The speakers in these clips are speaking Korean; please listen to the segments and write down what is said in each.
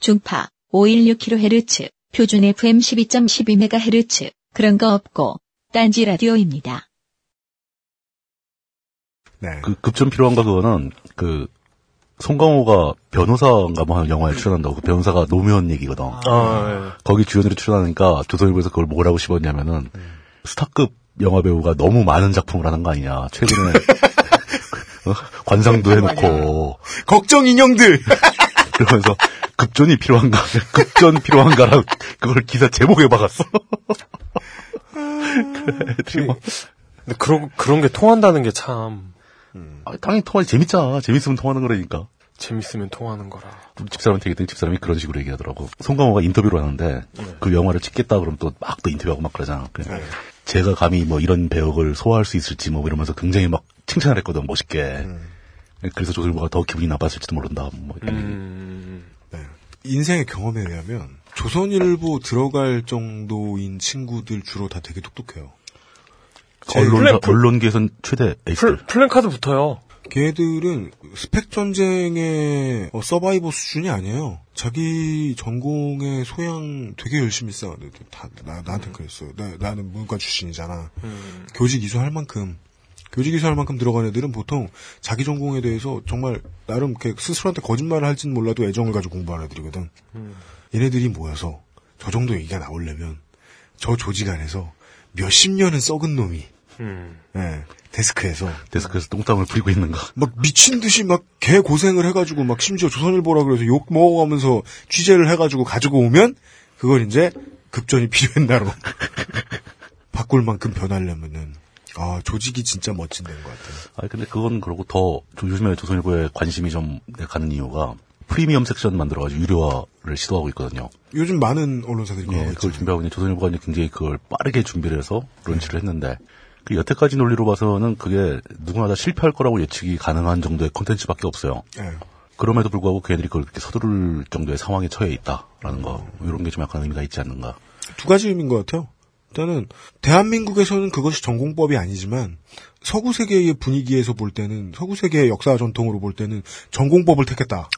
중파 516kHz, 표준 FM 12.12MHz, 그런 거 없고, 딴지 라디오입니다. 네. 그 급전 필요한가 그거는 그 송강호가 변호사인가 뭐 하는 영화에 출연한다고 그 변호사가 노무현 얘기거든. 아, 거기 주연으로 출연하니까 조선일보에서 그걸 뭐라고 씹었냐면은 스타급 영화 배우가 너무 많은 작품을 하는 거 아니냐. 최근에 어? 관상도 해놓고 걱정 인형들! 그러면서 급전이 필요한가, 급전 필요한가랑 그걸 기사 제목에 박았어. 그래, 애들이 막, 근데 그런 그런 게 통한다는 게참 아, 당연히 통하지 재밌잖아. 재밌으면 통하는 거라니까. 재밌으면 통하는 거라. 집사람한테 얘기했더니 집사람이 그런 식으로 얘기하더라고. 송강호가 인터뷰를 하는데 그 영화를 찍겠다 그러면 또 막 또 인터뷰하고 막 그러잖아. 그래. 제가 감히 뭐 이런 배역을 소화할 수 있을지 뭐 이러면서 굉장히 막 칭찬을 했거든 멋있게. 그래서 조선일보가 더 기분이 나빴을지도 모른다. 뭐 이런 얘기. 음, 네. 인생의 경험에 의하면 조선일보 들어갈 정도인 친구들 주로 다 되게 똑똑해요. 플랫- 언론계에선 최대 에이스들. 플, 플랜카드 붙어요. 걔들은 스펙 전쟁의 어, survivor 수준이 아니에요. 자기 전공의 소양 되게 열심히 쌓아. 다 나, 나한테 그랬어요. 나, 나는 문과 출신이잖아. 교직 이수할 만큼 교직 이수할 만큼 들어간 애들은 보통 자기 전공에 대해서 정말 나름 이렇게 스스로한테 거짓말을 할지는 몰라도 애정을 가지고 공부하는 애들이거든. 얘네들이 모여서 저 정도 얘기가 나오려면 저 조직 안에서 몇십 년은 썩은 놈이 음. 예, 데스크에서 데스크에서 똥땀을 뿌리고 있는가. 막 미친 듯이 막 개 고생을 해가지고 막 심지어 조선일보라 그래서 욕 먹어가면서 취재를 해가지고 가지고 오면 그걸 이제 급전이 필요했나로 바꿀 만큼 변하려면은 아 조직이 진짜 멋진 데인 것 같아요. 아 근데 그건 그러고 더좀 요즘에 조선일보에 관심이 좀 가는 이유가 프리미엄 섹션 만들어가지고 유료화를 시도하고 있거든요. 요즘 많은 언론사들이 예, 그걸 있죠. 준비하고 있는 조선일보가 이제 굉장히 그걸 빠르게 준비를 해서 론치를 했는데 그 여태까지 논리로 봐서는 그게 누구나 다 실패할 거라고 예측이 가능한 정도의 콘텐츠밖에 없어요. 예. 그럼에도 불구하고 걔네들이 그걸 그렇게 서두를 정도의 상황에 처해 있다라는 거 이런 게 좀 약간 의미가 있지 않는가. 두 가지 의미인 것 같아요. 일단은 대한민국에서는 그것이 정공법이 아니지만 서구 세계의 분위기에서 볼 때는 서구 세계의 역사 전통으로 볼 때는 정공법을 택했다.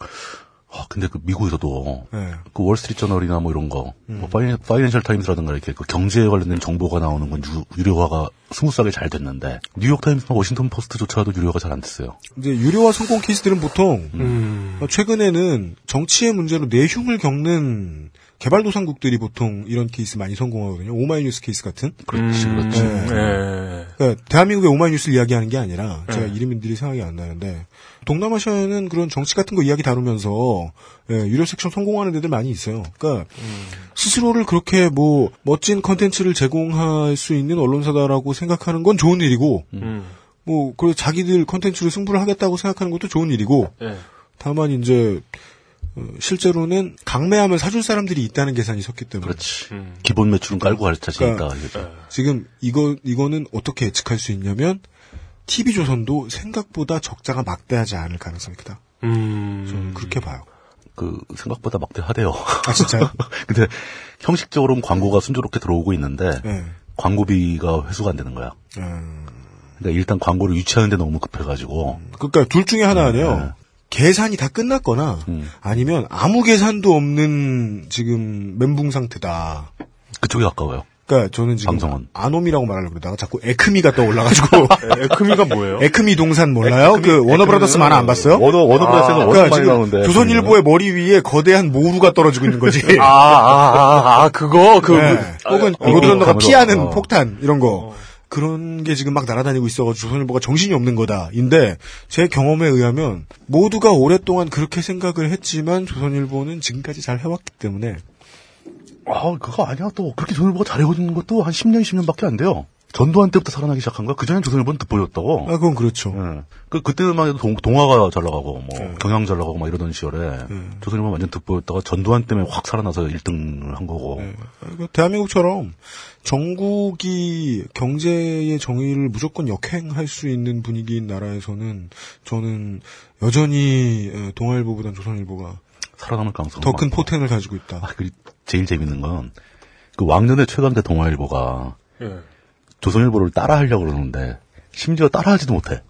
아, 근데 그 미국에서도 예. 그 월스트리트 저널이나 뭐 이런 거, 뭐 파이낸셜 타임스라든가 이렇게 그 경제에 관련된 정보가 나오는 건 유, 료화가 smooth하게 잘 됐는데 뉴욕 타임스나 워싱턴 포스트조차도 유료화가 잘 안 됐어요. 이제 유료화 성공 케이스들은 보통 음. 어, 최근에는 정치의 문제로 내홍을 겪는 개발도상국들이 보통 이런 케이스 많이 성공하거든요. 오마이뉴스 케이스 같은. 그렇지, 음, 그렇지. 네. 예. 그러니까 대한민국의 오마이뉴스를 이야기하는 게 아니라 제가 네. 이름들이 생각이 안 나는데 동남아시아에는 그런 정치 같은 거 이야기 다루면서 예, 유료 섹션 성공하는 데들 많이 있어요. 그러니까 스스로를 그렇게 뭐 멋진 컨텐츠를 제공할 수 있는 언론사다라고 생각하는 건 좋은 일이고 음. 뭐 그리고 자기들 컨텐츠로 승부를 하겠다고 생각하는 것도 좋은 일이고 예. 다만 이제 어, 실제로는 강매하면 사줄 사람들이 있다는 계산이 섰기 때문에 그렇지. 음. 기본 매출은 깔고 갈 자신이 그러니까-. 지금 이거 이거는 어떻게 예측할 수 있냐면 TV조선도 생각보다 적자가 막대하지 않을 가능성이 크다. 음. 저는 그렇게 봐요. 그 생각보다 막대하대요. 아 진짜요? 근데 형식적으로는 광고가 순조롭게 들어오고 있는데 네. 광고비가 회수가 안 되는 거야. 음, 그러니까 일단 광고를 유치하는데 너무 급해가지고 그러니까 둘 중에 하나 아니에요. 네. 계산이 다 끝났거나 음. 아니면 아무 계산도 없는 지금 멘붕 상태다. 그쪽이 가까워요. 그러니까 저는 지금 방송은. 아노미라고 말하려고 그러다가 자꾸 에크미가 떠올라가지고 에- 에크미가 뭐예요? 에크미 동산 몰라요? 그 워너브라더스 만화 안 봤어요? 워너 워너브라스는 아, 그러니까 지금 나오는데 조선일보의 머리 위에 거대한 모루가 떨어지고 있는 거지. 아, 아, 아, 아, 그거, 그, 네. 혹은 어, 로드런더가 어, 피하는 어. 폭탄 이런 거 그런 게 지금 막 날아다니고 있어가지고 조선일보가 정신이 없는 거다인데 제 경험에 의하면 모두가 오랫동안 그렇게 생각을 했지만 조선일보는 지금까지 잘 해왔기 때문에 아, 그거 아니야. 또 그렇게 조선일보가 잘해고 있는 것도 한 10년, 20년밖에 안 돼요. 전두환 때부터 살아나기 시작한 거야. 그전에 조선일보는 득보였다고. 아 그건 그렇죠. 예. 그, 그때만 해도 동, 동화가 잘 나가고, 뭐, 네. 경향 잘 나가고, 막 이러던 시절에, 조선일보 완전 득보였다가 전두환 때문에 확 살아나서 1등을 한 거고. 네. 그 대한민국처럼 전국이 경제의 정의를 무조건 역행할 수 있는 분위기인 나라에서는 저는 여전히 에, 동아일보보단 조선일보가 살아남을 가능성이 더 큰. 포텐을 가지고 있다. 아, 그 제일 재밌는 건, 그 왕년의 최강대 동아일보가 예. 조선일보를 따라하려고 그러는데, 심지어 따라하지도 못해.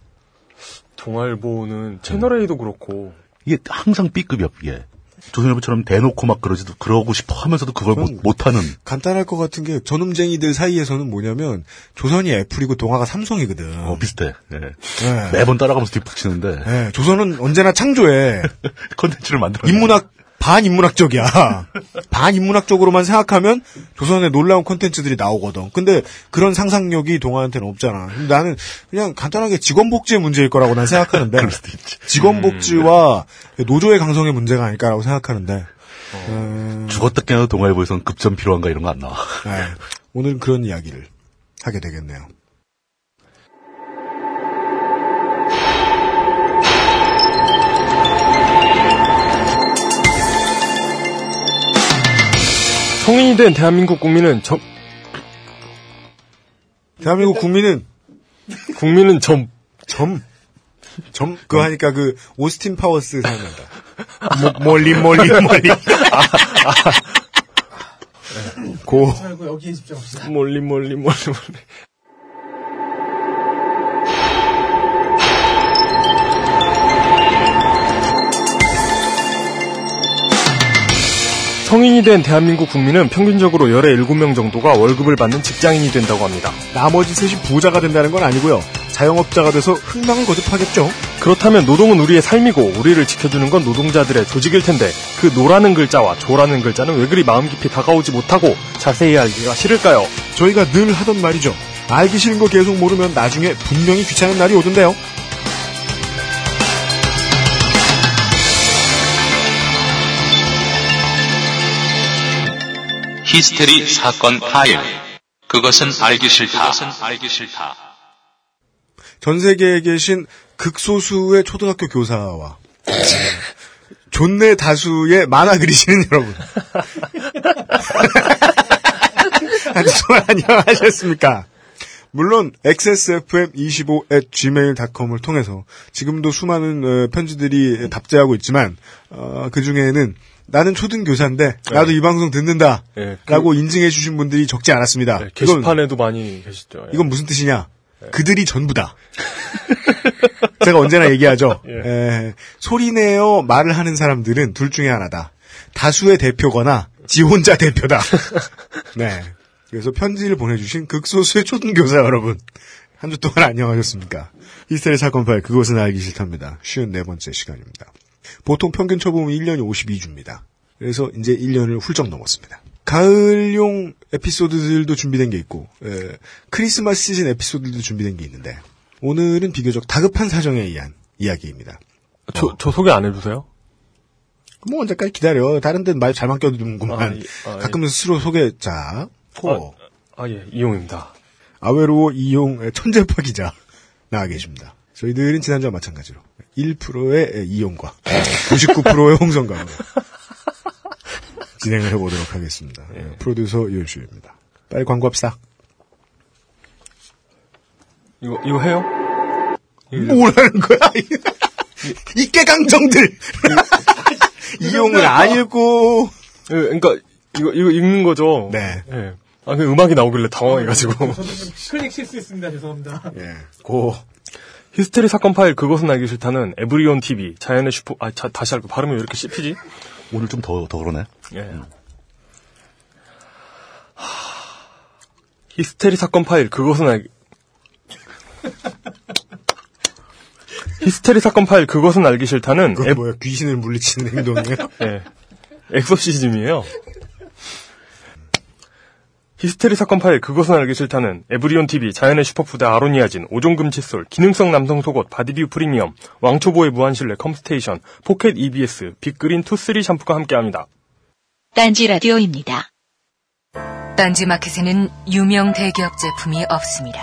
동아일보는 채널A도 그렇고, 이게 항상 B급이야, 이게. 조선일보처럼 대놓고 막 그러지도 그러고 싶어 하면서도 그걸 못, 못하는 간단할 것 같은 게 저놈쟁이들 사이에서는 뭐냐면 조선이 애플이고 동아가 삼성이거든. 어, 비슷해. 예. 네. 매번 따라가면서 뒷북치는데 네, 조선은 언제나 창조해. 콘텐츠를 만들어. 인문학 반인문학적이야. 반인문학적으로만 생각하면 조선의 놀라운 콘텐츠들이 나오거든. 근데 그런 상상력이 동아한테는 없잖아. 나는 그냥 간단하게 직원복지의 문제일 거라고 난 생각하는데 직원복지와 노조의 강성의 문제가 아닐까라고 생각하는데 음, 죽었다 깨어도 동아일보에서는 급전 필요한가 이런 거 안 나와. 네, 오늘 그런 이야기를 하게 되겠네요. 성인이 된 대한민국 국민은 점, 대한민국 국민은 국민은 점, 점, 점, 그거 하니까 그, 오스틴 파워스 생각난다. 모- moly, moly, moly. 고, 말고 여기에 집중합시다. moly, moly, moly, moly. 성인이 된 대한민국 국민은 평균적으로 열의 7명 정도가 월급을 받는 직장인이 된다고 합니다. 나머지 셋이 부자가 된다는 건 아니고요. 자영업자가 돼서 흥망을 거듭하겠죠. 그렇다면 노동은 우리의 삶이고 우리를 지켜주는 건 노동자들의 조직일 텐데 그 노라는 글자와 조라는 글자는 왜 그리 마음 깊이 다가오지 못하고 자세히 알기가 싫을까요? 저희가 늘 하던 말이죠. 알기 싫은 거 계속 모르면 나중에 분명히 귀찮은 날이 오던데요. 히스테리 사건 파일. 그것은 알기 싫다. 그것은 알기 싫다. 전 세계에 계신 극소수의 초등학교 교사와 존내 다수의 만화 그리시는 여러분. 안녕하셨습니까? 물론 xsfm25@gmail.com을 통해서 지금도 수많은 어, 편지들이 답재하고 있지만 어, 그 중에는 나는 초등 교사인데 나도 이 방송 듣는다. 예, 그- 라고 인증해 주신 분들이 적지 않았습니다. 네, 이건, 게시판에도 많이 계시죠. 예. 이건 무슨 뜻이냐? 그들이 전부다. 제가 언제나 얘기하죠. 예. 에, 소리내어 말을 하는 사람들은 둘 중에 하나다. 다수의 대표거나 지 혼자 대표다. 네. 그래서 편지를 보내주신 극소수의 초등교사 여러분. 한 주 동안 안녕하셨습니까? 히스테리 사건 파일 그것은 알기 싫답니다. 쉬운 네 번째 시간입니다. 보통 평균 초보면 1년이 52주입니다. 그래서 이제 1년을 훌쩍 넘었습니다. 가을용 에피소드들도 준비된 게 있고 에, 크리스마스 시즌 에피소드도 준비된 게 있는데 오늘은 비교적 다급한 사정에 의한 이야기입니다. 저, 저 소개 안 해주세요? 뭐 언제까지 기다려. 다른 데는 말 잘 맡겨두는구만. 아, 이- 아, 가끔 스스로 소개. 자, 코. 아, 예, 이용입니다. 아웨로 이용 천재파 기자 나와 계십니다. 저희들은 지난주와 마찬가지로 1%의 이용과 99%의 홍성과 진행을 해보도록 하겠습니다. 프로듀서 유현수입니다. 빨리 광고합시다. 이거, 이거 해요? 뭐라는 거야? 이 깨강정들! 이용을 안 읽고. 예, 그러니까, 이거, 이거 읽는 거죠? 네. 예. 아, 그 음악이 나오길래 당황해가지고. 클릭 실수했습니다. 죄송합니다. 예. Go. 히스테리 사건 파일 그것은 알기 싫다는 에브리온 TV, 자연의 슈퍼, 아, 자, 다시 할거 발음이 왜 이렇게 씹히지? 오늘 좀 더더 그러네. 예. 하, 히스테리 사건 파일 그것은 알기 히스테리 사건 파일 그것은 알기 싫다는 그건 에, 뭐야? 귀신을 물리치는 행동이에요? 예. 엑소시즘이에요. 히스테리 사건 파일 그것은 알기 싫다는 에브리온 TV 자연의 슈퍼푸드 아로니아진 5종금 칫솔 기능성 남성 속옷 바디뷰 프리미엄 왕초보의 무한신뢰 컴스테이션 포켓 EBS 빅그린 투쓰리 샴푸가 함께합니다. 딴지 라디오입니다. 딴지 마켓에는 유명 대기업 제품이 없습니다.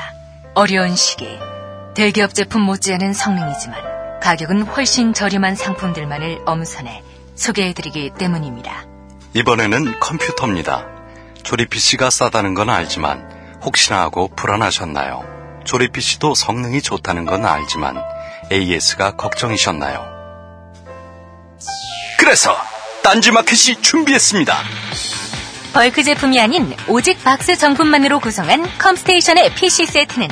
어려운 시기 대기업 제품 못지않은 성능이지만 가격은 훨씬 저렴한 상품들만을 엄선해 소개해드리기 때문입니다. 이번에는 컴퓨터입니다. 조립 PC가 싸다는 건 알지만 혹시나 하고 불안하셨나요? 조립 PC도 성능이 좋다는 건 알지만 AS가 걱정이셨나요? 그래서 딴지마켓이 준비했습니다. 벌크 제품이 아닌 오직 박스 정품만으로 구성한 컴스테이션의 PC 세트는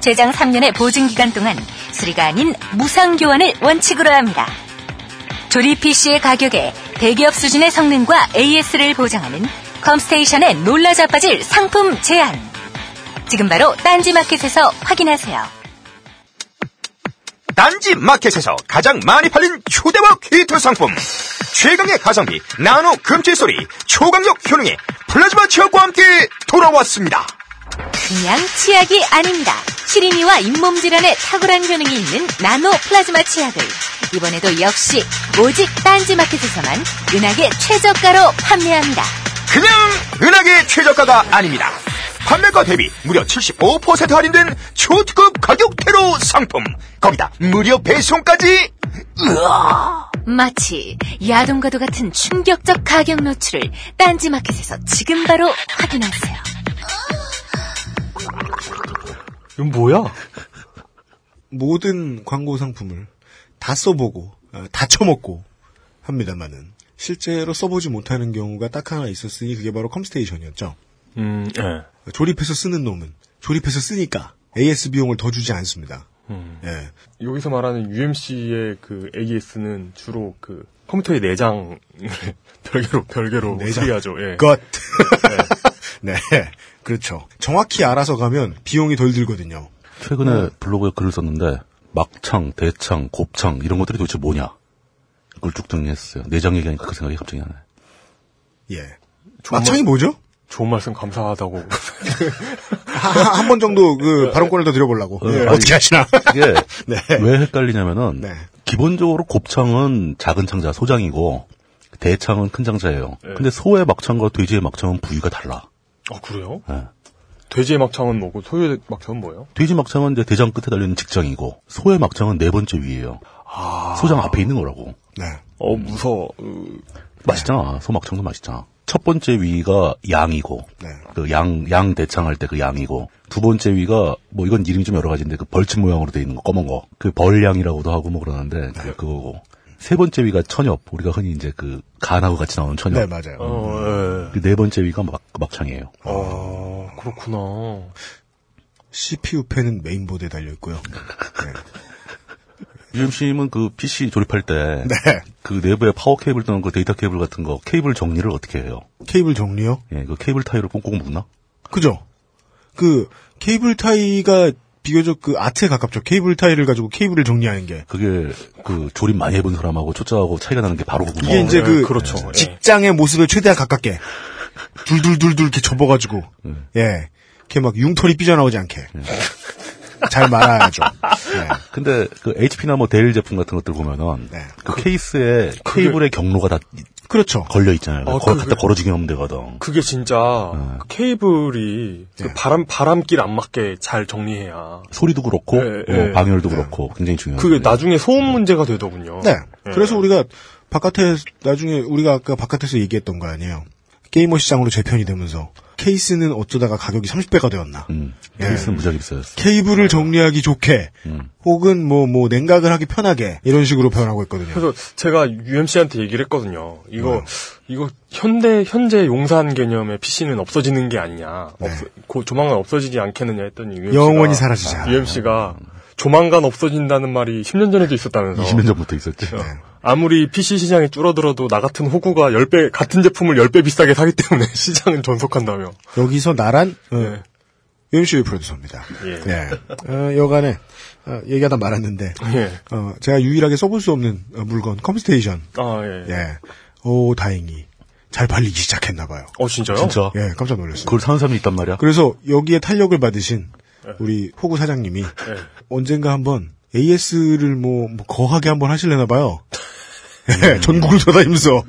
최장 3년의 보증 기간 동안 수리가 아닌 무상 교환을 원칙으로 합니다. 조립 PC의 가격에 대기업 수준의 성능과 AS를 보장하는 컴스테이션의 놀라 자빠질 상품 제안. 지금 바로 딴지마켓에서 확인하세요. 딴지 마켓에서 가장 많이 팔린 휴대용 히트 상품 최강의 가성비 나노 금 칫솔이 초강력 효능의 플라즈마 치약과 함께 돌아왔습니다. 그냥 치약이 아닙니다. 시리미와 잇몸 질환에 탁월한 효능이 있는 나노 플라즈마 치약을 이번에도 역시 오직 딴지마켓에서만 은하계 최저가로 판매합니다. 그냥 은하계 최저가가 아닙니다. 판매가 대비 무려 75% 할인된 초특급 가격대로 상품. 거기다 무료 배송까지. 으아! 마치 야동과도 같은 충격적 가격 노출을 딴지마켓에서 지금 바로 확인하세요. 이건 뭐야? 모든 광고 상품을 다 써보고 어, 다 쳐먹고 합니다만은 실제로 써보지 못하는 경우가 딱 하나 있었으니 그게 바로 컴스테이션이었죠. 음, 예. 조립해서 쓰는 놈은 조립해서 쓰니까 AS 비용을 더 주지 않습니다. 음. 예. 여기서 말하는 UMC의 그 AS는 주로 그 컴퓨터의 내장 별개로 별개로 내장. 수리하죠. 예. 것. 네. 그렇죠. 정확히 알아서 가면 비용이 덜 들거든요. 최근에 블로그에 글을 썼는데 막창, 대창, 곱창 이런 것들이 도대체 뭐냐? 그걸 쭉 정리했어요. 내장 얘기하니까 그 생각이 갑자기 나네. 예. 막창이 뭐죠? 좋은 말씀 감사하다고. 한 번 정도 그 발언권을 더 드려보려고. 예. 어떻게 하시나? 이게 네. 왜 헷갈리냐면은 네. 기본적으로 곱창은 작은 창자 소장이고 대창은 큰 창자예요. 네. 근데 소의 막창과 돼지의 막창은 부위가 달라. 아 그래요? 예. 돼지의 막창은 뭐고 소의 막창은 뭐예요? 돼지 막창은 이제 대장 끝에 달리는 직장이고 소의 막창은 네 번째 위에요. 아. 소장 앞에 있는 거라고. 네. 어 무서워. 으, 맛있잖아. 소 막창도 맛있잖아. 첫 번째 위가 양이고 네. 그 양 양 대창 할 때 그 양이고 두 번째 위가 뭐 이건 이름이 좀 여러 가지인데 그 벌집 모양으로 돼 있는 거 검은 거 그 벌양이라고도 하고 뭐 그러는데 그- 그거고 세 번째 위가 천엽 우리가 흔히 이제 그 간하고 같이 나오는 네, 천엽 맞아요. 어, 예. 그네 번째 위가 막, 막창이에요. 아 그렇구나. CPU 팬은 메인보드에 달려있고요. 네. UMC님은 그 PC 조립할 때그 네. 내부에 파워 케이블 또는 그 데이터 케이블 같은 거 케이블 정리를 어떻게 해요? 케이블 정리요? 예, 그 케이블 타이로 꽁꽁 묶나? 그죠? 그 케이블 타이가 비교적 그 아트에 가깝죠. 케이블 타이를 가지고 케이블을 정리하는 게. 그게 그 조립 많이 해본 사람하고 초짜하고 차이가 나는 게 바로 그거구나. 이게 이제 예, 그 그렇죠. 예. 직장의 모습에 최대한 가깝게 둘둘둘둘 이렇게 접어가지고 예, 이렇게 막 융털이 삐져나오지 않게 잘 말아야죠. 네. 근데 그 HP나 뭐 데일 제품 같은 것들 보면은 네. 그, 케이스에 케이블의 경로가 다 그렇죠. 걸려 있잖아요. 아, 거, 그게- 갖다 걸어지게 하면 되거든. 그게 진짜 그 케이블이 그 네. 바람 바람길 안 맞게 잘 정리해야. 소리도 그렇고. 어, 방열도 그렇고 굉장히 중요해요. 그게 나중에 소음 문제가 되더군요. 네. 예. 그래서 우리가 바깥에 나중에 우리가 아까 바깥에서 얘기했던 거 아니에요. 게이머 시장으로 재편이 되면서 케이스는 어쩌다가 가격이 30배가 되었나. 음, 예. 케이스는 무지하게 비싸졌어. 케이블을 정리하기 좋게 음. 혹은 뭐 뭐 냉각을 하기 편하게 이런 식으로 표현하고 있거든요. 그래서 제가 UMC한테 얘기를 했거든요. 네. 이거 이거 현대 현재 용산 개념의 PC는 없어지는 게 아니냐. 네. 없어- 고- 조만간 없어지지 않겠느냐 했더니 UMC가 영원히 사라지자. UMC가 조만간 없어진다는 말이 10년 전에도 있었다면서. 20년 전부터 있었지. 네. 아무리 PC 시장이 줄어들어도 나 같은 호구가 10배 같은 제품을 10배 비싸게 사기 때문에 시장은 존속한다며. 여기서 나란 어, 네. 윤슈이 프로듀서입니다. 예. 네. 어, 여간에 어, 얘기하다 말았는데 예. 어, 제가 유일하게 써볼 수 없는 어, 물건 컴스테이션. 아, 예. 예. 오 다행히 잘 팔리기 시작했나 봐요. 어, 진짜요? 진짜. 예, 깜짝 놀랐어요. 그걸 사는 사람이 있단 말이야. 그래서 여기에 탄력을 받으신 우리 호구 사장님이 예. 언젠가 한번 AS를 뭐, 뭐 거하게 한번 하실래나 봐요. 예, 전국을 돌아다니면서.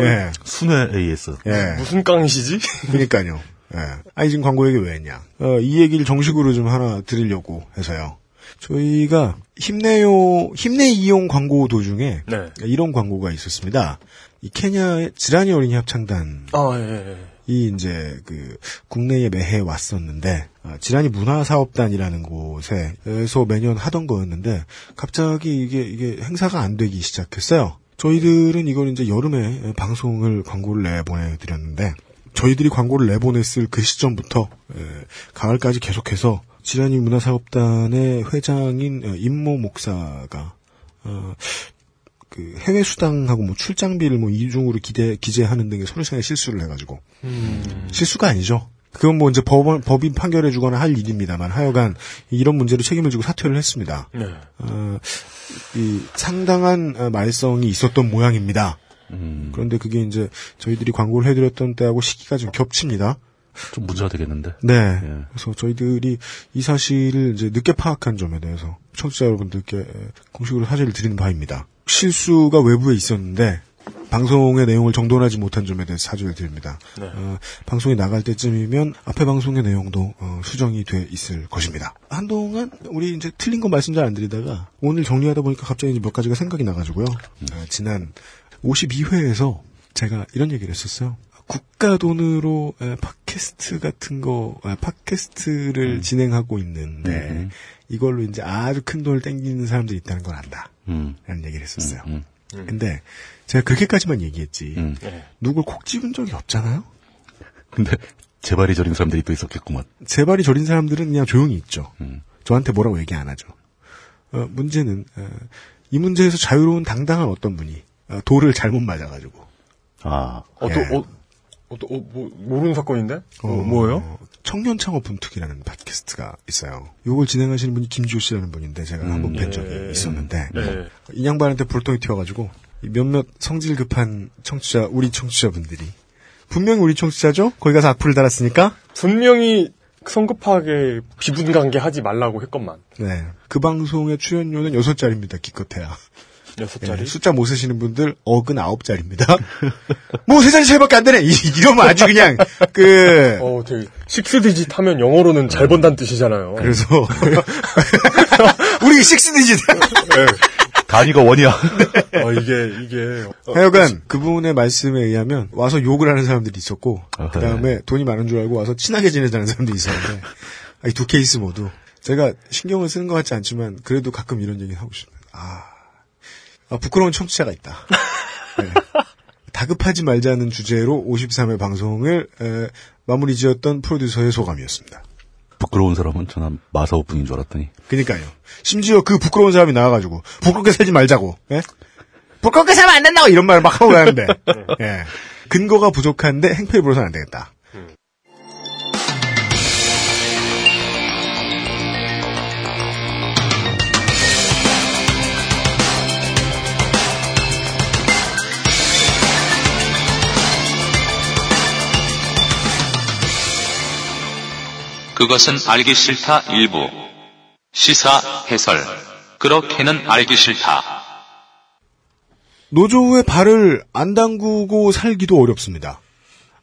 예, 순회 AS. 예. 무슨 깡이시지? 그니까요. 예. 아니, 지금 광고 얘기 왜 했냐. 어, 이 얘기를 정식으로 좀 하나 드리려고 해서요. 저희가 힘내요, 힘내 이용 광고 도중에 네. 이런 광고가 있었습니다. 이 케냐의 지라니 어린이 합창단 아, 예, 예. 이 이제 그 국내에 매해 왔었는데 아, 지란이 문화사업단이라는 곳에서 매년 하던 거였는데 갑자기 이게 이게 행사가 안 되기 시작했어요. 저희들은 이걸 이제 여름에 방송을 광고를 내보내드렸는데 저희들이 광고를 내보냈을 그 시점부터 에, 가을까지 계속해서 지란이 문화사업단의 회장인 어, 임모 목사가 어, 그 해외 수당하고 뭐 출장비를 뭐 이중으로 기대 기재하는 등의 서류상의 실수를 해가지고 실수가 아니죠. 그건 뭐 이제 법원 법인 판결해 주거나 할 일입니다만 하여간 이런 문제로 책임을 지고 사퇴를 했습니다. 네. 어, 이 상당한 어, 말썽이 있었던 모양입니다. 음, 그런데 그게 이제 저희들이 광고를 해드렸던 때하고 시기가 좀 겹칩니다. 좀 문제가 되겠는데. 네. 예. 그래서 저희들이 이 사실을 이제 늦게 파악한 점에 대해서 청취자 여러분들께 공식으로 사죄를 드리는 바입니다. 실수가 외부에 있었는데 방송의 내용을 정돈하지 못한 점에 대해서 사죄를 드립니다. 네. 어, 방송이 나갈 때쯤이면 앞에 방송의 내용도 어, 수정이 돼 있을 것입니다. 한동안 우리 이제 틀린 거 말씀 잘 안 드리다가 오늘 정리하다 보니까 갑자기 이제 몇 가지가 생각이 나가지고요. 어, 지난 52회에서 제가 이런 얘기를 했었어요. 국가 돈으로 에, 팟 캐스트 같은 거, 에, 팟캐스트를 진행하고 있는데 음. 이걸로 이제 아주 큰 돈을 땡기는 사람들이 있다는 걸 안다. 음, 라는 얘기를 했었어요. 음, 근데 제가 그렇게까지만 얘기했지. 음. 누굴 콕 집은 적이 없잖아요? 근데 재발이 저린 사람들이 또 있었겠구만. 제발이 저린 사람들은 그냥 조용히 있죠. 음. 저한테 뭐라고 얘기 안 하죠. 어, 문제는 어, 이 문제에서 자유로운 당당한 어떤 분이 어, 돌을 잘못 맞아가지고 아, 어, 또, 예. 어, 어, 또, 어, 뭐, 모르는 사건인데? 어, 어, 뭐예요? 청년 창업 분투기라는 팟캐스트가 있어요. 요걸 진행하시는 분이 김지호 씨라는 분인데 제가 한번 뵌 적이 있었는데 네. 이 양반한테 불똥이 튀어가지고 이 몇몇 성질 급한 청취자 우리 청취자분들이 분명히 우리 청취자죠? 거기 가서 악플을 달았으니까 분명히 성급하게 비분 관계 하지 말라고 했건만. 네. 그 방송의 출연료는 여섯 자리입니다. 기껏해야. 여섯 예, 자리. 숫자 못 쓰시는 분들 억은 아홉 자리입니다. 뭐 세 자리 차이밖에 안 되네. 이, 이러면 아주 그냥 그 어, 되게, 식스 디짓 하면 영어로는 잘 번다는 뜻이잖아요. 그래서 우리 식스 디짓. 단위가 원이야. 어, 이게, 이게. 어, 하여간 그분의 말씀에 의하면 와서 욕을 하는 사람들이 있었고. 그 다음에 돈이 많은 줄 알고 와서 친하게 지내자는 사람들이 있었는데 이 두 케이스 모두 제가 신경을 쓰는 것 같지 않지만 그래도 가끔 이런 얘기 하고 싶어요. 아, 아, 부끄러운 청취자가 있다. 네. 다급하지 말자는 주제로 53회 방송을 에, 마무리 지었던 프로듀서의 소감이었습니다. 부끄러운 사람은 저는 마사오 분인 줄 알았더니. 그니까요. 심지어 그 부끄러운 사람이 나와가지고 부끄럽게 살지 말자고. 예? 부끄럽게 살면 안 된다고 이런 말을 막 하고 가는데 예. 근거가 부족한데 행패를 부려서는 안 되겠다. 그것은 알기 싫다 일부. 시사 해설. 그렇게는 알기 싫다. 노조의 발을 안 담그고 살기도 어렵습니다.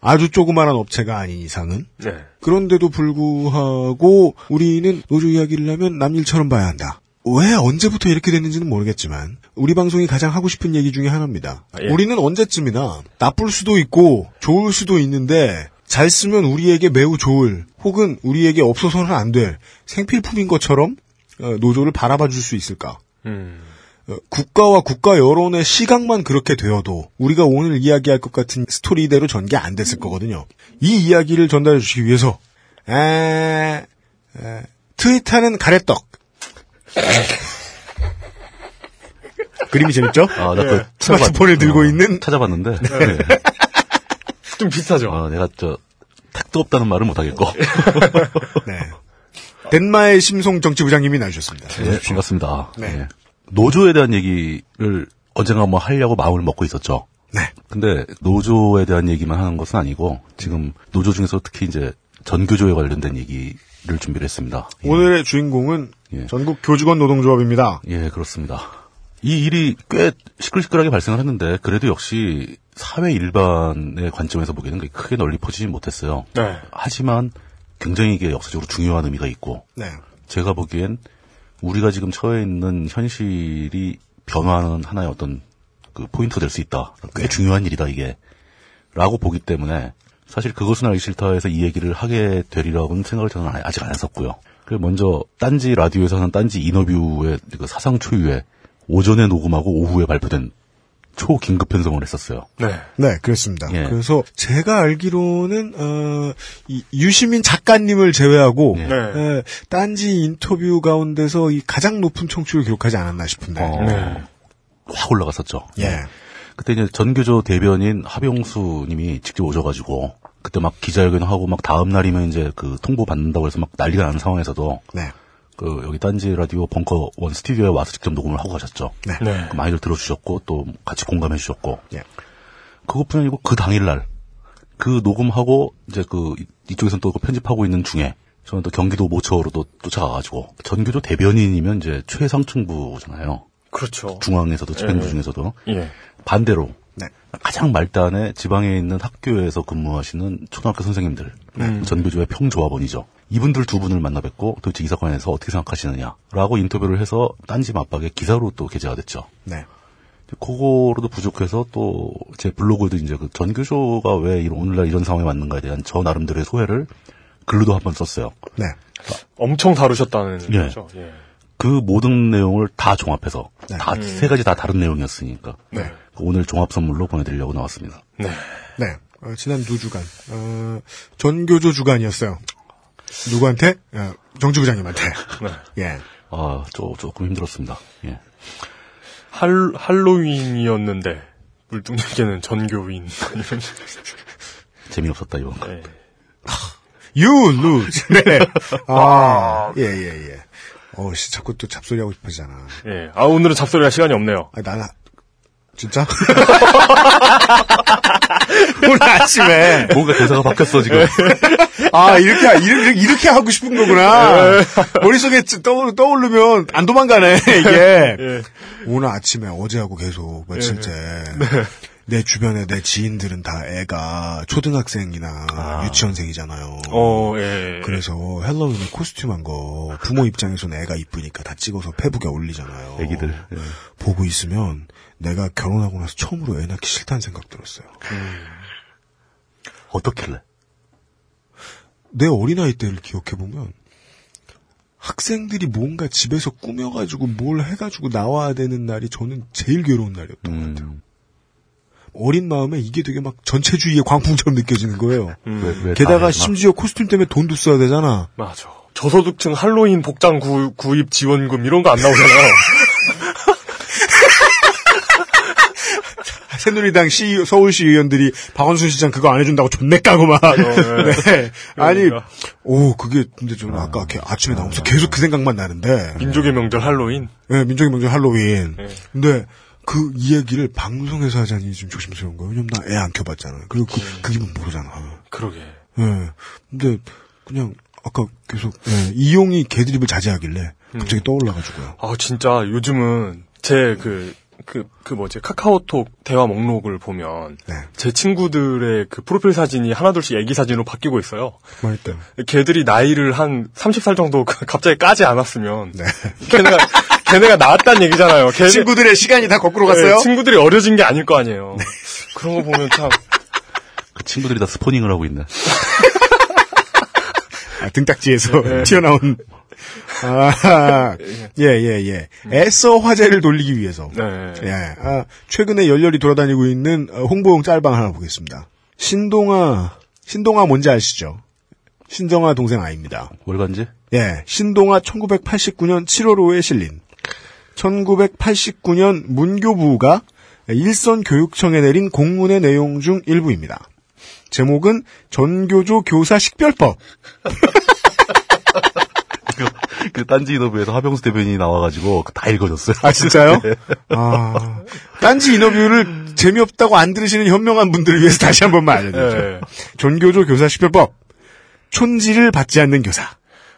아주 조그마한 업체가 아닌 이상은. 네. 그런데도 불구하고 우리는 노조 이야기를 하면 남일처럼 봐야 한다. 왜 언제부터 이렇게 됐는지는 모르겠지만 우리 방송이 가장 하고 싶은 얘기 중에 하나입니다. 아, 예. 우리는 언제쯤이나 나쁠 수도 있고 좋을 수도 있는데 잘 쓰면 우리에게 매우 좋을 혹은 우리에게 없어서는 안 될 생필품인 것처럼 어, 노조를 바라봐 줄 수 있을까? 음. 어, 국가와 국가 여론의 시각만 그렇게 되어도 우리가 오늘 이야기할 것 같은 스토리대로 전개 안 됐을 거거든요. 이 이야기를 전달해 주시기 위해서 에, 에, 트위터는 가래떡 그림이 재밌죠? 아, 나 그, 스마트폰을 들고 있는 찾아봤는데. 네. 좀 비슷하죠? 아, 내가 저, 택도 없다는 말을 못 하겠고. 네. 덴마의 심송 정치부장님이 나주셨습니다. 네, 반갑습니다. 네. 네. 노조에 대한 얘기를 언젠가 뭐 하려고 마음을 먹고 있었죠. 네. 근데 노조에 대한 얘기만 하는 것은 아니고 지금 노조 중에서 특히 이제 전교조에 관련된 얘기를 준비를 했습니다. 예. 오늘의 주인공은 예. 전국 교직원 노동조합입니다. 예, 그렇습니다. 이 일이 꽤 시끌시끌하게 발생을 했는데 그래도 역시 사회 일반의 관점에서 보기에는 크게 널리 퍼지지 못했어요. 네. 하지만 굉장히 이게 역사적으로 중요한 의미가 있고 네. 제가 보기엔 우리가 지금 처해 있는 현실이 변화하는 하나의 어떤 그 포인트가 될 수 있다. 꽤 중요한 일이다 이게. 라고 보기 때문에 사실 그것은 알기 싫다에서 이 얘기를 하게 되리라고는 생각을 저는 아- 아직 안 했었고요. 그 먼저 딴지 라디오에서 하는 딴지 인터뷰의 그 사상 초유의 오전에 녹음하고 오후에 발표된 초긴급 편성을 했었어요. 네. 네, 그렇습니다. 예. 그래서 제가 알기로는 어, 이 유시민 작가님을 제외하고 예. 네. 에, 딴지 인터뷰 가운데서 이 가장 높은 청취를 기록하지 않았나 싶은데. 어, 네. 확 올라갔었죠. 예. 그때 이제 전교조 대변인 하병수 님이 직접 오셔 가지고 그때 막 기자회견 하고 막 다음 날이면 이제 그 통보 받는다고 해서 막 난리가 나는 상황에서도 네. 그 여기 딴지 라디오 벙커 원 스튜디오에 와서 직접 녹음을 하고 가셨죠. 네. 네. 그 많이들 들어주셨고 또 같이 공감해 주셨고 예. 그것뿐 아니고 그 당일날 그 녹음하고 이제 그 이- 이쪽에서는 또그 편집하고 있는 중에 저는 또 경기도 모처로 또 쫓아가가지고 전교조 대변인이면 이제 최상층부잖아요. 그렇죠. 중앙에서도 집행부 예. 중에서도 예. 반대로 네. 가장 말단에 지방에 있는 학교에서 근무하시는 초등학교 선생님들 음. 전교조의 평조합원이죠. 이분들 두 분을 만나 뵙고 도대체 이 사건에 대해서 어떻게 생각하시느냐라고 인터뷰를 해서 딴지 맞박에 기사로 또 게재가 됐죠. 네. 그거로도 부족해서 또 제 블로그도 이제 그 전교조가 왜 이런 오늘날 이런 상황에 왔는가에 대한 저 나름대로의 소회를 글로도 한번 썼어요. 네. 엄청 다루셨다는 예. 거죠. 예. 그 모든 내용을 다 종합해서 네. 다세 가지 다 다른 내용이었으니까 네. 오늘 종합 선물로 보내드리려고 나왔습니다. 네. 네. 어, 지난 두 주간, 어, 전교조 주간이었어요. 누구한테? 어, 정주 부장님한테. 예. 아, 조, 조금 힘들었습니다. 예. 할, 할로윈이었는데, 물뚱님께는 전교윈. 이런. 재미없었다, 이번 거. 예. You lose. 네. 아, 예, 예, 예. 어, 씨, 자꾸 또 잡소리 하고 싶어지잖아. 예. 아, 오늘은 잡소리할 시간이 없네요. 아, 나는, 진짜? 오늘 아침에. 뭔가 대사가 바뀌었어, 지금. 아, 이렇게, 이렇게, 이렇게 하고 싶은 거구나. 머릿속에 떠올, 떠오르면 안 도망가네, 이게. 오늘 아침에 어제하고 계속 며칠째. 내 주변에 내 지인들은 다 애가 초등학생이나 유치원생이잖아요. 어, 예. 그래서 헬로윈에 코스튬 한 거 부모 입장에서는 애가 이쁘니까 다 찍어서 페북에 올리잖아요. 애기들. 예. 보고 있으면 내가 결혼하고 나서 처음으로 애 낳기 싫다는 생각 들었어요. 어떻길래? 내 어린아이 때를 기억해보면 학생들이 뭔가 집에서 꾸며가지고 뭘 해가지고 나와야 되는 날이 저는 제일 괴로운 날이었던 것 같아요. 음, 어린 마음에 이게 되게 막 전체주의의 광풍처럼 느껴지는 거예요. 왜, 왜 게다가? 심지어 코스튬 때문에 돈도 써야 되잖아. 맞아. 저소득층 할로윈 복장 구, 구입 지원금 이런 거 안 나오잖아 요. 새누리당 시, 서울시 의원들이 박원순 시장 그거 안 해준다고 존내 까고 막. 네. 아니, 그러니까. 오, 그게, 근데 저는 아까 이렇게 아침에 나오면서 계속 그 생각만 나는데. 민족의 명절 할로윈. 네, 민족의 명절 할로윈. 네. 근데 그 이야기를 방송에서 하자니 좀 조심스러운 거예요. 왜냐면 나 애 안 켜봤잖아요. 그리고 그, 그 기분 모르잖아. 그러게. 예. 근데 그냥 아까 계속 예, 이용이 개드립을 자제하길래 갑자기 떠올라가지고요. 아, 진짜 요즘은 제 그, 그, 그 뭐지, 카카오톡 대화 목록을 보면 네. 제 친구들의 그 프로필 사진이 하나둘씩 애기 사진으로 바뀌고 있어요. 때. 걔들이 나이를 한 30살 정도 갑자기 까지 않았으면 네. 걔네가 걔네가 나왔다는 얘기잖아요. 걔네, 친구들의 시간이 다 거꾸로 갔어요? 네. 네, 친구들이 어려진 게 아닐 거 아니에요. 그런 거 보면 참 그 친구들이 다 스포닝을 하고 있네. 아, 등딱지에서 튀어나온. 아, 예, 예, 예. 애써 화제를 돌리기 위해서. 네. 예, 아, 최근에 열렬히 돌아다니고 있는 어, 홍보용 짤방 하나 보겠습니다. 신동아, 신동아 뭔지 아시죠? 신정아 동생 아입니다. 월간지? 예, 신동아 1989년 7월 5에 실린 1989년 문교부가 일선 교육청에 내린 공문의 내용 중 일부입니다. 제목은 전교조 교사 식별법. 그, 그 딴지 인터뷰에서 하병수 대변인이 나와가지고 다 읽어줬어요. 아 진짜요? 아 딴지 인터뷰를 재미없다고 안 들으시는 현명한 분들을 위해서 다시 한 번만 알려드리죠. 네. 전교조 교사 식별법. 촌지를 받지 않는 교사.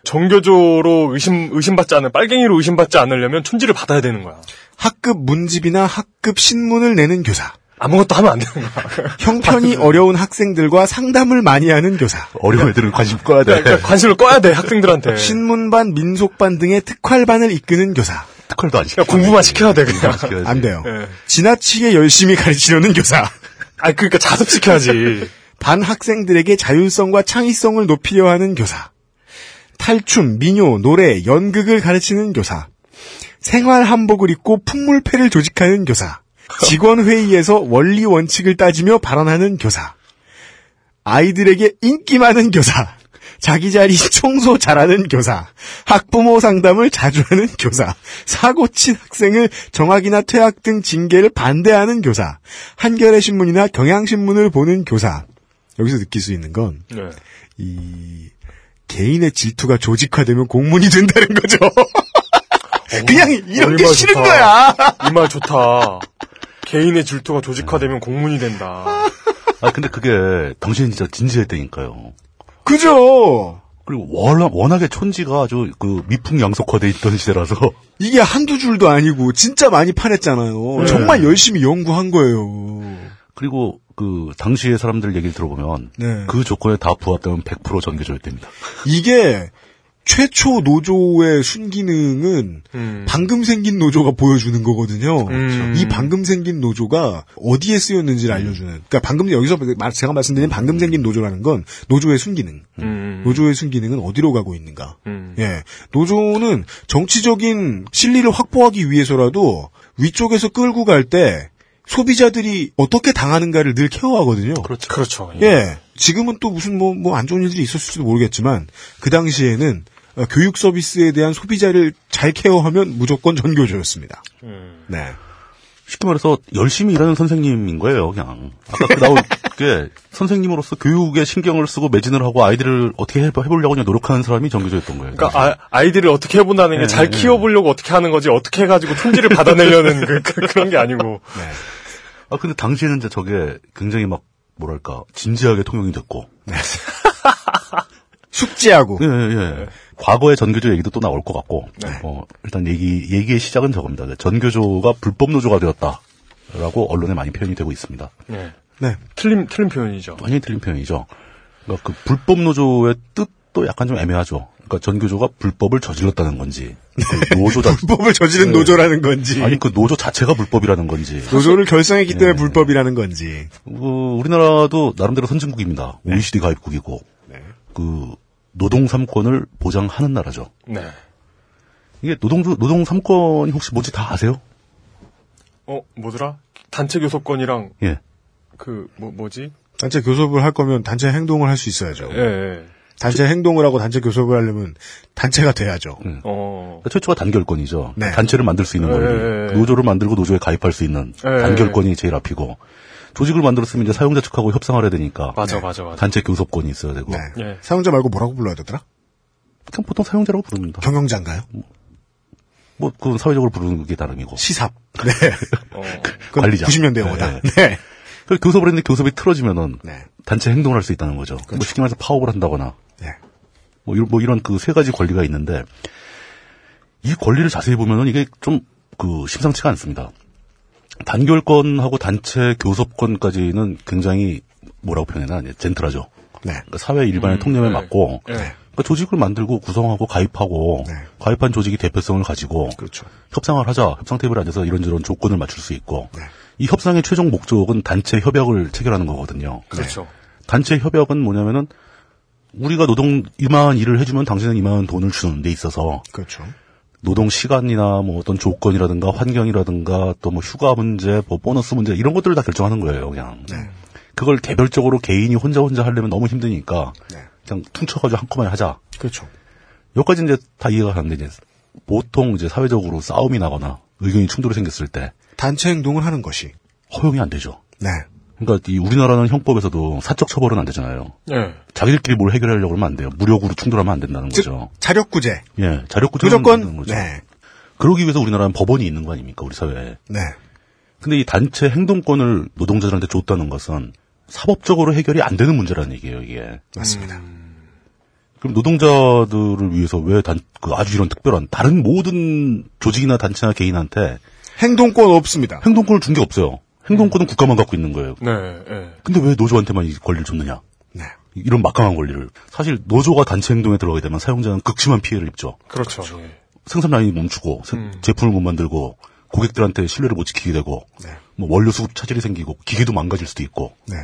정교조로 의심 의심받지 않는 빨갱이로 의심받지 않으려면 촌지를 받아야 되는 거야. 학급 문집이나 학급 신문을 내는 교사. 아무것도 하면 안 되는 거야. 형편이 어려운 학생들과 상담을 많이 하는 교사. 어려운 애들은 관심 꺼야 돼. 그러니까 관심을 꺼야 돼 학생들한테. 신문반, 민속반 등의 특활반을 이끄는 교사. 특활도 안 시켜. 공부만 시켜야 돼 그냥. 시켜야지. 안 돼요. 예. 지나치게 열심히 가르치려는 교사. 아 그러니까 자습시켜야지. 반 학생들에게 자율성과 창의성을 높이려 하는 교사. 탈춤, 민요, 노래, 연극을 가르치는 교사. 생활 한복을 입고 풍물패를 조직하는 교사. 직원 회의에서 원리 원칙을 따지며 발언하는 교사. 아이들에게 인기 많은 교사. 자기 자리 청소 잘하는 교사, 학부모 상담을 자주 하는 교사, 사고 친 학생을 정학이나 퇴학 등 징계를 반대하는 교사, 한겨레 신문이나 경향신문을 보는 교사. 여기서 느낄 수 있는 건, 네. 이, 개인의 질투가 조직화되면 공문이 된다는 거죠. 그냥 이런 어, 게이말 싫은 좋다. 거야. 이 말 좋다. 개인의 질투가 조직화되면 공문이 된다. 아, 근데 그게 당신은 진짜 진지했다니까요. 그죠? 그리고 워낙, 워낙에 촌지가 아주 그 미풍양속화돼 있던 시대라서 이게 한두 줄도 아니고 진짜 많이 파냈잖아요. 네. 정말 열심히 연구한 거예요. 그리고 그 당시의 사람들 얘기를 들어보면 네. 그 조건에 다 부합되면 100% 전교조였답니다. 이게 최초 노조의 순기능은 음. 방금 생긴 노조가 보여주는 거거든요. 음. 이 방금 생긴 노조가 어디에 쓰였는지를 알려주는. 그러니까 방금 여기서 말- 제가 말씀드린 방금 생긴 노조라는 건 노조의 순기능. 음. 노조의 순기능은 어디로 가고 있는가. 음. 예. 노조는 정치적인 실리를 확보하기 위해서라도 위쪽에서 끌고 갈 때 소비자들이 어떻게 당하는가를 늘 케어하거든요. 그렇죠. 그렇죠. 예. 지금은 또 무슨 뭐, 뭐 안 좋은 일들이 있었을지도 모르겠지만, 그 당시에는 어, 교육 서비스에 대한 소비자를 잘 케어하면 무조건 전교조였습니다. 음. 네. 쉽게 말해서 열심히 일하는 선생님인 거예요, 그냥. 아까 그 나온 게 선생님으로서 교육에 신경을 쓰고 매진을 하고 아이들을 어떻게 해- 해보려고 그냥 노력하는 사람이 전교조였던 거예요. 그러니까 아, 이들을 어떻게 해본다는 게 네, 잘 네. 키워보려고 어떻게 하는 거지 어떻게 해가지고 품질을 받아내려는 그, 그, 런게 아니고 아, 근데 당시에는 이제 저게 굉장히 막, 뭐랄까, 진지하게 통용이 됐고. 숙지하고. 예, 예, 예. 과거의 전교조 얘기도 또 나올 것 같고. 어, 일단 얘기, 얘기의 시작은 저겁니다. 전교조가 불법 노조가 되었다. 라고 언론에 많이 표현이 되고 있습니다. 네. 네. 틀린 틀린 표현이죠. 완전히 틀린 표현이죠. 그러니까 그 불법 노조의 뜻도 약간 좀 애매하죠. 그러니까 전교조가 불법을 저질렀다는 건지, 그 노조 자, 불법을 저지른 네. 노조라는 건지, 아니 그 노조 자체가 불법이라는 건지. 노조를 결성했기 때문에 네. 불법이라는 건지. 그 우리나라도 나름대로 선진국입니다. OECD 가입국이고, 그 노동 3권을 보장하는 나라죠. 네. 이게 노동 노동 3권이 혹시 뭔지 다 아세요? 어 뭐더라? 단체 교섭권이랑 예. 그 뭐 뭐지? 단체 교섭을 할 거면 단체 행동을 할 수 있어야죠. 예. 예. 단체 행동을 하고 단체 교섭을 하려면 단체가 돼야죠. 어. 그러니까 최초가 단결권이죠. 네. 단체를 만들 수 있는 예, 권리. 예, 예. 노조를 만들고 노조에 가입할 수 있는 예, 단결권이 제일 앞이고 조직을 만들었으면 이제 사용자 측하고 협상을 해야 되니까 맞아 맞아 맞아. 단체 교섭권이 있어야 되고 네. 예. 사용자 말고 뭐라고 불러야 되더라? 그냥 보통 사용자라고 부릅니다. 경영자인가요? 뭐 그건 사회적으로 부르는 게 다름이고 시삽. 네. 어. 관리자. 90년대 네, 영어다. 네. 네. 그 교섭을 했는데 교섭이 틀어지면은 네. 단체 행동을 할 수 있다는 거죠. 뭐 쉽게 말해서 파업을 한다거나 네. 뭐 이런, 뭐 이런 그 세 가지 권리가 있는데 이 권리를 자세히 보면은 이게 좀 그 심상치가 않습니다. 단결권하고 단체 교섭권까지는 굉장히 뭐라고 표현해나 젠틀하죠. 네. 그러니까 사회 일반의 음, 통념에 네. 맞고 네. 그러니까 조직을 만들고 구성하고 가입하고 네. 가입한 조직이 대표성을 가지고 그렇죠. 협상을 하자 협상 테이블에 앉아서 이런저런 조건을 맞출 수 있고 네. 이 협상의 최종 목적은 단체 협약을 체결하는 거거든요. 그렇죠. 단체 협약은 뭐냐면은 우리가 노동 이만한 일을 해주면 당신은 이만한 돈을 주는 데 있어서 그렇죠. 노동 시간이나 뭐 어떤 조건이라든가 환경이라든가 또 뭐 휴가 문제, 뭐 보너스 문제 이런 것들을 다 결정하는 거예요, 그냥. 네. 그걸 개별적으로 개인이 혼자 혼자 하려면 너무 힘드니까 네. 그냥 퉁쳐가지고 한꺼번에 하자. 그렇죠. 여기까지 이제 다 이해가 가는데 이제 보통 이제 사회적으로 싸움이 나거나 의견이 충돌이 생겼을 때 단체 행동을 하는 것이. 허용이 안 되죠. 네. 그러니까 이 우리나라는 형법에서도 사적 처벌은 안 되잖아요. 예. 자기들끼리 뭘 해결하려고 그러면 안 돼요. 무력으로 충돌하면 안 된다는 즉, 거죠. 자력구제. 예, 자력구조는 무조건. 거죠. 네. 그러기 위해서 우리나라는 법원이 있는 거 아닙니까, 우리 사회에. 네. 근데 이 단체 행동권을 노동자들한테 줬다는 것은 사법적으로 해결이 안 되는 문제라는 얘기예요, 이게. 맞습니다. 그럼 노동자들을 위해서 왜 단, 그 아주 이런 특별한, 다른 모든 조직이나 단체나 개인한테 행동권 없습니다. 행동권을 준 게 없어요. 행동권은 국가만 갖고 있는 거예요. 네. 예. 근데 왜 노조한테만 이 권리를 줬느냐? 네. 이런 막강한 권리를. 사실 노조가 단체 행동에 들어가게 되면 사용자는 극심한 피해를 입죠. 그렇죠. 예. 생산 라인이 멈추고 세- 음. 제품을 못 만들고 고객들한테 신뢰를 못 지키게 되고 네. 뭐 원료 수급 차질이 생기고 기계도 망가질 수도 있고 네.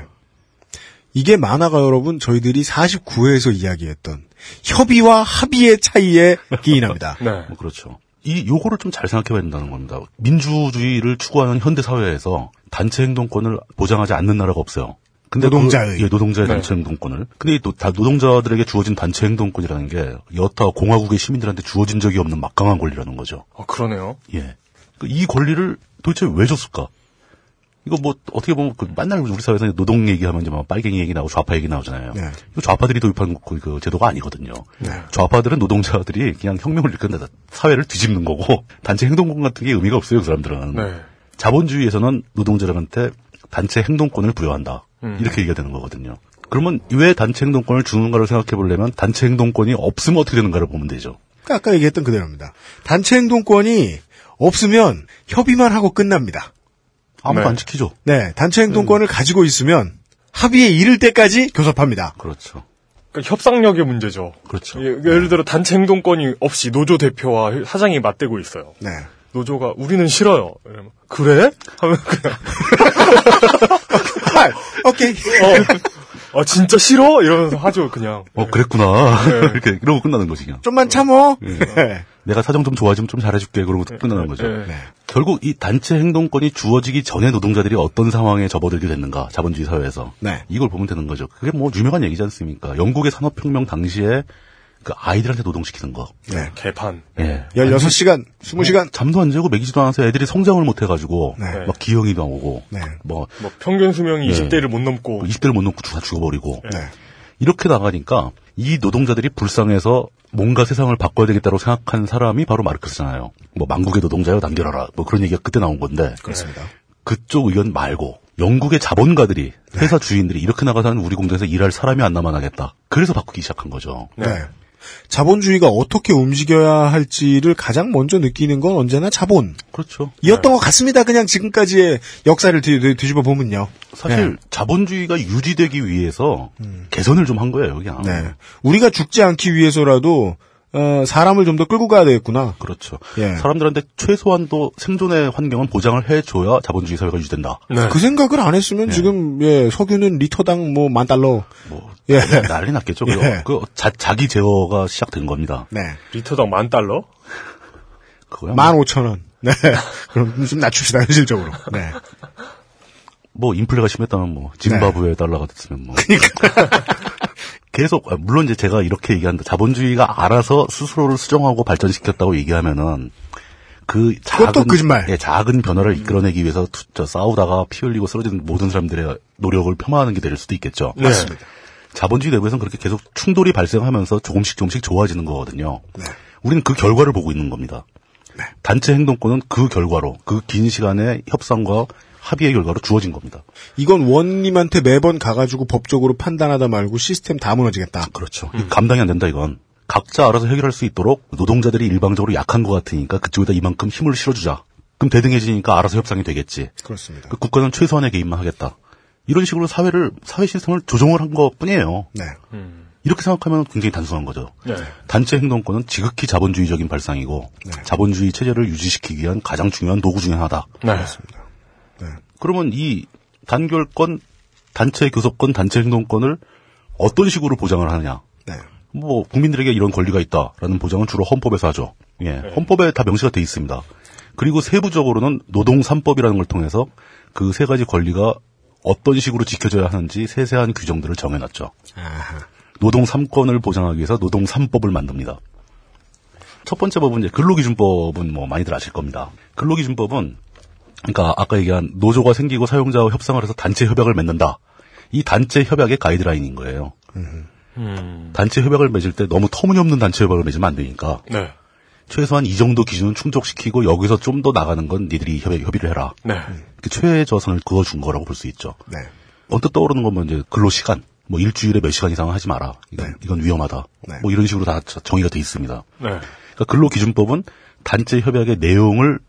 이게 만화가 여러분 저희들이 49회에서 이야기했던 협의와 합의의 차이에 기인합니다. 네. 뭐 그렇죠. 이 요거를 좀 잘 생각해봐야 된다는 겁니다. 민주주의를 추구하는 현대 사회에서 단체 행동권을 보장하지 않는 나라가 없어요. 근데 노동자의. 그, 예, 노동자의 네. 단체 행동권을. 근데 또 다 노동자들에게 주어진 단체 행동권이라는 게 여타 공화국의 시민들한테 주어진 적이 없는 막강한 권리라는 거죠. 아, 그러네요. 예. 그이 권리를 도대체 왜 줬을까? 이거 뭐 어떻게 보면 그 맨날 우리 사회에서 노동 얘기하면 이제 막 빨갱이 얘기 나오고 좌파 얘기 나오잖아요. 네. 이거 좌파들이 도입한 그, 그 제도가 아니거든요. 좌파들은 노동자들이 그냥 혁명을 일으켰는데 사회를 뒤집는 거고 단체 행동권 같은 게 의미가 없어요. 그 사람들은. 네. 자본주의에서는 노동자들한테 단체 행동권을 부여한다. 음. 이렇게 얘기가 되는 거거든요. 그러면 왜 단체 행동권을 주는가를 생각해 보려면 단체 행동권이 없으면 어떻게 되는가를 보면 되죠. 그러니까 아까 얘기했던 그대로입니다. 단체 행동권이 없으면 협의만 하고 끝납니다. 아무도 네. 안 지키죠. 네, 단체 행동권을 가지고 있으면 합의에 이를 때까지 교섭합니다. 그렇죠. 그러니까 협상력의 문제죠. 그렇죠. 예, 예를 들어 단체 행동권이 없이 노조 대표와 사장이 맞대고 있어요. 네. 노조가 우리는 싫어요. 이러면 그래? 하면 그냥 아, 오케이. 어, 아 진짜 싫어? 이러면서 하죠 그냥. 어, 그랬구나. 네. 이렇게, 이러고 끝나는 거지, 그냥. 좀만 참어. 네. 내가 사정 좀 좋아지면 좀 잘해줄게. 그러고 끝나는 거죠. 네. 네. 결국 이 단체 행동권이 주어지기 전에 노동자들이 어떤 상황에 접어들게 됐는가, 자본주의 사회에서. 네. 이걸 보면 되는 거죠. 그게 뭐 유명한 얘기지 않습니까? 영국의 산업혁명 당시에 그 아이들한테 노동시키는 거. 네. 개판. 예. 16시간, 20시간. 잠도 안 자고 먹이지도 않아서 애들이 성장을 못 해가지고, 네. 막 기형이 나오고, 네. 뭐, 뭐 평균 수명이 네. 20대를 못 넘고 20대를 못 놓고 다 죽어버리고, 네. 이렇게 나가니까 이 노동자들이 불쌍해서 뭔가 세상을 바꿔야 되겠다고 생각한 사람이 바로 마르크스잖아요. 뭐 망국의 노동자여 남겨라라. 뭐 그런 얘기가 그때 나온 건데 그렇습니다. 그쪽 의견 말고 영국의 자본가들이 회사 주인들이 이렇게 나가서는 우리 공장에서 일할 사람이 안 남아나겠다. 그래서 바꾸기 시작한 거죠. 네. 자본주의가 어떻게 움직여야 할지를 가장 먼저 느끼는 건 언제나 자본. 그렇죠. 이었던 것 같습니다. 그냥 지금까지의 역사를 뒤, 뒤집어 보면요. 사실 자본주의가 유지되기 위해서 개선을 좀 한 거예요, 그냥. 네. 우리가 죽지 않기 위해서라도 어, 사람을 좀 더 끌고 가야 되겠구나. 그렇죠. 예. 사람들한테 최소한도 생존의 환경은 보장을 해줘야 자본주의 사회가 유지된다. 네. 그 생각을 안 했으면 지금 예, 석유는 리터당 뭐 만 달러. 뭐 예. 난리 났겠죠. 그, 예. 그 자, 자기 제어가 시작된 겁니다. 네. 리터당 만 달러? 그거야. 만 오천 원. 네. 그럼 좀 낮춥시다 현실적으로. 네. 뭐 인플레가 심했다면 뭐 짐바브웨 달러가 됐으면 뭐 그러니까. 계속 아, 물론 이제 제가 이렇게 얘기한다. 자본주의가 알아서 스스로를 수정하고 발전시켰다고 얘기하면은 그 작은 거짓말. 예, 작은 변화를 이끌어내기 위해서 투- 저 싸우다가 피 흘리고 쓰러지는 모든 사람들의 노력을 폄하하는 게 될 수도 있겠죠. 네. 맞습니다. 자본주의 내부에서는 그렇게 계속 충돌이 발생하면서 조금씩 조금씩 좋아지는 거거든요. 네. 우리는 그 결과를 보고 있는 겁니다. 네. 단체 행동권은 그 결과로 그 긴 시간의 협상과 합의의 결과로 주어진 겁니다. 이건 원님한테 매번 가가지고 법적으로 판단하다 말고 시스템 다 무너지겠다. 그렇죠. 이거 감당이 안 된다 이건. 각자 알아서 해결할 수 있도록 노동자들이 일방적으로 약한 것 같으니까 그쪽에다 이만큼 힘을 실어주자. 그럼 대등해지니까 알아서 협상이 되겠지. 그렇습니다. 그 국가는 최소한의 개입만 하겠다. 이런 식으로 사회를 사회 시스템을 조정을 한 것 뿐이에요. 네. 이렇게 생각하면 굉장히 단순한 거죠. 네. 단체 행동권은 지극히 자본주의적인 발상이고 자본주의 체제를 유지시키기 위한 가장 중요한 도구 중에 하나다. 네. 그 러면 이 단결권, 단체 교섭권, 단체 행동권을 어떤 식으로 보장을 하느냐? 네. 뭐 국민들에게 이런 권리가 있다라는 보장은 주로 헌법에서 하죠. 예, 헌법에 다 명시가 돼 있습니다. 그리고 세부적으로는 노동 3법이라는 걸 통해서 그 세 가지 권리가 어떤 식으로 지켜져야 하는지 세세한 규정들을 정해놨죠. 노동 3권을 보장하기 위해서 노동 3법을 만듭니다. 첫 번째 법은 이제 근로기준법은 뭐 많이들 아실 겁니다. 근로기준법은 그러니까 아까 얘기한 노조가 생기고 사용자와 협상을 해서 단체 협약을 맺는다. 이 단체 협약의 가이드라인인 거예요. 단체 협약을 맺을 때 너무 터무니없는 단체 협약을 맺으면 안 되니까 네. 최소한 이 정도 기준은 충족시키고 여기서 좀 더 나가는 건 니들이 협의, 협의를 해라. 네. 그 최저선을 그어준 거라고 볼 수 있죠. 네. 언뜻 떠오르는 건뭐 이제 근로 시간, 뭐 일주일에 몇 시간 이상은 하지 마라. 이건, 이건 위험하다. 네. 뭐 이런 식으로 다 정의가 돼 있습니다. 네. 그러니까 근로 기준법은 단체 협약의 내용을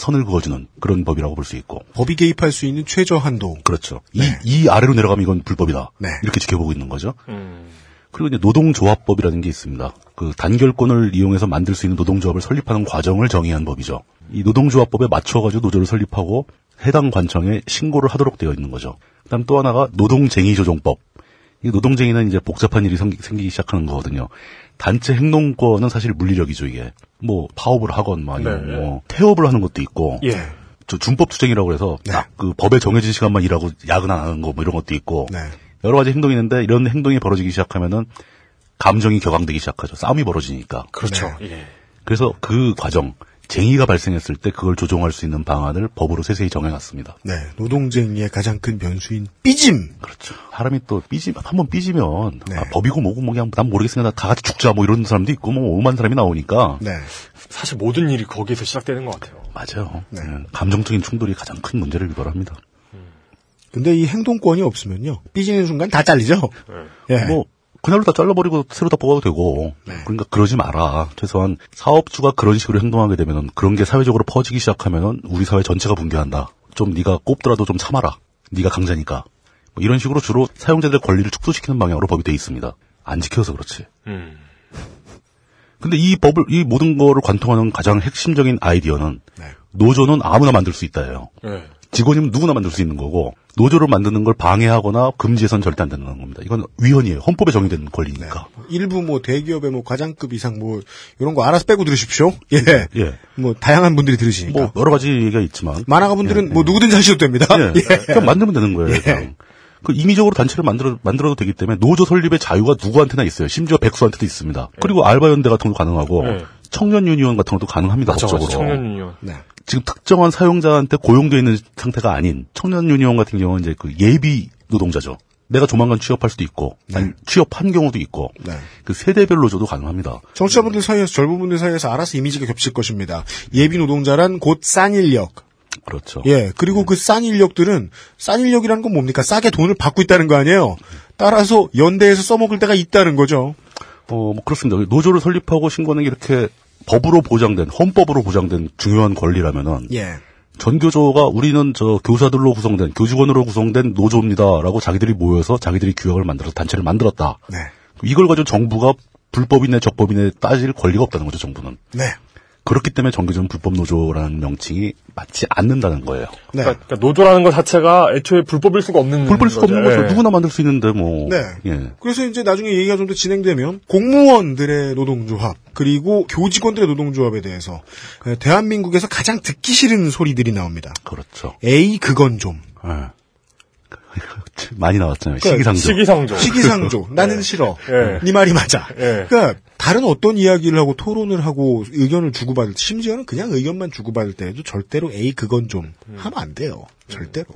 선을 그어주는 그런 법이라고 볼 수 있고. 법이 개입할 수 있는 최저 한도. 그렇죠. 이, 이 아래로 내려가면 이건 불법이다. 네. 이렇게 지켜보고 있는 거죠. 음. 그리고 이제 노동조합법이라는 게 있습니다. 그 단결권을 이용해서 만들 수 있는 노동조합을 설립하는 과정을 정의한 법이죠. 이 노동조합법에 맞춰가지고 노조를 설립하고 해당 관청에 신고를 하도록 되어 있는 거죠. 그다음 또 하나가 노동쟁의조정법. 이 노동쟁의는 이제 복잡한 일이 생기, 생기 기 시작하는 거거든요. 단체 행동권은 사실 물리력이죠 이게. 뭐 파업을 하건 뭐 아니면 네. 뭐 태업을 하는 것도 있고 예. 저 준법 투쟁이라고 해서 네. 딱그 법에 정해진 시간만 일하고 야근 안 하는 거 뭐 이런 것도 있고 네. 여러 가지 행동이 있는데 이런 행동이 벌어지기 시작하면은 감정이 격앙되기 시작하죠. 싸움이 벌어지니까. 그렇죠. 예. 그래서 그 과정 쟁의가 발생했을 때 그걸 조정할 수 있는 방안을 법으로 세세히 정해놨습니다. 네. 노동쟁의의 가장 큰 변수인 삐짐. 그렇죠. 사람이 또 삐지 한번 삐지면 네. 아, 법이고 뭐고 뭐 그냥 난 모르겠으니까 다 같이 죽자 뭐 이런 사람도 있고 뭐 오만 사람이 나오니까 네. 사실 모든 일이 거기에서 시작되는 것 같아요. 맞아요. 네. 예, 감정적인 충돌이 가장 큰 문제를 유발합니다. 근데 이 행동권이 없으면요. 삐지는 순간 다 잘리죠. 예. 뭐 그날로 다 잘라버리고 새로 다 뽑아도 되고 네. 그러니까 그러지 마라. 최소한 사업주가 그런 식으로 행동하게 되면은 그런 게 사회적으로 퍼지기 시작하면은 우리 사회 전체가 붕괴한다. 좀 네가 꼽더라도 좀 참아라. 네가 강자니까. 뭐 이런 식으로 주로 사용자들의 권리를 축소시키는 방향으로 법이 돼 있습니다. 안 지켜서 그렇지. 음. 근데 이 법을 이 모든 거를 관통하는 가장 핵심적인 아이디어는 네. 노조는 아무나 만들 수 있다예요. 예. 직원이면 누구나 만들 수 있는 거고 노조를 만드는 걸 방해하거나 금지해서는 절대 안 된다는 겁니다. 이건 위헌이에요. 헌법에 정의된 권리니까. 일부 뭐 대기업의 뭐 과장급 이상 뭐 이런 거 알아서 빼고 들으십시오. 예. 예. 뭐 다양한 분들이 들으시니까. 뭐 여러 가지 얘기가 있지만 만화가 분들은 예, 뭐 누구든지 하셔도 됩니다. 예. 예. 그냥 만들면 되는 거예요. 예. 그냥. 그 임의적으로 단체를 만들어 만들어도 되기 때문에 노조 설립의 자유가 누구한테나 있어요. 심지어 백수한테도 있습니다. 그리고 알바 연대 같은 것도 가능하고 예. 청년 유니온 같은 것도 가능합니다. 맞아. 법적으로. 청년 유니온. 네. 지금 특정한 사용자한테 고용되어 있는 상태가 아닌 청년 유니온 같은 경우는 이제 그 예비 노동자죠. 내가 조만간 취업할 수도 있고, 아니, 취업한 경우도 있고, 네. 그 세대별 노조도 가능합니다. 정치자분들 사이에서 젊은 분들 사이에서 알아서 이미지가 겹칠 것입니다. 예비 노동자란 곧 싼 인력. 그렇죠. 예. 그리고 그싼 인력들은 싼 인력이라는 건 뭡니까? 싸게 돈을 받고 있다는 거 아니에요. 따라서 연대에서 써먹을 때가 있다는 거죠. 어, 뭐 그렇습니다. 노조를 설립하고 신고하는 게 이렇게 법으로 보장된, 헌법으로 보장된 중요한 권리라면은, 예. 전교조가 우리는 저 교사들로 구성된, 교직원으로 구성된 노조입니다라고 자기들이 모여서 자기들이 규약을 만들어서 단체를 만들었다. 네. 이걸 가지고 정부가 불법이네 적법이네 따질 권리가 없다는 거죠, 정부는. 네. 그렇기 때문에 정규전 불법 노조라는 명칭이 맞지 않는다는 거예요. 네. 그러니까, 그러니까 노조라는 것 자체가 애초에 불법일 수가 없는 불법일 수가 없는 거죠. 예. 누구나 만들 수 있는데 뭐. 네. 예. 그래서 이제 나중에 얘기가 좀 더 진행되면 공무원들의 노동조합 그리고 교직원들의 노동조합에 대해서 에, 대한민국에서 가장 듣기 싫은 소리들이 나옵니다. 그렇죠. 에이 그건 좀 예. 많이 나왔잖아요. 그러니까 시기상조. 시기상조. 시기상조 나는 싫어 예. 네 말이 맞아. 예. 그러니까 다른 어떤 이야기를 하고 토론을 하고 의견을 주고받을 때 심지어는 그냥 의견만 주고받을 때에도 절대로 에이 그건 좀 하면 안 돼요. 절대로.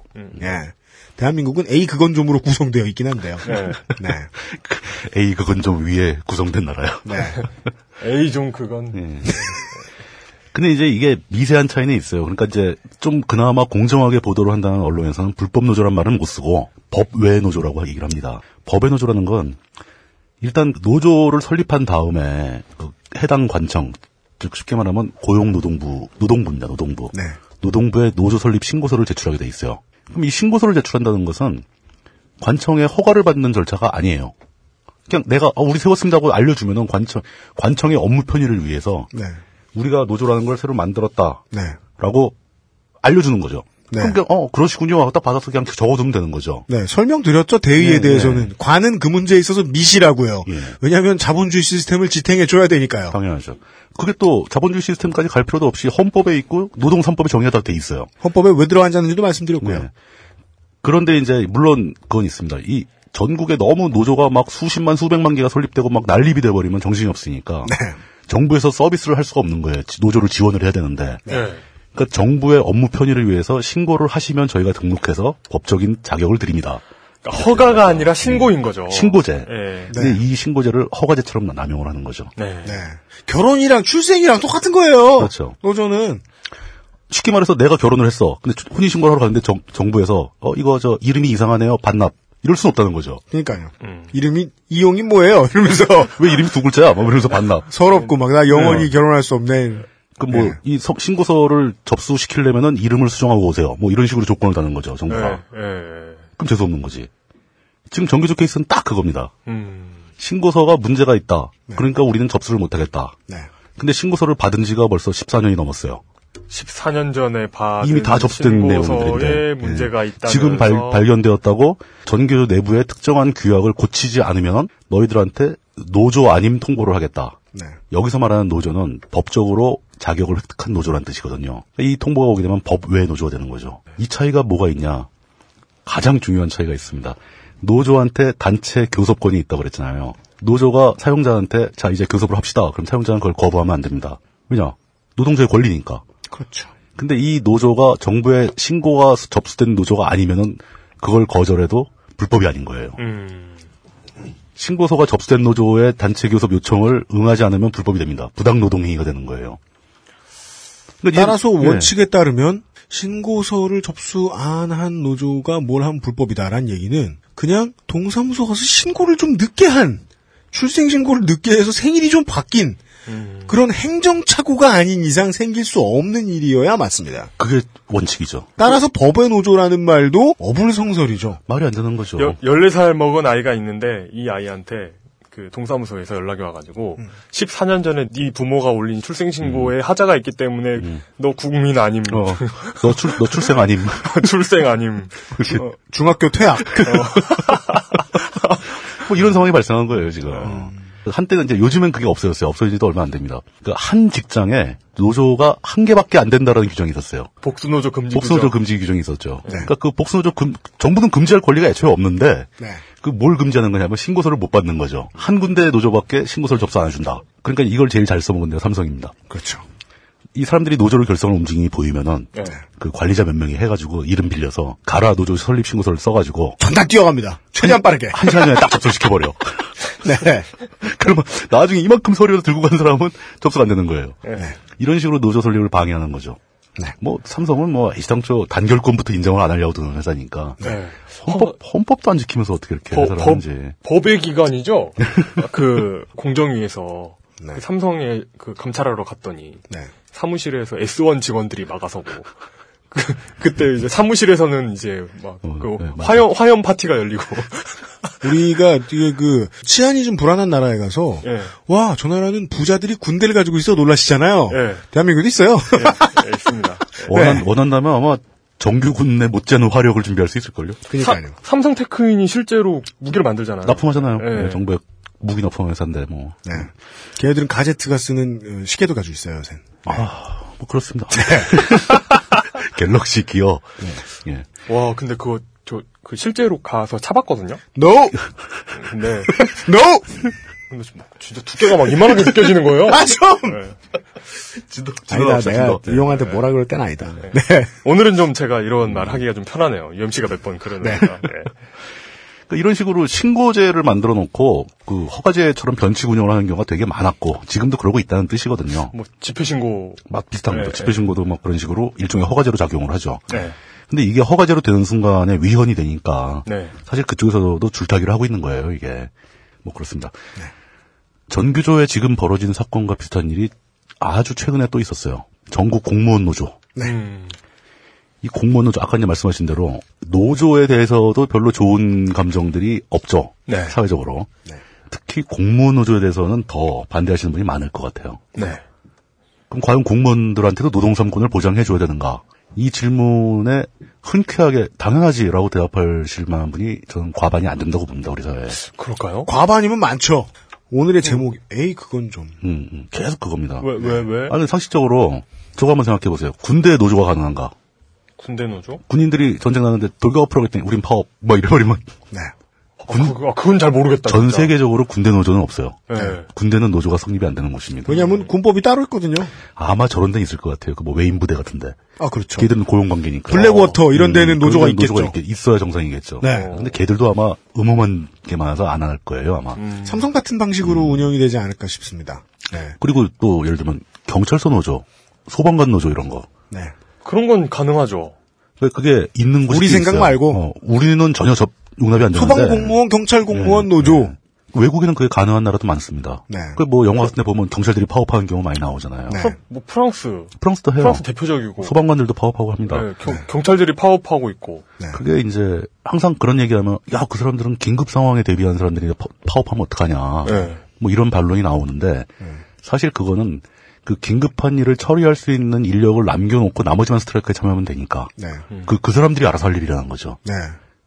예. 대한민국은 에이 그건 좀으로 구성되어 있긴 한데요. 예. 네. 에이, 그건 좀 위에 구성된 나라요. 네. 에이 좀 그건 예. 근데 이제 이게 미세한 차이는 있어요. 그러니까 이제 좀 그나마 공정하게 보도를 한다는 언론에서는 불법 노조란 말은 못 쓰고 법외 노조라고 얘기를 합니다. 법외 노조라는 건 일단 노조를 설립한 다음에 그 해당 관청, 즉 쉽게 말하면 고용노동부, 노동부입니다. 노동부. 네. 노동부에 노조 설립 신고서를 제출하게 돼 있어요. 그럼 이 신고서를 제출한다는 것은 관청의 허가를 받는 절차가 아니에요. 그냥 내가 어, 우리 세웠습니다고 알려주면은 관청 관청의 업무 편의를 위해서 네. 우리가 노조라는 걸 새로 만들었다라고 네. 알려주는 거죠. 네. 그럼 그냥 어 그러시군요 하고 딱 받아서 그냥 적어두면 되는 거죠. 네, 설명드렸죠. 대의에 네, 대해서는. 관은 그 문제에 있어서 미시라고요. 예. 왜냐하면 자본주의 시스템을 지탱해 줘야 되니까요. 당연하죠. 그게 또 자본주의 시스템까지 갈 필요도 없이 헌법에 있고 노동 3법에 정의가 돼 있어요. 헌법에 왜 들어앉았는지도 말씀드렸고요. 네. 그런데 이제 물론 그건 있습니다. 이 전국에 너무 노조가 막 수십만 수백만 개가 설립되고 막 난립이 돼 버리면 정신이 없으니까 네. 정부에서 서비스를 할 수가 없는 거예요. 지- 노조를 지원을 해야 되는데. 예. 그러니까 정부의 업무 편의를 위해서 신고를 하시면 저희가 등록해서 법적인 자격을 드립니다. 그러니까 허가가 아니라 신고인 거죠. 신고제. 예. 근데 이 신고제를 허가제처럼 남용을 하는 거죠. 네. 네. 결혼이랑 출생이랑 똑같은 거예요. 그렇죠. 노조는. 쉽게 말해서 내가 결혼을 했어. 근데 혼인 신고를 하러 가는데 정, 정부에서 어 이거 저 이름이 이상하네요. 반납. 이럴 수는 없다는 거죠. 그러니까요. 음. 이름이 이용이 뭐예요? 이러면서 왜 이름이 두 글자야? 막 이러면서 반납. 서럽고 막 나 영원히 네. 결혼할 수 없네. 그뭐 네. 이 신고서를 접수시키려면은 이름을 수정하고 오세요. 뭐 이런 식으로 조건을 다는 거죠. 예. 정부가. 예. 그럼 재수 없는 거지. 지금 정규조 케이스는 딱 그겁니다. 음. 신고서가 문제가 있다. 그러니까 우리는 접수를 못 하겠다. 네. 근데 신고서를 받은 지가 벌써 14년이 넘었어요. 14년 전에 받은 이미 다 접수된 내용들인데 문제가 예. 있다. 지금 발, 발견되었다고 전교조 내부의 특정한 규약을 고치지 않으면 너희들한테 노조 아님 통보를 하겠다. 네. 여기서 말하는 노조는 법적으로 자격을 획득한 노조란 뜻이거든요. 이 통보가 오게 되면 법외 노조가 되는 거죠. 이 차이가 뭐가 있냐? 가장 중요한 차이가 있습니다. 노조한테 단체 교섭권이 있다고 그랬잖아요. 노조가 사용자한테 자 이제 교섭을 합시다. 그럼 사용자는 그걸 거부하면 안 됩니다. 왜냐? 노동자의 권리니까. 그렇죠. 근데 이 노조가 정부에 신고가 접수된 노조가 아니면은 그걸 거절해도 불법이 아닌 거예요. 음. 신고서가 접수된 노조의 단체 교섭 요청을 응하지 않으면 불법이 됩니다. 부당 노동 행위가 되는 거예요. 그러니까 따라서 이- 예. 원칙에 따르면 신고서를 접수 안 한 노조가 뭘 하면 불법이다라는 얘기는 그냥 동사무소 가서 신고를 좀 늦게 한 출생 신고를 늦게 해서 생일이 좀 바뀐 그런 행정착오가 아닌 이상 생길 수 없는 일이어야 맞습니다. 그게 원칙이죠. 따라서 법의 노조라는 말도 어불성설이죠. 말이 안 되는 거죠. 여, 14살 먹은 아이가 있는데 이 아이한테 그 동사무소에서 연락이 와가지고 14년 전에 네 부모가 올린 출생신고에 하자가 있기 때문에 너 국민 아님 어, 너, 출, 너 출생 아님. 출생 아님 어, 중학교 퇴학. 뭐 이런 상황이 발생한 거예요, 지금. 한때는 이제 요즘엔 그게 없어졌어요. 없어지지도 얼마 안 됩니다. 그한 직장에 노조가 한 개밖에 안 된다라는 규정이 있었어요. 복수노조 금지 복수노조 규정. 금지 규정이 있었죠. 그러니까 그 복수노조 금, 정부는 금지할 권리가 애초에 없는데 네. 그 뭘 금지하는 거냐면 신고서를 못 받는 거죠. 한 군데 노조밖에 신고서를 접수 안 해준다. 그러니까 이걸 제일 잘 써먹은 데가 삼성입니다. 그렇죠. 이 사람들이 노조를 결성할 움직임이 보이면은 네. 그 관리자 몇 명이 해가지고 이름 빌려서 가라 노조 설립 신고서를 써가지고 전다 뛰어갑니다. 최대한 빠르게. 한 시간 전에 딱 접수시켜 버려. 네. 그러면 나중에 이만큼 서류를 들고 간 사람은 접수가 안 되는 거예요. 네. 이런 식으로 노조 설립을 방해하는 거죠. 네. 뭐 삼성은 뭐 애시당초 단결권부터 인정을 안 하려고 드는 회사니까 네. 헌법 헌법도 안 지키면서 어떻게 이렇게 법, 회사를 법, 하는지. 법의 기관이죠. 그 공정위에서 네. 그 삼성에 그 감찰하러 갔더니 네. 사무실에서 S1 직원들이 막아서고 그, 그때 이제 사무실에서는 이제 막 어, 그 네. 화염 화염 파티가 열리고 우리가 그 치안이 좀 불안한 나라에 가서 예. 와저 나라는 부자들이 군대를 가지고 있어 놀라시잖아요. 예. 대한민국도 있어요. 예, 있습니다. 원한, 원한다면 아마 정규 군 내 못지않은 화력을 준비할 수 있을걸요? 그러니까요. 삼성 테크인이 실제로 무기를 만들잖아요. 납품하잖아요. 예. 네, 정부의 무기 납품 회사인데 뭐. 네. 걔네들은 가제트가 쓰는 어, 시계도 가지고 있어요, 요새. 아, 뭐 그렇습니다. 갤럭시 기어. 예. 와 근데 그거 저 그 실제로 가서 차봤거든요. No, 근데 no. 근데 좀 진짜 두께가 막 이만하게 느껴지는 거예요. 아 좀. 네. 지도, 아니다, 없어, 내가 지도. 이 형한테 뭐라 그럴 땐 아니다. 네. 오늘은 좀 제가 이런 말 하기가 좀 편하네요. UMC가 몇 번 그러니까. 네. 이런 식으로 신고제를 만들어 놓고 그 허가제처럼 변칙 운영을 하는 경우가 되게 많았고 지금도 그러고 있다는 뜻이거든요. 뭐 집회 신고. 막 비슷한 네, 거죠. 집회 신고도 막 그런 식으로 일종의 허가제로 작용을 하죠. 네. 근데 이게 허가제로 되는 순간에 위헌이 되니까 네. 사실 그쪽에서도 줄타기를 하고 있는 거예요. 이게 뭐 그렇습니다. 전규조에 지금 벌어진 사건과 비슷한 일이 아주 최근에 또 있었어요. 전국 공무원 노조. 음. 이 공무원 노조 아까 이제 말씀하신 대로 노조에 대해서도 별로 좋은 감정들이 없죠. 네. 사회적으로. 특히 공무원 노조에 대해서는 더 반대하시는 분이 많을 것 같아요. 네. 그럼 과연 공무원들한테도 노동삼권을 보장해 줘야 되는가? 이 질문에 흔쾌하게 당연하지라고 대답하실 만한 분이 저는 과반이 안 된다고 봅니다 우리 사회에. 그럴까요? 과반이면 많죠. 오늘의 제목, 에이, 그건 좀. 음, 음, 계속 그겁니다. 왜, 왜, 왜? 아니 상식적으로 저거 한번 생각해 보세요. 군대 노조가 가능한가? 군대 노조? 군인들이 전쟁 나는데 돌격 앞으로 했더니 우린 파업 뭐 이래버리면 네. 군, 아, 그거, 그건 잘 모르겠다. 전 진짜. 세계적으로 군대 노조는 없어요. 네. 군대는 노조가 성립이 안 되는 곳입니다. 왜냐면 군법이 따로 있거든요. 아마 저런 데 있을 것 같아요. 그 뭐 외인 부대 같은데. 아, 그렇죠. 걔들은 고용 관계니까. 블랙워터 이런 데는 노조가 그런 데는 있겠죠. 있겠- 있어야 정상이겠죠. 네. 근데 걔들도 아마 음험한 게 많아서 안 할 거예요, 아마. 삼성 같은 방식으로 운영이 되지 않을까 싶습니다. 네. 그리고 또 예를 들면 경찰서 노조, 소방관 노조 이런 거. 네. 그런 건 가능하죠. 그- 그게 있는 곳이 우리 생각 있어요. 말고. 어, 우리는 전혀 접 용납이 안 되는데. 소방 공무원, 경찰 공무원 노조. 외국에는 그게 가능한 나라도 많습니다. 네. 그뭐 영화 같은 데 보면 경찰들이 파업하는 경우 많이 나오잖아요. 네. 프랑- 뭐 프랑스. 프랑스도 해요. 프랑스 대표적이고. 소방관들도 파업하고 합니다. 네, 경, 경찰들이 파업하고 있고. 그게 이제 항상 그런 얘기하면 야 그 사람들은 긴급 상황에 대비한 사람들이 파- 파업하면 어떡하냐. 네. 뭐 이런 반론이 나오는데 사실 그거는 그 긴급한 일을 처리할 수 있는 인력을 남겨놓고 나머지만 스트라이크에 참여하면 되니까 네. 그 그 사람들이 알아서 할 일이라는 거죠. 네.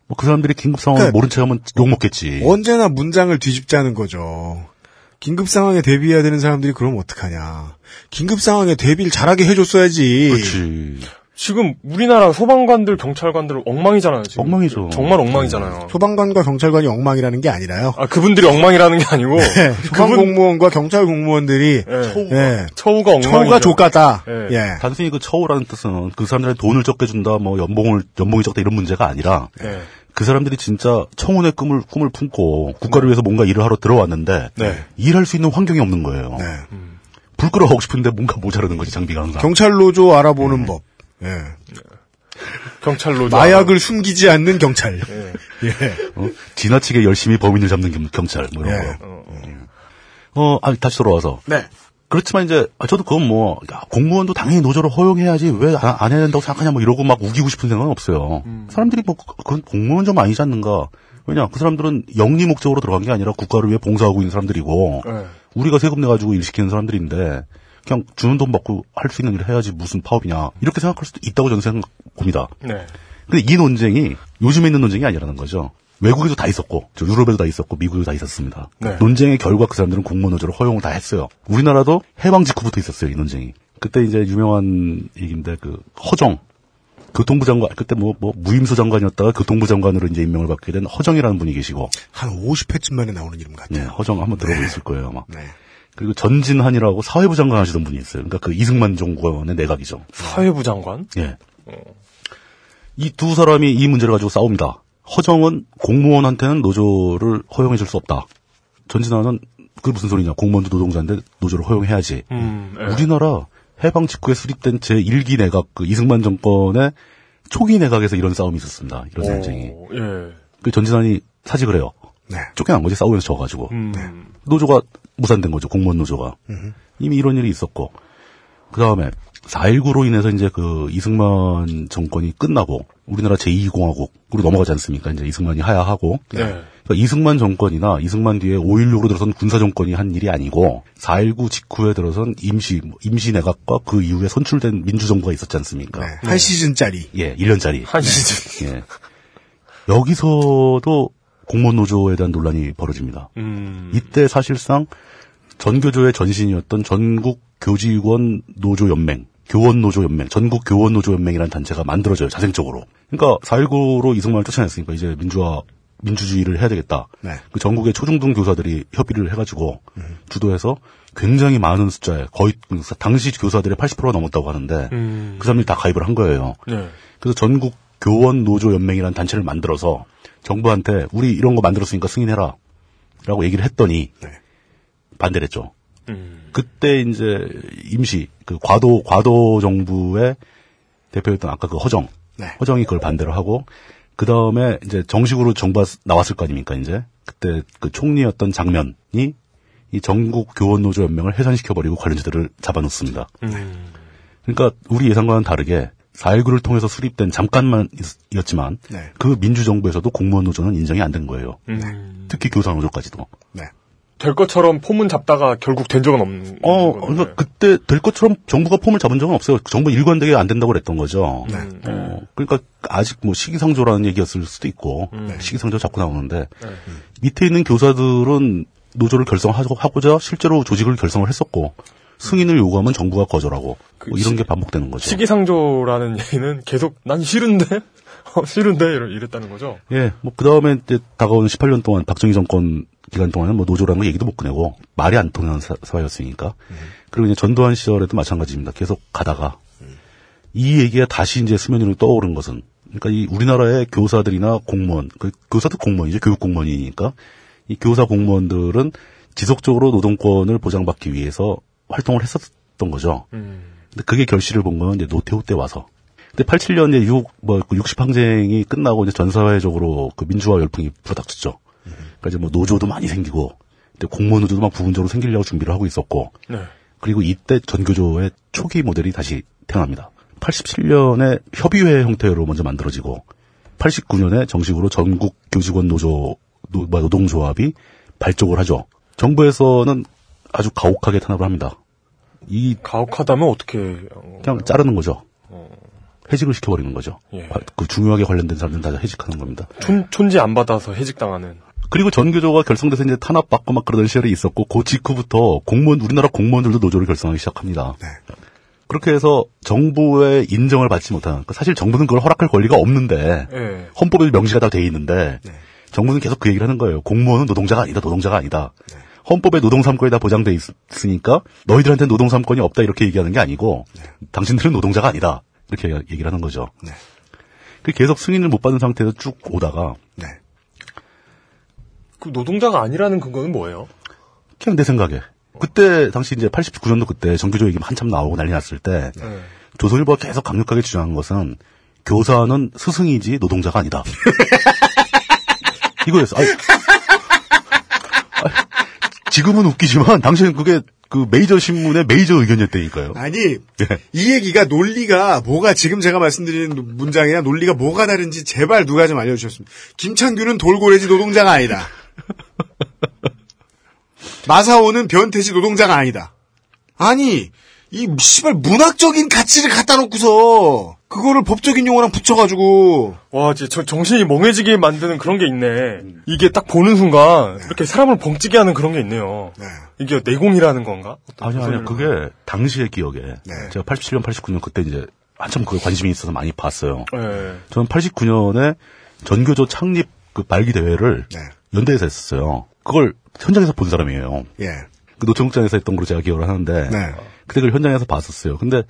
뭐 그 사람들이 긴급 상황을 그러니까 모른 척 하면 욕 먹겠지. 언제나 문장을 뒤집자는 거죠. 긴급 상황에 대비해야 되는 사람들이 그럼 어떡하냐. 긴급 상황에 대비를 잘하게 해줬어야지. 그렇지. 지금 우리나라 소방관들, 경찰관들 엉망이잖아요. 지금. 엉망이죠. 정말 엉망이잖아요. 소방관과 경찰관이 엉망이라는 게 아니라요. 아 그분들이 엉망이라는 게 아니고 네, 소방 공무원과 경찰 공무원들이 예. 예, 처우가 엉망이죠. 처우가 족같다. 예. 예. 단순히 그 처우라는 뜻은 그 사람들한테 돈을 적게 준다, 뭐 연봉을 연봉이 적다 이런 문제가 아니라 네. 그 사람들이 진짜 청혼의 꿈을 꿈을 품고 국가를 위해서 뭔가 일을 하러 들어왔는데 네. 일할 수 있는 환경이 없는 거예요. 네. 불 끌어가고 싶은데 뭔가 모자라는 거지 장비가 항상. 경찰 노조 알아보는 법. 예. 경찰로 마약을 숨기지 않는 경찰. 예. 예. 어? 지나치게 열심히 범인을 잡는 경- 경찰 뭐 이런 예. 거. 어, 아, 다시 돌아와서. 네. 그렇지만 이제 아, 저도 그건 뭐 야, 공무원도 당연히 노조를 허용해야지 왜안 해야 된다고 생각하냐 뭐 이러고 막 우기고 싶은 생각은 없어요. 사람들이 뭐 그- 그건 공무원 좀 아니지 않는가? 왜냐 그 사람들은 영리 목적으로 들어간 게 아니라 국가를 위해 봉사하고 있는 사람들이고 네. 우리가 세금 내 가지고 일 시키는 사람들인데 그냥 주는 돈 받고 할 수 있는 일을 해야지 무슨 파업이냐 이렇게 생각할 수도 있다고 저는 생각합니다. 네. 근데 이 논쟁이 요즘에 있는 논쟁이 아니라는 거죠. 외국에도 다 있었고, 저 유럽에도 다 있었고, 미국에도 다 있었습니다. 네. 논쟁의 결과 그 사람들은 공무원 노조를 허용을 다 했어요. 우리나라도 해방 직후부터 있었어요, 이 논쟁이. 그때 이제 유명한 얘기인데, 그, 허정. 교통부 장관, 그때 뭐, 뭐, 무임소 장관이었다가 교통부 장관으로 이제 임명을 받게 된 허정이라는 분이 계시고, 한 50회쯤 만에 나오는 이름 같아요. 네, 허정 한번 들어보셨을 거예요, 아마. 네. 그리고 전진한이라고 사회부 장관 하시던 분이 있어요. 그러니까 그 이승만 정권의 내각이죠. 사회부 장관. 예. 이두 사람이 이 문제를 가지고 싸웁니다. 허정은 공무원한테는 노조를 허용해 줄 수 없다. 전진환은 그게 무슨 소리냐. 공무원도 노동자인데 노조를 허용해야지. 음, 예. 우리나라 해방 직후에 수립된 제1기 내각 그 이승만 정권의 초기 내각에서 이런 싸움이 있었습니다. 이런 전쟁이. 오, 예. 그 전진환이 사직을 해요. 네. 쫓겨난 거지 싸우면서 져가지고. 음. 노조가 무산된 거죠. 공무원 노조가. 이미 이런 일이 있었고. 그 다음에 4.19로 인해서 이제 그 이승만 정권이 끝나고 우리나라 제2공화국으로 넘어가지 않습니까? 이제 이승만이 하야하고. 네. 그러니까 이승만 정권이나 이승만 뒤에 5.16으로 들어선 군사 정권이 한 일이 아니고 4.19 직후에 들어선 임시, 임시 내각과 그 이후에 선출된 민주정부가 있었지 않습니까? 네. 한 시즌짜리. 예, 1년짜리. 한 시즌. 예. 여기서도 공무원 노조에 대한 논란이 벌어집니다. 음. 이때 사실상 전교조의 전신이었던 전국 교직원 노조 연맹, 교원 노조 연맹, 전국 교원 노조 연맹이라는 단체가 만들어져요, 자생적으로. 그러니까 4.19로 이승만을 쫓아냈으니까 이제 민주화, 민주주의를 해야 되겠다. 네. 그 전국의 초중등 교사들이 협의를 해가지고 주도해서 굉장히 많은 숫자에 거의 그 당시 교사들의 80%가 넘었다고 하는데 음. 그 사람들이 다 가입을 한 거예요. 네. 그래서 전국 교원 노조 연맹이라는 단체를 만들어서 정부한테 우리 이런 거 만들었으니까 승인해라. 라고 얘기를 했더니 네. 반대를 했죠. 음. 그때 이제 임시 그 과도 과도 정부의 대표였던 아까 그 허정 네. 허정이 그걸 반대를 하고 그 다음에 이제 정식으로 정부가 나왔을 거 아닙니까 이제 그때 그 총리였던 장면이 이 전국 교원 노조 연맹을 해산시켜 버리고 관련자들을 잡아놓습니다. 음. 그러니까 우리 예상과는 다르게 4.19를 통해서 수립된 잠깐만이었지만 네. 그 민주정부에서도 공무원 노조는 인정이 안 된 거예요. 음. 특히 교사 노조까지도. 네. 될 것처럼 포문 잡다가 결국 된 적은 없는 어, 거네요. 그러니까 그때 될 것처럼 정부가 폼을 잡은 적은 없어요. 정부 일관되게 안 된다고 그랬던 거죠. 네. 음. 어, 그러니까 아직 뭐 시기상조라는 얘기였을 수도 있고 음. 시기상조 자꾸 나오는데 네. 밑에 있는 교사들은 노조를 결성하고자 실제로 조직을 결성을 했었고 승인을 요구하면 정부가 거절하고 뭐 이런 게 반복되는 거죠. 시기상조라는 얘기는 계속 난 싫은데 어, 싫은데 이랬다는 거죠. 예, 뭐, 그 다음에 이제 다가오는 18년 동안 박정희 정권 기간 동안은 뭐 노조라는 거 얘기도 못 꺼내고 말이 안 통하는 사, 사회였으니까. 그리고 이제 전두환 시절에도 마찬가지입니다. 계속 가다가 이 얘기가 다시 이제 수면 위로 떠오른 것은 그러니까 이 우리나라의 교사들이나 공무원, 그 교사도 공무원이죠. 교육 공무원이니까 이 교사 공무원들은 지속적으로 노동권을 보장받기 위해서 활동을 했었던 거죠. 음. 근데 그게 결실을 본 거는 이제 노태우 때 와서. 근데 87년에 6, 뭐, 60항쟁이 끝나고 이제 전 사회적으로 그 민주화 열풍이 불어닥쳤죠. 그러니까 이제 뭐 노조도 많이 생기고, 근데 공무원 노조도 막 부분적으로 생기려고 준비를 하고 있었고, 네. 그리고 이때 전교조의 초기 모델이 다시 태어납니다. 87년에 협의회 형태로 먼저 만들어지고, 89년에 정식으로 전국 교직원 노조, 노동조합이 발족을 하죠. 정부에서는 아주 가혹하게 탄압을 합니다. 이 가혹하다면 어떻게 어, 그냥 자르는 거죠. 해직을 시켜버리는 거죠. 예. 그 중요하게 관련된 사람들은 다 해직하는 겁니다. 촌, 촌지 안 받아서 해직당하는 그리고 전교조가 결성돼서 이제 탄압받고 막 그러던 시절이 있었고, 그 직후부터 공무원, 우리나라 공무원들도 노조를 결성하기 시작합니다. 네. 그렇게 해서 정부의 인정을 받지 못하는, 그러니까 사실 정부는 그걸 허락할 권리가 없는데, 예. 헌법에 명시가 다 돼 있는데, 네. 정부는 계속 그 얘기를 하는 거예요. 공무원은 노동자가 아니다, 노동자가 아니다. 헌법에 노동 3권이 다 보장돼 있으니까 너희들한테 노동 3권이 없다 이렇게 얘기하는 게 아니고 당신들은 노동자가 아니다 이렇게 얘기를 하는 거죠. 네. 그 계속 승인을 못 받은 상태에서 쭉 오다가 네. 그 노동자가 아니라는 근거는 뭐예요? 그냥 내 생각에 그때 당시 이제 89년도 그때 정규조 얘기 한참 나오고 난리 났을 때 예. 조선일보가 계속 강력하게 주장한 것은 교사는 스승이지 노동자가 아니다. 이거였어. 아니, 아니, 지금은 웃기지만 당시에는 그게 그 메이저 신문의 메이저 의견이었다니까요. 아니 예. 이 얘기가 논리가 뭐가 지금 제가 말씀드리는 문장이랑 논리가 뭐가 다른지 제발 누가 좀 알려주셨습니다. 김창규는 돌고래지 노동자가 아니다. 마사오는 변태지 노동자가 아니다. 아니 이 씨발 문학적인 가치를 갖다 놓고서 그거를 법적인 용어랑 붙여가지고 와, 진짜 저 정신이 멍해지게 만드는 그런 게 있네. 이게 딱 보는 순간 이렇게 사람을 벙찌게 하는 그런 게 있네요. 네. 이게 내공이라는 건가? 아니요, 아니요. 조선일보. 그게 당시의 기억에 네. 제가 87년, 89년 그때 이제 한참 그에 관심이 있어서 많이 봤어요. 예. 저는 89년에 전교조 창립 그 말기 대회를 네. 연대에서 했었어요. 그걸 현장에서 본 사람이에요. 예. 그 노총국장에서 했던 걸로 제가 기억을 하는데 네. 그때 그걸 현장에서 봤었어요. 근데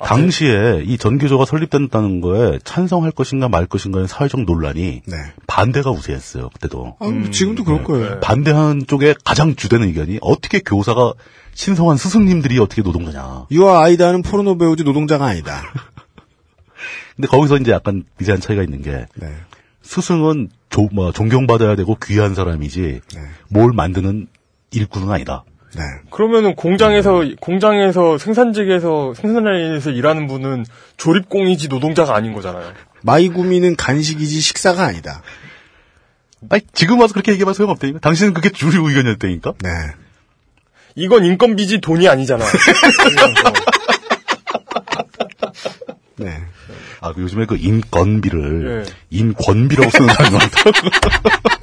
당시에 이 전교조가 설립된다는 거에 찬성할 것인가 말 것인가의 사회적 논란이 네. 반대가 우세했어요. 그때도 아, 지금도 그럴 거예요. 반대하는 쪽에 가장 주된 의견이 어떻게 교사가 신성한 스승님들이 어떻게 노동자냐. 유아 아이다는 포르노 배우지 노동자가 아니다. 근데 거기서 이제 약간 미세한 차이가 있는 게 네. 스승은 조- 뭐 존경받아야 되고 귀한 사람이지 네. 뭘 만드는 일꾼은 아니다. 네. 그러면은 공장에서 공장에서 생산직에서 생산 라인에서 일하는 분은 조립공이지 노동자가 아닌 거잖아요. 마이구미는 간식이지 식사가 아니다. 아니 지금 와서 그렇게 얘기하면 소용없다니까. 당신은 그게 주류 의견이었다니까. 네. 이건 인건비지 돈이 아니잖아. 네. 아, 그 요즘에 그 인건비를 예. 인권비라고 쓰는 사람이 많더라고.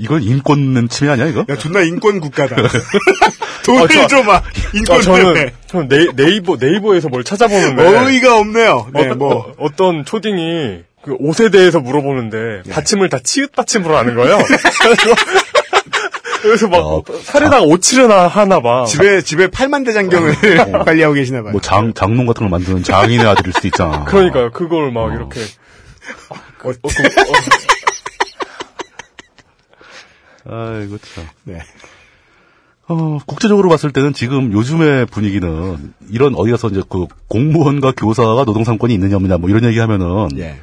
이- 이건 인권 침해 아니야, 이거? 야, 존나 인권 국가다. 돈을 아, 저- 줘봐. 인권 아, 저는 때문에. 저는 네, 네이 버 네이버에서 뭘 찾아보는데 어이가 없네요. 네, 뭐. 어, 떤 초딩이 그 옷에 대해서 물어보는데 네. 받침을 다 치읓 받침으로 하는 거예요. 그래서 막 어, 살에다가 오치려나 하나 봐. 집에, 집에 팔만 대장경을 관리하고 계시나 봐요. 뭐 장, 장롱 같은 걸 만드는 장인의 아들일 수도 있잖아. 그러니까요. 그걸 막 이렇게 어, 아이고, 참. 네. 어, 국제적으로 봤을 때는 지금 요즘의 분위기는 이런 어디 가서 이제 그 공무원과 교사가 노동 상권이 있느냐 없느냐 뭐 이런 얘기 하면은 예.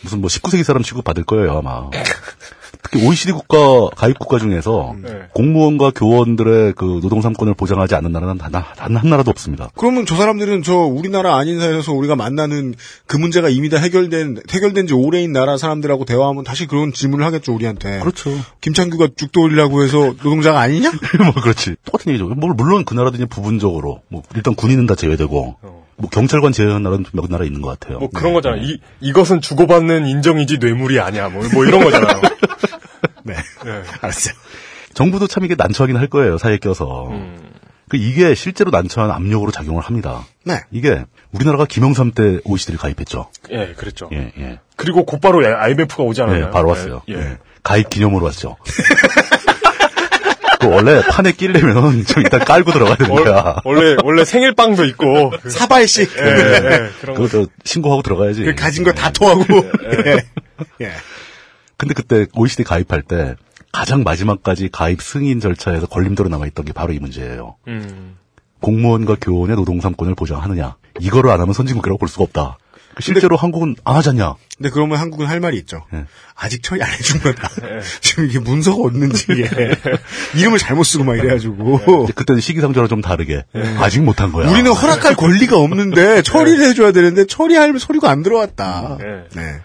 무슨 뭐 19세기 사람 취급 받을 거예요, 아마. 특히 OECD 국가, 가입 국가 중에서 네. 공무원과 교원들의 그 노동 삼권을 보장하지 않는 나라는 단, 단한 나라도 없습니다. 그러면 저 사람들은 저 우리나라 아닌 사회에서 우리가 만나는 그 문제가 이미 다 해결된, 해결된 지 오래인 나라 사람들하고 대화하면 다시 그런 질문을 하겠죠, 우리한테. 그렇죠. 김창규가 죽돌이라고 해서 노동자가 아니냐? 뭐 그렇지. 똑같은 얘기죠. 뭐 물론 그 나라도 이제 부분적으로 뭐 일단 군인은 다 제외되고 뭐 경찰관 제외한 나라는 몇 나라 있는 것 같아요. 뭐 그런 거잖아. 이 이것은 주고받는 인정이지 뇌물이 아니야. 뭐, 뭐 이런 거잖아요. 네. 네. 알았어요. 정부도 참 이게 난처하긴 할 거예요. 사이에 껴서. 그 이게 실제로 난처한 압력으로 작용을 합니다. 네. 이게 우리나라가 김영삼 때 OECD를 가입했죠. 예, 그랬죠. 예, 예. 그리고 곧바로 IMF가 오지 않았나요? 예, 바로 왔어요. 예. 예. 가입 기념으로 왔죠. 그 원래 판에 끼려면 좀 일단 깔고 들어가야 되는 거야. 원래 원래 생일빵도 있고 그, 사발씩. 예, 예, 그런 거. 그거 저 신고하고 들어가야지. 그 가진 거다 토하고. 예. 예. 근데 그때 OECD 가입할 때 가장 마지막까지 가입 승인 절차에서 걸림돌로 남아있던 게 바로 이 문제예요. 음. 공무원과 교원의 노동 삼권을 보장하느냐. 이거를 안 하면 선진국이라고 볼 수가 없다. 실제로 한국은 안 하잖냐. 근데 그러면 한국은 할 말이 있죠. 예. 아직 처리 안 해준 거다. 지금 이게 문서가 없는지, 예. 이름을 잘못 쓰고 막 이래가지고. 이제 그때는 시기상조랑 좀 다르게 아직 못한 거야. 우리는 허락할 권리가 없는데 처리를 해줘야 되는데 처리할 서류가 안 들어왔다. 예. 네.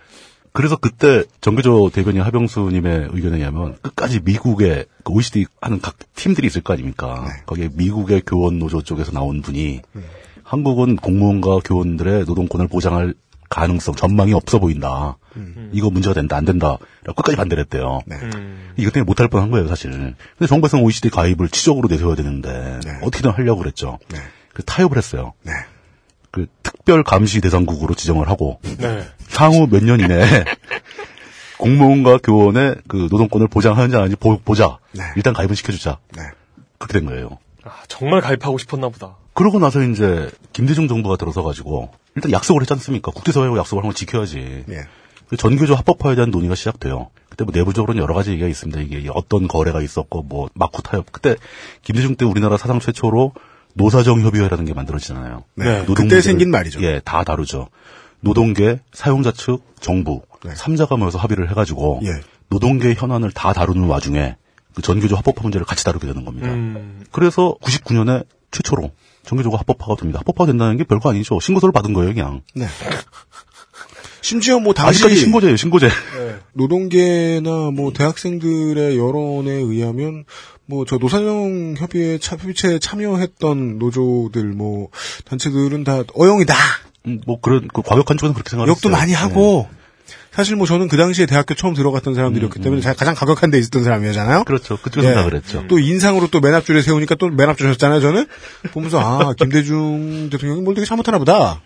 그래서 그때 정교조 대변인 하병수님의 의견에 의하면 끝까지 미국의 그 OECD 하는 각 팀들이 있을 거 아닙니까? 거기에 미국의 교원 노조 쪽에서 나온 분이 한국은 공무원과 교원들의 노동권을 보장할 가능성, 전망이 없어 보인다. 이거 문제가 된다, 안 된다. 라고 끝까지 반대를 했대요. 네. 음. 이것 때문에 못할 뻔한 거예요, 사실. 근데 정부에서는 OECD 가입을 치적으로 내세워야 되는데 네. 어떻게든 하려고 그랬죠. 네. 그 타협을 했어요. 네. 그 특별 감시 대상국으로 지정을 하고 네. 향후 몇 년 이내에 공무원과 교원의 그 노동권을 보장하는지 안 하는지 보, 자 네. 일단 가입은 시켜주자. 네. 그렇게 된 거예요. 아, 정말 가입하고 싶었나 보다. 그러고 나서 이제 김대중 정부가 들어서 가지고 일단 약속을 했지 않습니까? 국제사회하고 약속을 한건 지켜야지. 예. 그 전교조 합법화에 대한 논의가 시작돼요. 그때 뭐 내부적으로는 여러 가지 얘기가 있습니다. 이게 어떤 거래가 있었고 뭐 마쿠 타협. 그때 김대중 때 우리나라 사상 최초로 노사정 협의회라는 게 만들어지잖아요. 네. 노동 그때 생긴 말이죠. 예, 다 다루죠. 노동계, 사용자 측, 정부 네. 삼자가 모여서 합의를 해가지고 예. 노동계 현안을 다 다루는 와중에 그 전교조 합법화 문제를 같이 다루게 되는 겁니다. 음. 그래서 99년에 최초로 전교조가 합법화가 됩니다. 합법화 된다는 게 별거 아니죠. 신고서를 받은 거예요, 그냥. 네. 심지어 뭐 당시 아직까지 신고제예요, 신고제. 노동계나 뭐 대학생들의 여론에 의하면 뭐 저 노사정 협의회 차, 협의체에 참여했던 노조들 뭐 단체들은 다 어영이다. 음, 뭐 그런 그 과격한 쪽은 그렇게 생각했어요. 욕도 많이 하고 사실 뭐 저는 그 당시에 대학교 처음 들어갔던 사람들이었기 때문에 자- 가장 가격한 데 있었던 사람이잖아요. 그렇죠. 그쪽에서 예. 다 그랬죠. 또 인상으로 또 맨 앞줄에 세우니까 또 맨 앞줄이었잖아요, 저는. 보면서, 아, 김대중 대통령이 뭘 되게 잘못하나 보다.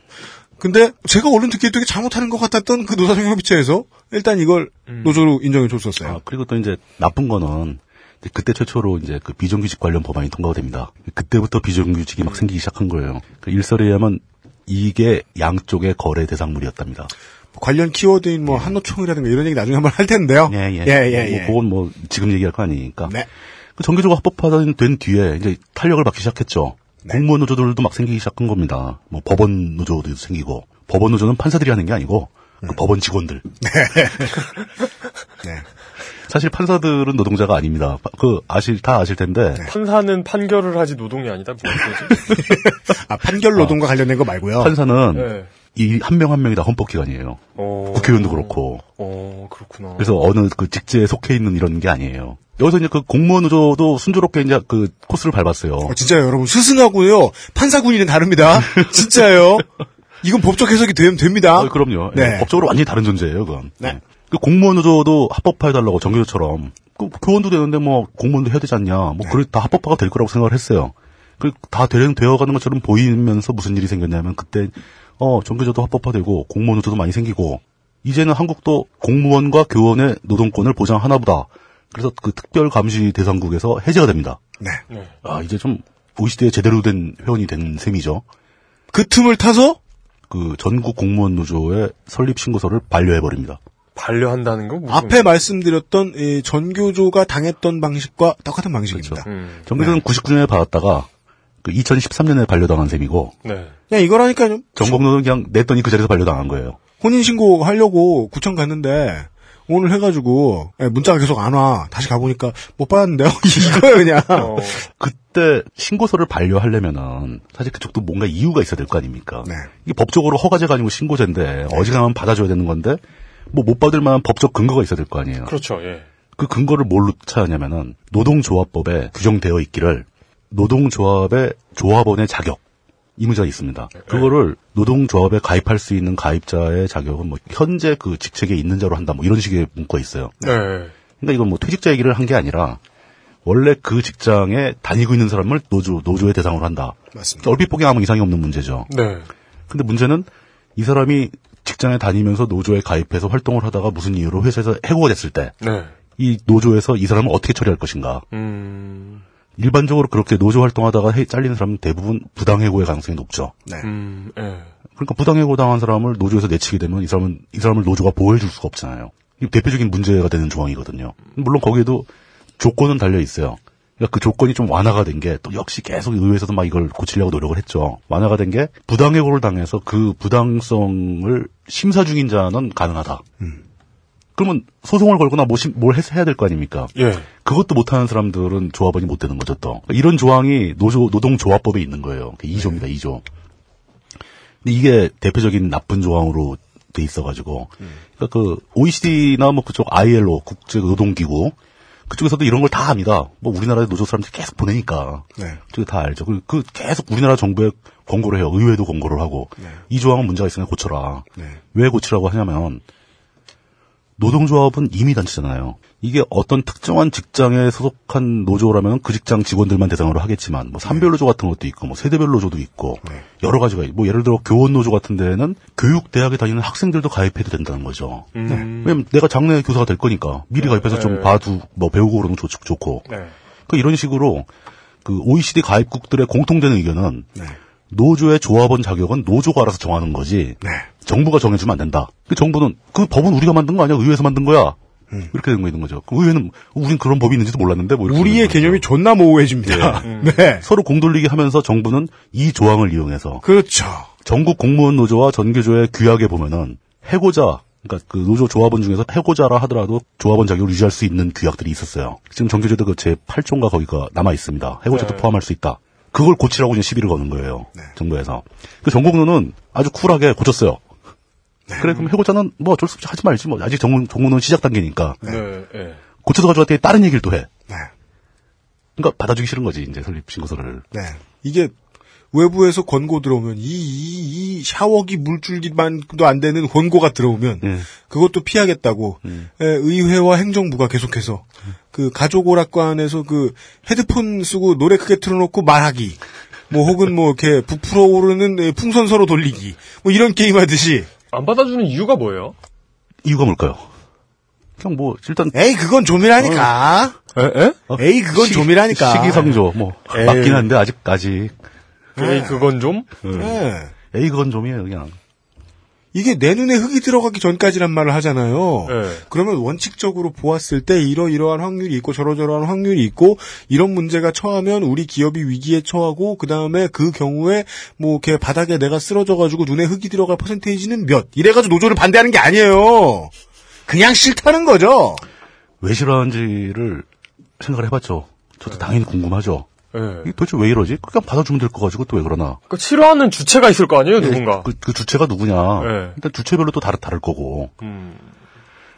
근데 제가 얼른 듣기에 되게 잘못하는 것 같았던 그 노사정 협의체에서 일단 이걸 노조로 인정해 줬었어요. 아, 그리고 또 이제 나쁜 거는 그때 최초로 이제 그 비정규직 관련 법안이 통과가 됩니다. 그때부터 비정규직이 막 생기기 시작한 거예요. 그 일설에 의하면 이게 양쪽의 거래 대상물이었답니다. 관련 키워드인 뭐 한노총이라든가 이런 얘기 나중에 한번 할 텐데요. 예, 예. 예, 예, 예. 뭐 그건 뭐 지금 얘기할 거 아니니까. 네. 그 정규조가 합법화된 뒤에 이제 탄력을 받기 시작했죠. 네. 공무원 노조들도 막 생기기 시작한 겁니다. 뭐 법원 노조도 생기고 법원 노조는 판사들이 하는 게 아니고 그 음. 법원 직원들. 네. 사실 판사들은 노동자가 아닙니다. 그 아실 다 아실 텐데 네. 판사는 판결을 하지 노동이 아니다. 뭐지? 아, 판결 노동과 관련된 거 말고요. 판사는 네. 이한명한 명이 다 헌법기관이에요. 어. 국회의원도 그렇고. 어, 그렇구나. 그래서 어느 그 직제에 속해 있는 이런 게 아니에요. 여기서 이제 그 공무원 노조도 순조롭게 이제 그 코스를 밟았어요. 어, 진짜요, 여러분. 스승하고요. 판사군인은 다릅니다. 진짜요. 이건 법적 해석이 되면 됩니다. 어, 그럼요. 예, 네. 법적으로 완전히 다른 존재예요, 그건. 네. 예. 그 공무원 노조도 합법화해달라고 정규조처럼 그 교원도 되는데 뭐 공무원도 해야 되지 않냐. 뭐 그래 다 합법화가 될 거라고 생각을 했어요. 그다 되어가는 것처럼 보이면서 무슨 일이 생겼냐면 그때 어 정규조도 합법화되고 공무원 노조도 많이 생기고 이제는 한국도 공무원과 교원의 노동권을 보장하나 보다. 그래서 그 특별 감시 대상국에서 해제가 됩니다. 네. 아 이제 좀 OECD에 제대로 된 회원이 된 셈이죠. 그 틈을 타서 그 전국 공무원 노조의 설립 신고서를 반려해 버립니다. 반려한다는 거? 무슨- 앞에 말씀드렸던 이 전교조가 당했던 방식과 똑같은 방식입니다. 음. 정규조는 99년에 받았다가 그 2013년에 반려당한 셈이고 네. 그냥 이거라니까요. 전국노는 그냥 냈더니 그 자리에서 반려당한 거예요. 혼인신고 하려고 구청 갔는데 오늘 해가지고 예, 문자가 계속 안 와. 다시 가보니까 못 받았는데요. 이거예요 그냥. 어, 그때 신고서를 반려하려면은 사실 그쪽도 뭔가 이유가 있어야 될 거 아닙니까? 네. 이게 법적으로 허가제가 아니고 신고제인데 어지간하면 받아줘야 되는 건데 뭐 못 받을 만한 법적 근거가 있어야 될 거 아니에요. 그렇죠. 예. 그 근거를 뭘로 찾았냐면은 노동조합법에 규정되어 있기를 노동조합의 조합원의 자격 이 문제가 있습니다. 그거를 노동조합에 가입할 수 있는 가입자의 자격은 뭐 현재 그 직책에 있는 자로 한다 뭐 이런 식의 문구가 있어요. 네. 그러니까 이건 뭐 퇴직자 얘기를 한 게 아니라 원래 그 직장에 다니고 있는 사람을 노조 노조의 대상으로 한다. 맞습니다. 얼핏 보기 아무 이상이 없는 문제죠. 네. 근데 문제는 이 사람이 직장에 다니면서 노조에 가입해서 활동을 하다가 무슨 이유로 회사에서 해고가 됐을 때이 네. 노조에서 이 사람을 어떻게 처리할 것인가. 음. 일반적으로 그렇게 노조 활동하다가 해- 잘리는 사람은 대부분 부당해고의 가능성이 높죠. 네. 음. 예. 그러니까 부당해고 당한 사람을 노조에서 내치게 되면 이 사람은 이 사람을 노조가 보호해 줄 수가 없잖아요. 이 대표적인 문제가 되는 조항이거든요. 물론 거기에도 조건은 달려 있어요. 그러니까 그 조건이 좀 완화가 된 게 또 역시 계속 의회에서도 막 이걸 고치려고 노력을 했죠. 완화가 된 게 부당해고를 당해서 그 부당성을 심사 중인 자는 가능하다. 그러면 소송을 걸거나 뭐 심- 뭘 해서 해야 될 거 아닙니까? 예. 그것도 못하는 사람들은 조합원이 못 되는 거죠, 또. 이런 조항이 노조, 노동조합법에 있는 거예요. 2조입니다, 2조. 근데 이게 대표적인 나쁜 조항으로 돼 있어가지고. 그러니까 그, OECD나 뭐 그쪽 ILO, 국제노동기구, 그쪽에서도 이런 걸 다 압니다. 뭐 우리나라의 노조 사람들이 계속 보내니까. 네. 그게 다 알죠. 그, 그 계속 우리나라 정부에 권고를 해요. 의회도 권고를 하고. 이 조항은 문제가 있으니까 고쳐라. 네. 왜 고치라고 하냐면 노동조합은 임의단체잖아요. 이게 어떤 특정한 직장에 소속한 노조라면 그 직장 직원들만 대상으로 하겠지만 뭐 산별 노조 같은 것도 있고 뭐 세대별 노조도 있고 여러 가지가 있고 뭐 예를 들어 교원 노조 같은 데는 교육 대학에 다니는 학생들도 가입해도 된다는 거죠. 음. 왜냐면 내가 장래 교사가 될 거니까 미리 가입해서 좀 네. 봐두 뭐 배우고 그러면 좋, 좋고 네. 그 이런 식으로 그 OECD 가입국들의 공통된 의견은 네. 노조의 조합원 자격은 노조가 알아서 정하는 거지 네. 정부가 정해주면 안 된다. 그 정부는 그 법은 우리가 만든 거 아니야? 의회에서 만든 거야. 음. 이렇게 된 거 있는 거죠. 그 의회는 우린 그런 법이 있는지도 몰랐는데 뭐 이렇게 우리의. 개념이 존나 모호해집니다. 네. 서로 공돌리기 하면서 정부는 이 조항을 이용해서 그렇죠. 전국 공무원 노조와 전교조의 규약에 보면은 해고자 그러니까 그 노조 조합원 중에서 해고자라 하더라도 조합원 자격을 유지할 수 있는 규약들이 있었어요. 지금 전교조도 그제 8조인가 거기가 남아 있습니다. 해고자도 네. 포함할 수 있다. 그걸 고치라고 이제 시비를 거는 거예요. 네. 정부에서. 그 전공노는 아주 쿨하게 고쳤어요. 그래 그럼 해고자는 뭐 어쩔 수 없이 하지 말지 뭐 아직 전공 전공노는 시작 단계니까 네. 네. 고쳐서 가져갔더니 다른 얘기를 또 해. 네. 그러니까 받아주기 싫은 거지 이제 설립 신고서를. 네. 이게 외부에서 권고 들어오면 이, 이, 이 샤워기 물줄기만도 안 되는 권고가 들어오면 예. 그것도 피하겠다고 에, 의회와 행정부가 계속해서 그 가족 오락관에서 그 헤드폰 쓰고 노래 크게 틀어놓고 말하기 뭐 혹은 뭐 이렇게 부풀어 오르는 에, 풍선 서로 돌리기 뭐 이런 게임 하듯이 안 받아주는 이유가 뭐예요? 이유가 뭘까요? 그냥 뭐 일단 에이 그건 좀이라니까 에? 에? 에이 그건 좀이라니까 시기상조 뭐 에이. 맞긴 한데 아직 아직 에이, 그건 좀? 네. 에이 그건 좀이에요 그냥. 이게 내 눈에 흙이 들어가기 전까지란 말을 하잖아요. 네. 그러면 원칙적으로 보았을 때 이러이러한 확률이 있고 저러저러한 확률이 있고 이런 문제가 처하면 우리 기업이 위기에 처하고 그 다음에 그 경우에 뭐 이렇게 바닥에 내가 쓰러져가지고 눈에 흙이 들어갈 퍼센테이지는 몇 이래가지고 노조를 반대하는 게 아니에요. 그냥 싫다는 거죠. 왜 싫어하는지를 생각을 해봤죠. 저도 당연히 궁금하죠. 예. 이게 도대체 왜 이러지? 그냥 받아주면 될 거 가지고 또 왜 그러나? 그 싫어하는 주체가 있을 거 아니에요, 누군가. 그, 그 주체가 누구냐? 네. 일단 주체별로 또 다를, 다를 거고. 음.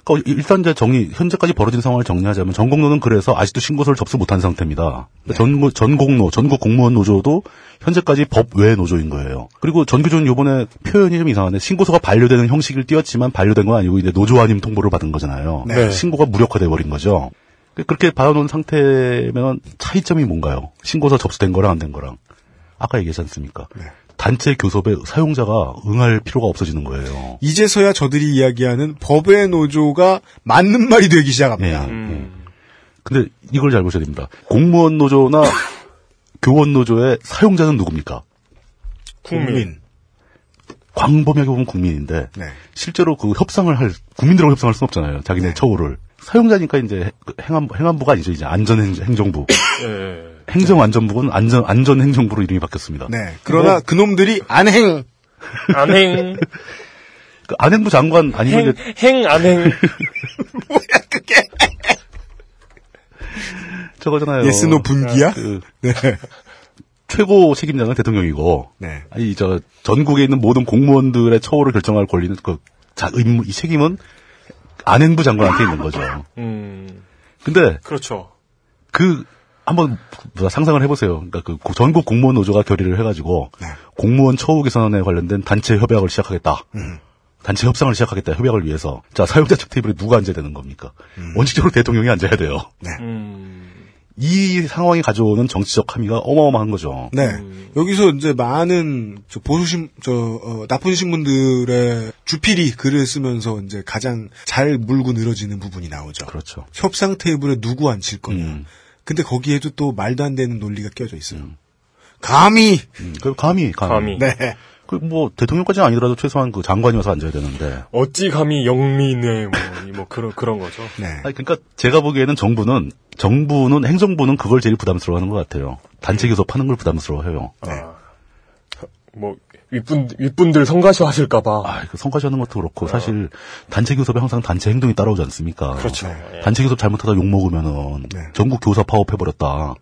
그러니까 일단 이제 정리, 현재까지 벌어진 상황을 정리하자면 전공노는 그래서 아직도 신고서를 접수 못한 상태입니다. 네. 전, 전공노, 전국 공무원 노조도 현재까지 법 외 노조인 거예요. 그리고 전교조는 요번에 표현이 좀 이상한데 신고서가 반려되는 형식을 띄었지만 반려된 건 아니고 이제 노조 아님 통보를 받은 거잖아요. 네. 신고가 무력화돼 버린 거죠. 그렇게 받아놓은 상태면 차이점이 뭔가요? 신고서 접수된 거랑 안 된 거랑. 아까 얘기했지 않습니까? 네. 단체 교섭에 사용자가 응할 필요가 없어지는 거예요. 이제서야 저들이 이야기하는 법의 노조가 맞는 말이 되기 시작합니다. 예. 음. 근데 이걸 잘 보셔야 됩니다. 공무원 노조나 교원 노조의 사용자는 누굽니까? 국민. 광범위하게 보면 국민인데 네. 실제로 그 협상을 할 국민들하고 협상할 수는 없잖아요. 자기네 처우를 사용자니까 이제 행안 행안부가 아니죠. 이제 안전행정부 예. 행정안전부는 안전 안전행정부로 이름이 바뀌었습니다. 네. 그러나 그놈들이 안행 안행, 그 안행부 장관 아니면 행, 이제 행, 안행. 저거잖아요. 예스노 분기야? 그 네. 최고 책임자는 대통령이고 네. 아니 저 전국에 있는 모든 공무원들의 처우를 결정할 권리는 그 자, 의무, 이 책임은 안행부 장관한테 있는 거죠. 음, 근데 그렇죠. 그 한번 상상을 해보세요. 그러니까 그 고- 전국 공무원 노조가 결의를 해가지고 네. 공무원 처우 개선에 관련된 단체 협약을 시작하겠다. 음. 단체 협상을 시작하겠다. 협약을 위해서 자 사용자 측 테이블에 누가 앉아야 되는 겁니까? 음. 원칙적으로 대통령이 앉아야 돼요. 음, 이 상황이 가져오는 정치적 함의가 어마어마한 거죠. 네. 여기서 이제 많은 저 보수신 저 어, 나쁜 신문들의 주필이 글을 쓰면서 이제 가장 잘 물고 늘어지는 부분이 나오죠. 그렇죠. 협상 테이블에 누구 앉힐 거냐. 음. 근데 거기에도 또 말도 안 되는 논리가 껴져 있어요. 감히 음, 그 감히 감히. 감히. 네. 그 뭐 대통령까지는 아니더라도 최소한 그 장관이 와서 앉아야 되는데. 어찌 감히 영민의, 뭐, 이 뭐, 그런, 그런 거죠. 네. 아니, 그러니까 제가 보기에는 정부는 정부는 행정부는 그걸 제일 부담스러워하는 것 같아요. 단체 교섭 하는 걸 부담스러워해요. 아, 뭐, 윗분, 윗분들 성가셔 하실까봐. 아, 그 성과시하는 것도 그렇고 사실 단체 교섭에 항상 단체 행동이 따라오지 않습니까? 그렇죠. 단체 교섭 잘못하다 욕 먹으면은 네. 전국 교사 파업해 버렸다.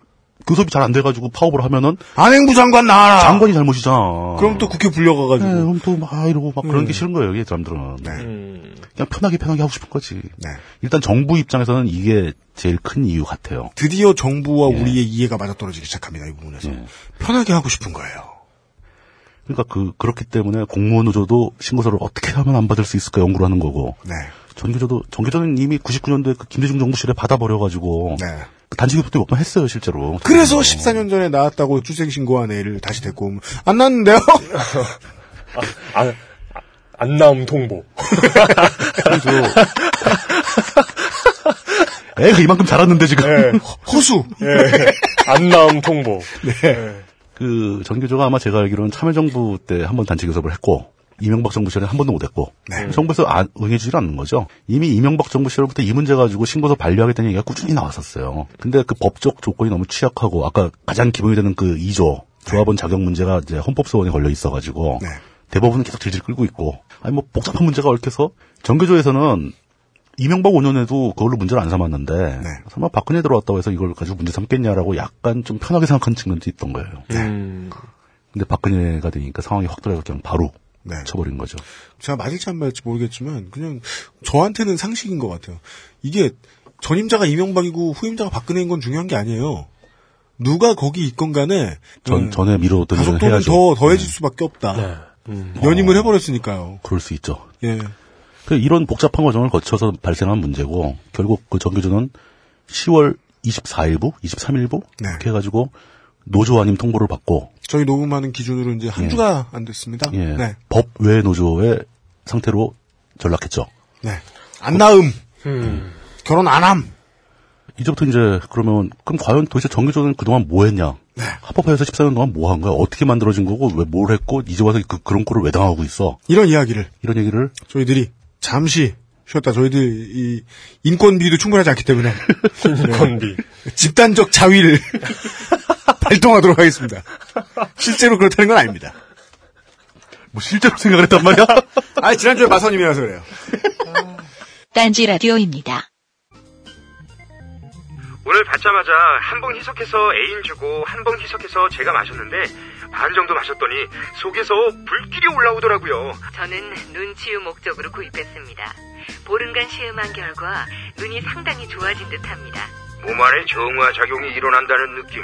교섭이 잘 안 돼가지고 파업을 하면은 안행부 장관 나와라. 장관이 잘못이잖아. 그럼 또 국회 불려가가지고. 네, 그럼 또 막 이러고 막 그런 음. 게 싫은 거예요, 이 사람들은. 네. 음. 그냥 편하게 편하게 하고 싶은 거지. 네. 일단 정부 입장에서는 이게 제일 큰 이유 같아요. 드디어 정부와 예. 우리의 이해가 맞아떨어지기 시작합니다. 이 부분에서. 예. 편하게 하고 싶은 거예요. 그러니까 그 그렇기 때문에 공무원 노조도 신고서를 어떻게 하면 안 받을 수 있을까 연구를 하는 거고. 네. 전교조도 전교조는 이미 99년도에 그 김대중 정부실에 받아버려가지고 네. 그 단지 교섭도 몇번 했어요 실제로. 그래서 14년 전에 나왔다고 출생 신고한 애를 다시 데리고 오면 안 낳는데요? 아, 아, 안 나옴 통보. 그래서 애가 이만큼 자랐는데 지금. 예. 호수. 예. 안 나옴 통보. 네. 그 전교조가 아마 제가 알기로는 참여정부 때 한 번 단체 교섭을 했고 이명박 정부 시절에 한 번도 못했고 네. 정부에서 안, 응해주질 않는 거죠. 이미 이명박 정부 시절부터 이 문제 가지고 신고서 반려하겠다는 얘기가 꾸준히 나왔었어요. 근데 그 법적 조건이 너무 취약하고 아까 가장 기본이 되는 그 2조 조합원 자격 문제가 이제 헌법소원에 걸려 있어가지고 네. 대법원은 계속 질질 끌고 있고 아니 뭐 복잡한 문제가 얽혀서 전교조에서는 이명박 5년에도 그걸로 문제를 안 삼았는데 네. 설마 박근혜 들어왔다고 해서 이걸 가지고 문제 삼겠냐라고 약간 좀 편하게 생각하는 측면도 있던 거예요. 음. 근데 박근혜가 되니까 상황이 확 돌아가 그냥 바로 네. 쳐버린 거죠. 제가 맞을지 안 맞을지 모르겠지만 그냥 저한테는 상식인 것 같아요. 이게 전임자가 이명박이고 후임자가 박근혜인 건 중요한 게 아니에요. 누가 거기 있건 간에 전, 음, 전에 미뤄뒀던 일은 가속도는 해야죠. 더 더해질 수밖에 없다. 네. 음. 연임을 해버렸으니까요. 그럴 수 있죠. 예. 그 이런 복잡한 과정을 거쳐서 발생한 문제고 결국 그 정규조는 10월 24일부, 23일부 네. 이렇게 해가지고 노조 아님 통보를 받고 저희 녹음하는 기준으로 이제 한 예. 주가 안 됐습니다. 예, 네. 법 외 노조의 상태로 전락했죠. 네. 안 낳음. 음. 결혼 안 함. 이제부터 이제 그러면 그럼 과연 도대체 정규조는 그동안 뭐 했냐? 네. 합법화해서 14년 동안 뭐 한 거야? 어떻게 만들어진 거고 왜 뭘 했고 이제 와서 그, 그런 꼴을 왜 당하고 있어? 이런 이야기를 이런 얘기를 저희들이 잠시 쉬었다. 저희들 이 인권비도 충분하지 않기 때문에 인건비. 집단적 자위를 발동하도록 하겠습니다. 실제로 그렇다는 건 아닙니다. 뭐 실제로 생각을 했단 말이야? 아 지난주에 마선님이라서 그래요. 딴지 라디오입니다. 오늘 받자마자 한봉 희석해서 애인 주고 한봉 희석해서 제가 마셨는데 반 정도 마셨더니 속에서 불길이 올라오더라고요. 저는 눈치유 목적으로 구입했습니다. 보름간 시음한 결과 눈이 상당히 좋아진 듯합니다. 몸 안에 정화 작용이 일어난다는 느낌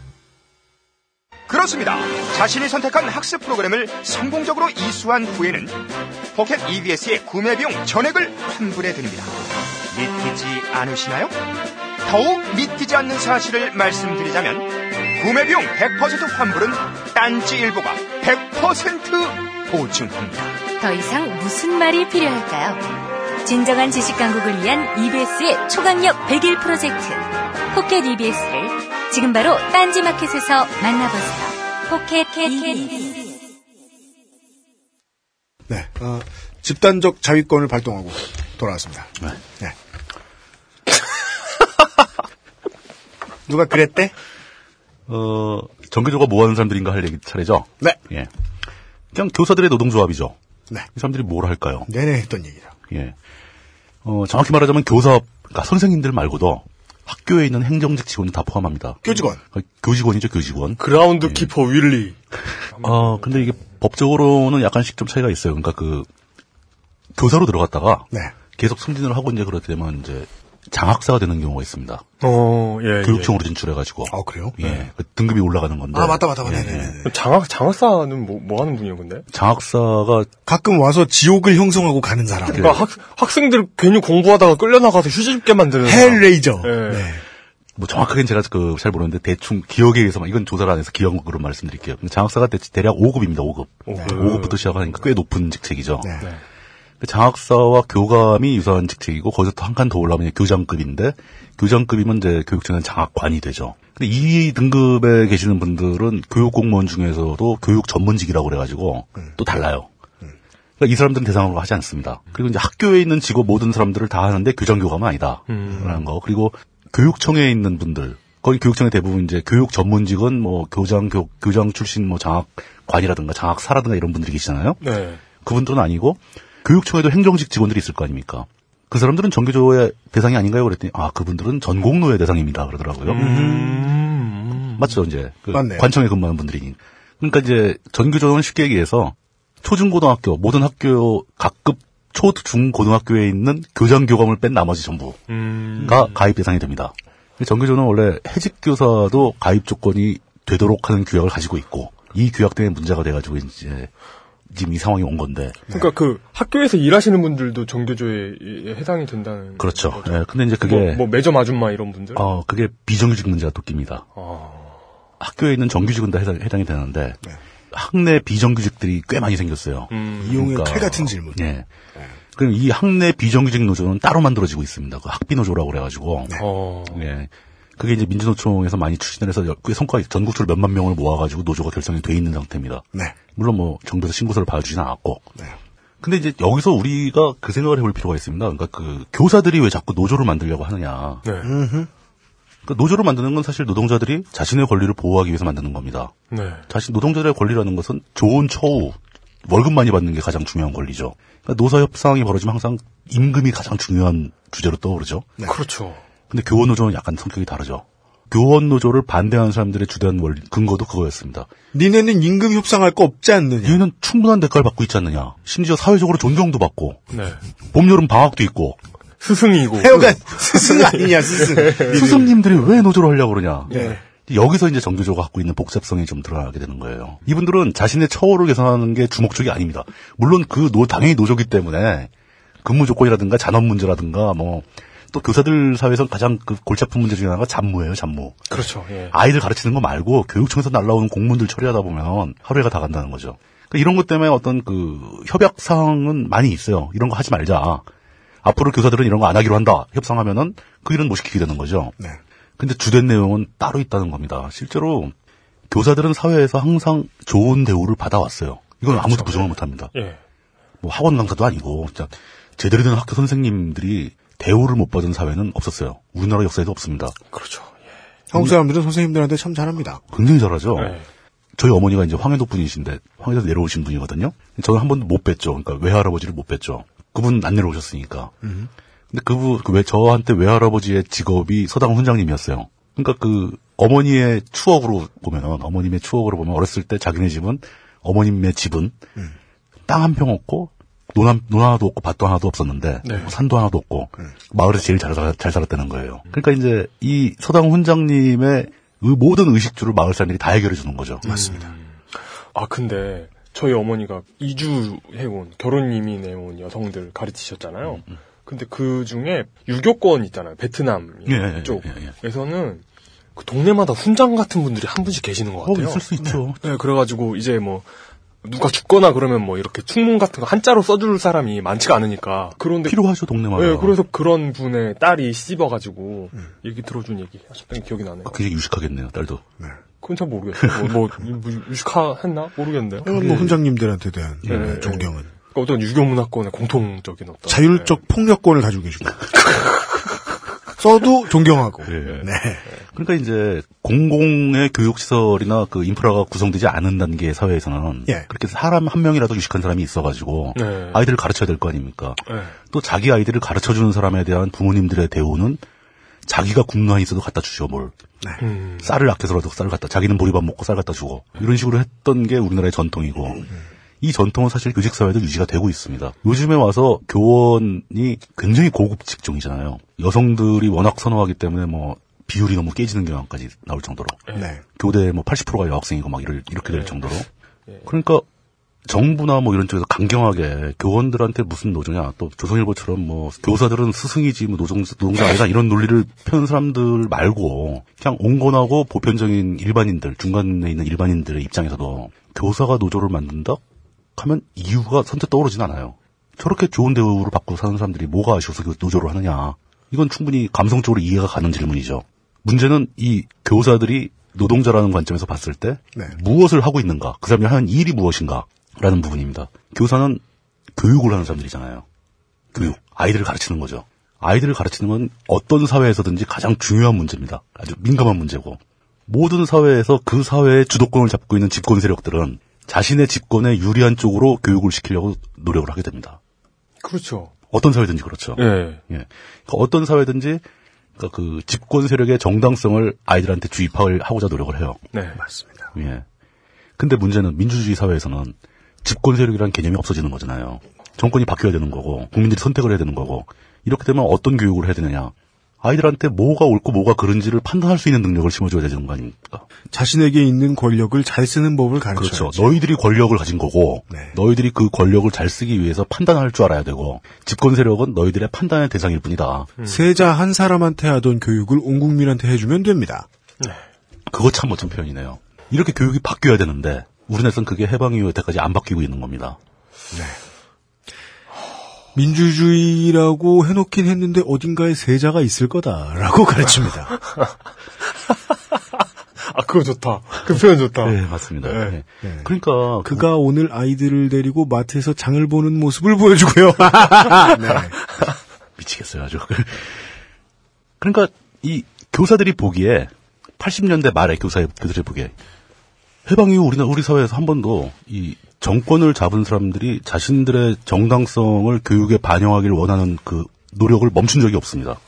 그렇습니다. 자신이 선택한 학습 프로그램을 성공적으로 이수한 후에는 포켓 EBS의 구매 비용 전액을 환불해 드립니다. 믿기지 않으시나요? 더욱 믿기지 않는 사실을 말씀드리자면 구매 비용 100% 환불은 딴지 일보가 100% 보증합니다. 더 이상 무슨 말이 필요할까요? 진정한 지식 강국을 위한 EBS의 초강력 100일 프로젝트 포켓 EBS를 지금 바로 딴지 마켓에서 만나보세요. 포켓 EBS. 네. 어, 집단적 자위권을 발동하고 돌아왔습니다. 네. 네. 누가 그랬대? 어, 정규조가 뭐 하는 사람들인가 할 얘기 차례죠? 네. 예. 그냥 교사들의 노동조합이죠. 네. 이 사람들이 뭘 할까요? 내내 했던 얘기죠. 예. 어, 정확히 말하자면 교사, 그러니까 선생님들 말고도 학교에 있는 행정직 직원을 다 포함합니다. 교직원. 어, 교직원이죠, 교직원. 그라운드 키퍼 윌리. 어, 근데 이게 법적으로는 약간씩 좀 차이가 있어요. 그러니까 그, 교사로 들어갔다가 네. 계속 승진을 하고 이제 그렇게 되면 이제 장학사가 되는 경우가 있습니다. 어, 예. 교육청으로 진출해가지고. 아, 그래요? 예. 그 등급이 올라가는 건데. 아, 맞다, 맞다, 맞다. 예, 네네네. 예. 장학, 장학사는 뭐, 뭐 하는 분이에요, 근데? 장학사가 가끔 와서 지옥을 형성하고 가는 사람. 그러니까 학, 학생들 괜히 공부하다가 끌려나가서 휴지 줍게 만드는. 사람. 헬레이저. 예. 네. 뭐 정확하게는 제가 그 잘 모르는데 대충 기억에 의해서만 이건 조사를 안 해서 기억으로 말씀드릴게요. 장학사가 대, 대략 5급입니다. 5급. 오급. 5급부터 시작하니까 꽤 높은 직책이죠. 네. 네. 그 장학사와 교감이 유사한 직책이고 거기서 또 한 칸 더 올라오면 교장급인데 교장급이면 이제 교육청은 장학관이 되죠. 근데 이 등급에 계시는 분들은 교육 공무원 중에서도 교육 전문직이라고 그래가지고 또 달라요. 그러니까 이 사람들은 대상으로 하지 않습니다. 그리고 이제 학교에 있는 직업 모든 사람들을 다 하는데 교정교감은 아니다. 라는 거. 그리고 교육청에 있는 분들, 거기 교육청의 대부분 이제 교육 전문직은 뭐 교장, 교, 교장 출신 뭐 장학관이라든가 장학사라든가 이런 분들이 계시잖아요. 네. 그분들은 아니고 교육청에도 행정직 직원들이 있을 거 아닙니까? 그 사람들은 정규조의 대상이 아닌가요? 그랬더니 아 그분들은 전공노예 대상입니다. 그러더라고요. 맞죠 이제 그 맞네요. 관청에 근무하는 분들이니. 그러니까 이제 전교조는 쉽게 얘기해서 초중고등학교 모든 학교 각급 초, 중, 고등학교에 있는 교장 교감을 뺀 나머지 전부가 음. 가입 대상이 됩니다. 전교조는 원래 해직 교사도 가입 조건이 되도록 하는 규약을 가지고 있고 이 규약 때문에 문제가 돼가지고 이제 지금 이 상황이 온 건데 그러니까 그 학교에서 일하시는 분들도 정교조에 해당이 된다는. 그렇죠. 예, 근데 이제 그게 뭐, 뭐 매점 아줌마 이런 분들. 어 그게 비정규직 문제가 또 낍니다. 아. 학교에 있는 정규직은 다 해당, 해당이 되는데 학내 비정규직들이 꽤 많이 생겼어요. 음. 이용의 그러니까, 칼 같은 질문. 예. 그럼 이 학내 비정규직 노조는 따로 만들어지고 있습니다. 그 학비 노조라고 그래가지고. 어. 예. 그게 이제 민주노총에서 많이 추진을 해서 그 성과 전국적으로 몇만 명을 모아가지고 노조가 결성이 돼 있는 상태입니다. 네. 물론 뭐 정부에서 신고서를 봐주진 않았고. 네. 근데 이제 여기서 우리가 그 생각을 해볼 필요가 있습니다. 그러니까 그 교사들이 왜 자꾸 노조를 만들려고 하느냐. 네. 그 노조를 만드는 건 사실 노동자들이 자신의 권리를 보호하기 위해서 만드는 겁니다. 네. 자신 노동자들의 권리라는 것은 좋은 처우, 월급 많이 받는 게 가장 중요한 권리죠. 그러니까 노사 협상이 벌어지면 항상 임금이 가장 중요한 주제로 떠오르죠. 그렇죠. 근데 교원 노조는 약간 성격이 다르죠. 교원 노조를 반대하는 사람들의 주된 원리 근거도 그거였습니다. 니네는 임금 협상할 거 없지 않느냐. 얘는 충분한 대가를 받고 있지 않느냐. 심지어 사회적으로 존경도 받고 네. 봄 여름 방학도 있고 스승이고. 하여간 스승 아니냐 스승. 스승님들이 왜 노조를 하려고 그러냐. 네. 여기서 이제 정규조가 갖고 있는 복잡성이 좀 드러나게 되는 거예요. 이분들은 자신의 처우를 개선하는 게 주목적이 아닙니다. 물론 그 노, 당연히 노조기 때문에 근무 조건이라든가 잔업 문제라든가 뭐 또 교사들 사회에서 가장 그 골치 아픈 문제 중에 하나가 잡무예요, 잡무. 그렇죠. 예. 아이들 가르치는 거 말고 교육청에서 날라오는 공문들 처리하다 보면 하루에가 다 간다는 거죠. 그러니까 이런 것 때문에 어떤 그 협약 사항은 많이 있어요. 이런 거 하지 말자. 앞으로 교사들은 이런 거 안 하기로 한다. 협상하면은 그 일은 못 시키게 되는 거죠. 네. 근데 주된 내용은 따로 있다는 겁니다. 실제로 교사들은 사회에서 항상 좋은 대우를 받아왔어요. 이건 아무도 부정을 못 합니다. 예. 뭐 학원 강사도 아니고 진짜 제대로 된 학교 선생님들이 대우를 못 받은 사회는 없었어요. 우리나라 역사에도 없습니다. 그렇죠. 한국 사람들은 선생님들한테 참 잘합니다. 굉장히 잘하죠. 네. 저희 어머니가 이제 황해도 분이신데 황해도 내려오신 분이거든요. 저는 한 번도 못 뵀죠. 그러니까 외할아버지를 못 뵀죠. 그분 안 내려오셨으니까. 근데 그분 그왜 저한테 외할아버지의 직업이 서당 훈장님이었어요. 그러니까 그 어머니의 추억으로 보면 어머님의 추억으로 보면 어렸을 때 자기네 집은 어머님의 집은 땅한 평 없고 논, 한, 논 하나도 없고 밭도 하나도 없었는데 네. 뭐 산도 하나도 없고 마을에서 제일 잘, 살- 잘 살았다는 거예요. 그러니까 이제 이 서당 훈장님의 의- 모든 의식주를 마을 사람들이 다 해결해 주는 거죠. 맞습니다. 아 근데 저희 어머니가 이주해온 결혼 이민해온 여성들 가르치셨잖아요. 음, 근데 그 중에 유교권 있잖아요. 베트남 예, 예, 예, 쪽에서는 그 동네마다 훈장 같은 분들이 한 분씩 계시는 것 어, 같아요. 있을 수 있죠. 네, 그래가지고 이제 뭐 누가 죽거나 그러면 뭐 이렇게 충문 같은 거 한자로 써줄 사람이 많지가 않으니까 그런데 필요하죠 동네마다. 네, 그래서 그런 분의 딸이 씹어가지고 얘기 들어준 얘기 하셨던 게 기억이 나네요. 굉장히 유식하겠네요 딸도. 그건 잘 모르겠어요. 뭐, 뭐, 뭐 유식했나 모르겠는데요. 이건 뭐 훈장님들한테 대한 네, 네, 네. 존경은 그러니까 어떤 유교 문화권의 공통적인 어떤 자율적 폭력권을 가지고 계시고 써도 존경하고. 예. 네. 그러니까 이제 공공의 교육 시설이나 그 인프라가 구성되지 않은 단계의 사회에서는 예. 그렇게 사람 한 명이라도 유식한 사람이 있어가지고 네. 아이들을 가르쳐야 될 거 아닙니까? 네. 또 자기 아이들을 가르쳐 주는 사람에 대한 부모님들의 대우는 자기가 굶노 한 있어도 갖다 주죠 뭘. 음. 쌀을 아껴서라도 쌀을 갖다 자기는 보리밥 먹고 쌀 갖다 주고 이런 식으로 했던 게 우리나라의 전통이고 이 전통은 사실 교직 사회도 유지가 되고 있습니다. 요즘에 와서 교원이 굉장히 고급 직종이잖아요. 여성들이 워낙 선호하기 때문에 뭐 비율이 너무 깨지는 경향까지 나올 정도로. 네. 교대 뭐 80%가 여학생이고 막 이럴, 이렇게 될 정도로. 그러니까 정부나 뭐 이런 쪽에서 강경하게 교원들한테 무슨 노조냐. 또 조선일보처럼 뭐 교사들은 스승이지 뭐 노동, 노동자 아니다 이런 논리를 펴는 사람들 말고 그냥 온건하고 보편적인 일반인들 중간에 있는 일반인들의 입장에서도 교사가 노조를 만든다 하면 이유가 선뜻 떠오르진 않아요. 저렇게 좋은 대우를 받고 사는 사람들이 뭐가 아쉬워서 그 노조를 하느냐. 이건 충분히 감성적으로 이해가 가는 질문이죠. 문제는 이 교사들이 노동자라는 관점에서 봤을 때 네. 무엇을 하고 있는가, 그 사람이 하는 일이 무엇인가라는 부분입니다. 교사는 교육을 하는 사람들이잖아요. 교육, 아이들을 가르치는 거죠. 아이들을 가르치는 건 어떤 사회에서든지 가장 중요한 문제입니다. 아주 민감한 문제고 모든 사회에서 그 사회의 주도권을 잡고 있는 집권 세력들은 자신의 집권에 유리한 쪽으로 교육을 시키려고 노력을 하게 됩니다. 그렇죠. 어떤 사회든지 그렇죠. 예. 예. 그러니까 어떤 사회든지 그러니까 그 집권 세력의 정당성을 아이들한테 주입을 하고자 노력을 해요. 네. 맞습니다. 예. 근데 문제는 민주주의 사회에서는 집권 세력이라는 개념이 없어지는 거잖아요. 정권이 바뀌어야 되는 거고 국민들이 선택을 해야 되는 거고 이렇게 되면 어떤 교육을 해야 되느냐? 아이들한테 뭐가 옳고 뭐가 그른지를 판단할 수 있는 능력을 심어줘야 되는 거 아닙니까? 자신에게 있는 권력을 잘 쓰는 법을 가르쳐야지. 그렇죠. 너희들이 권력을 가진 거고 네. 너희들이 그 권력을 잘 쓰기 위해서 판단할 줄 알아야 되고 집권 세력은 너희들의 판단의 대상일 뿐이다. 세자 한 사람한테 하던 교육을 온 국민한테 해주면 됩니다. 그거 참 멋진 표현이네요. 이렇게 교육이 바뀌어야 되는데 우리나라에서는 그게 해방 이후 여태까지 안 바뀌고 있는 겁니다. 민주주의라고 해놓긴 했는데 어딘가에 세자가 있을 거다라고 가르칩니다. 아, 그거 좋다. 그 표현 좋다. 네, 맞습니다. 네. 네. 그러니까 그가 오늘 아이들을 데리고 마트에서 장을 보는 모습을 보여주고요. 네. 미치겠어요, 아주. 그러니까 이 교사들이 보기에 80년대 말에 교사 교사들이 보기에 해방 이후 우리나 우리 사회에서 한 번도 이 정권을 잡은 사람들이 자신들의 정당성을 교육에 반영하기를 원하는 그 노력을 멈춘 적이 없습니다.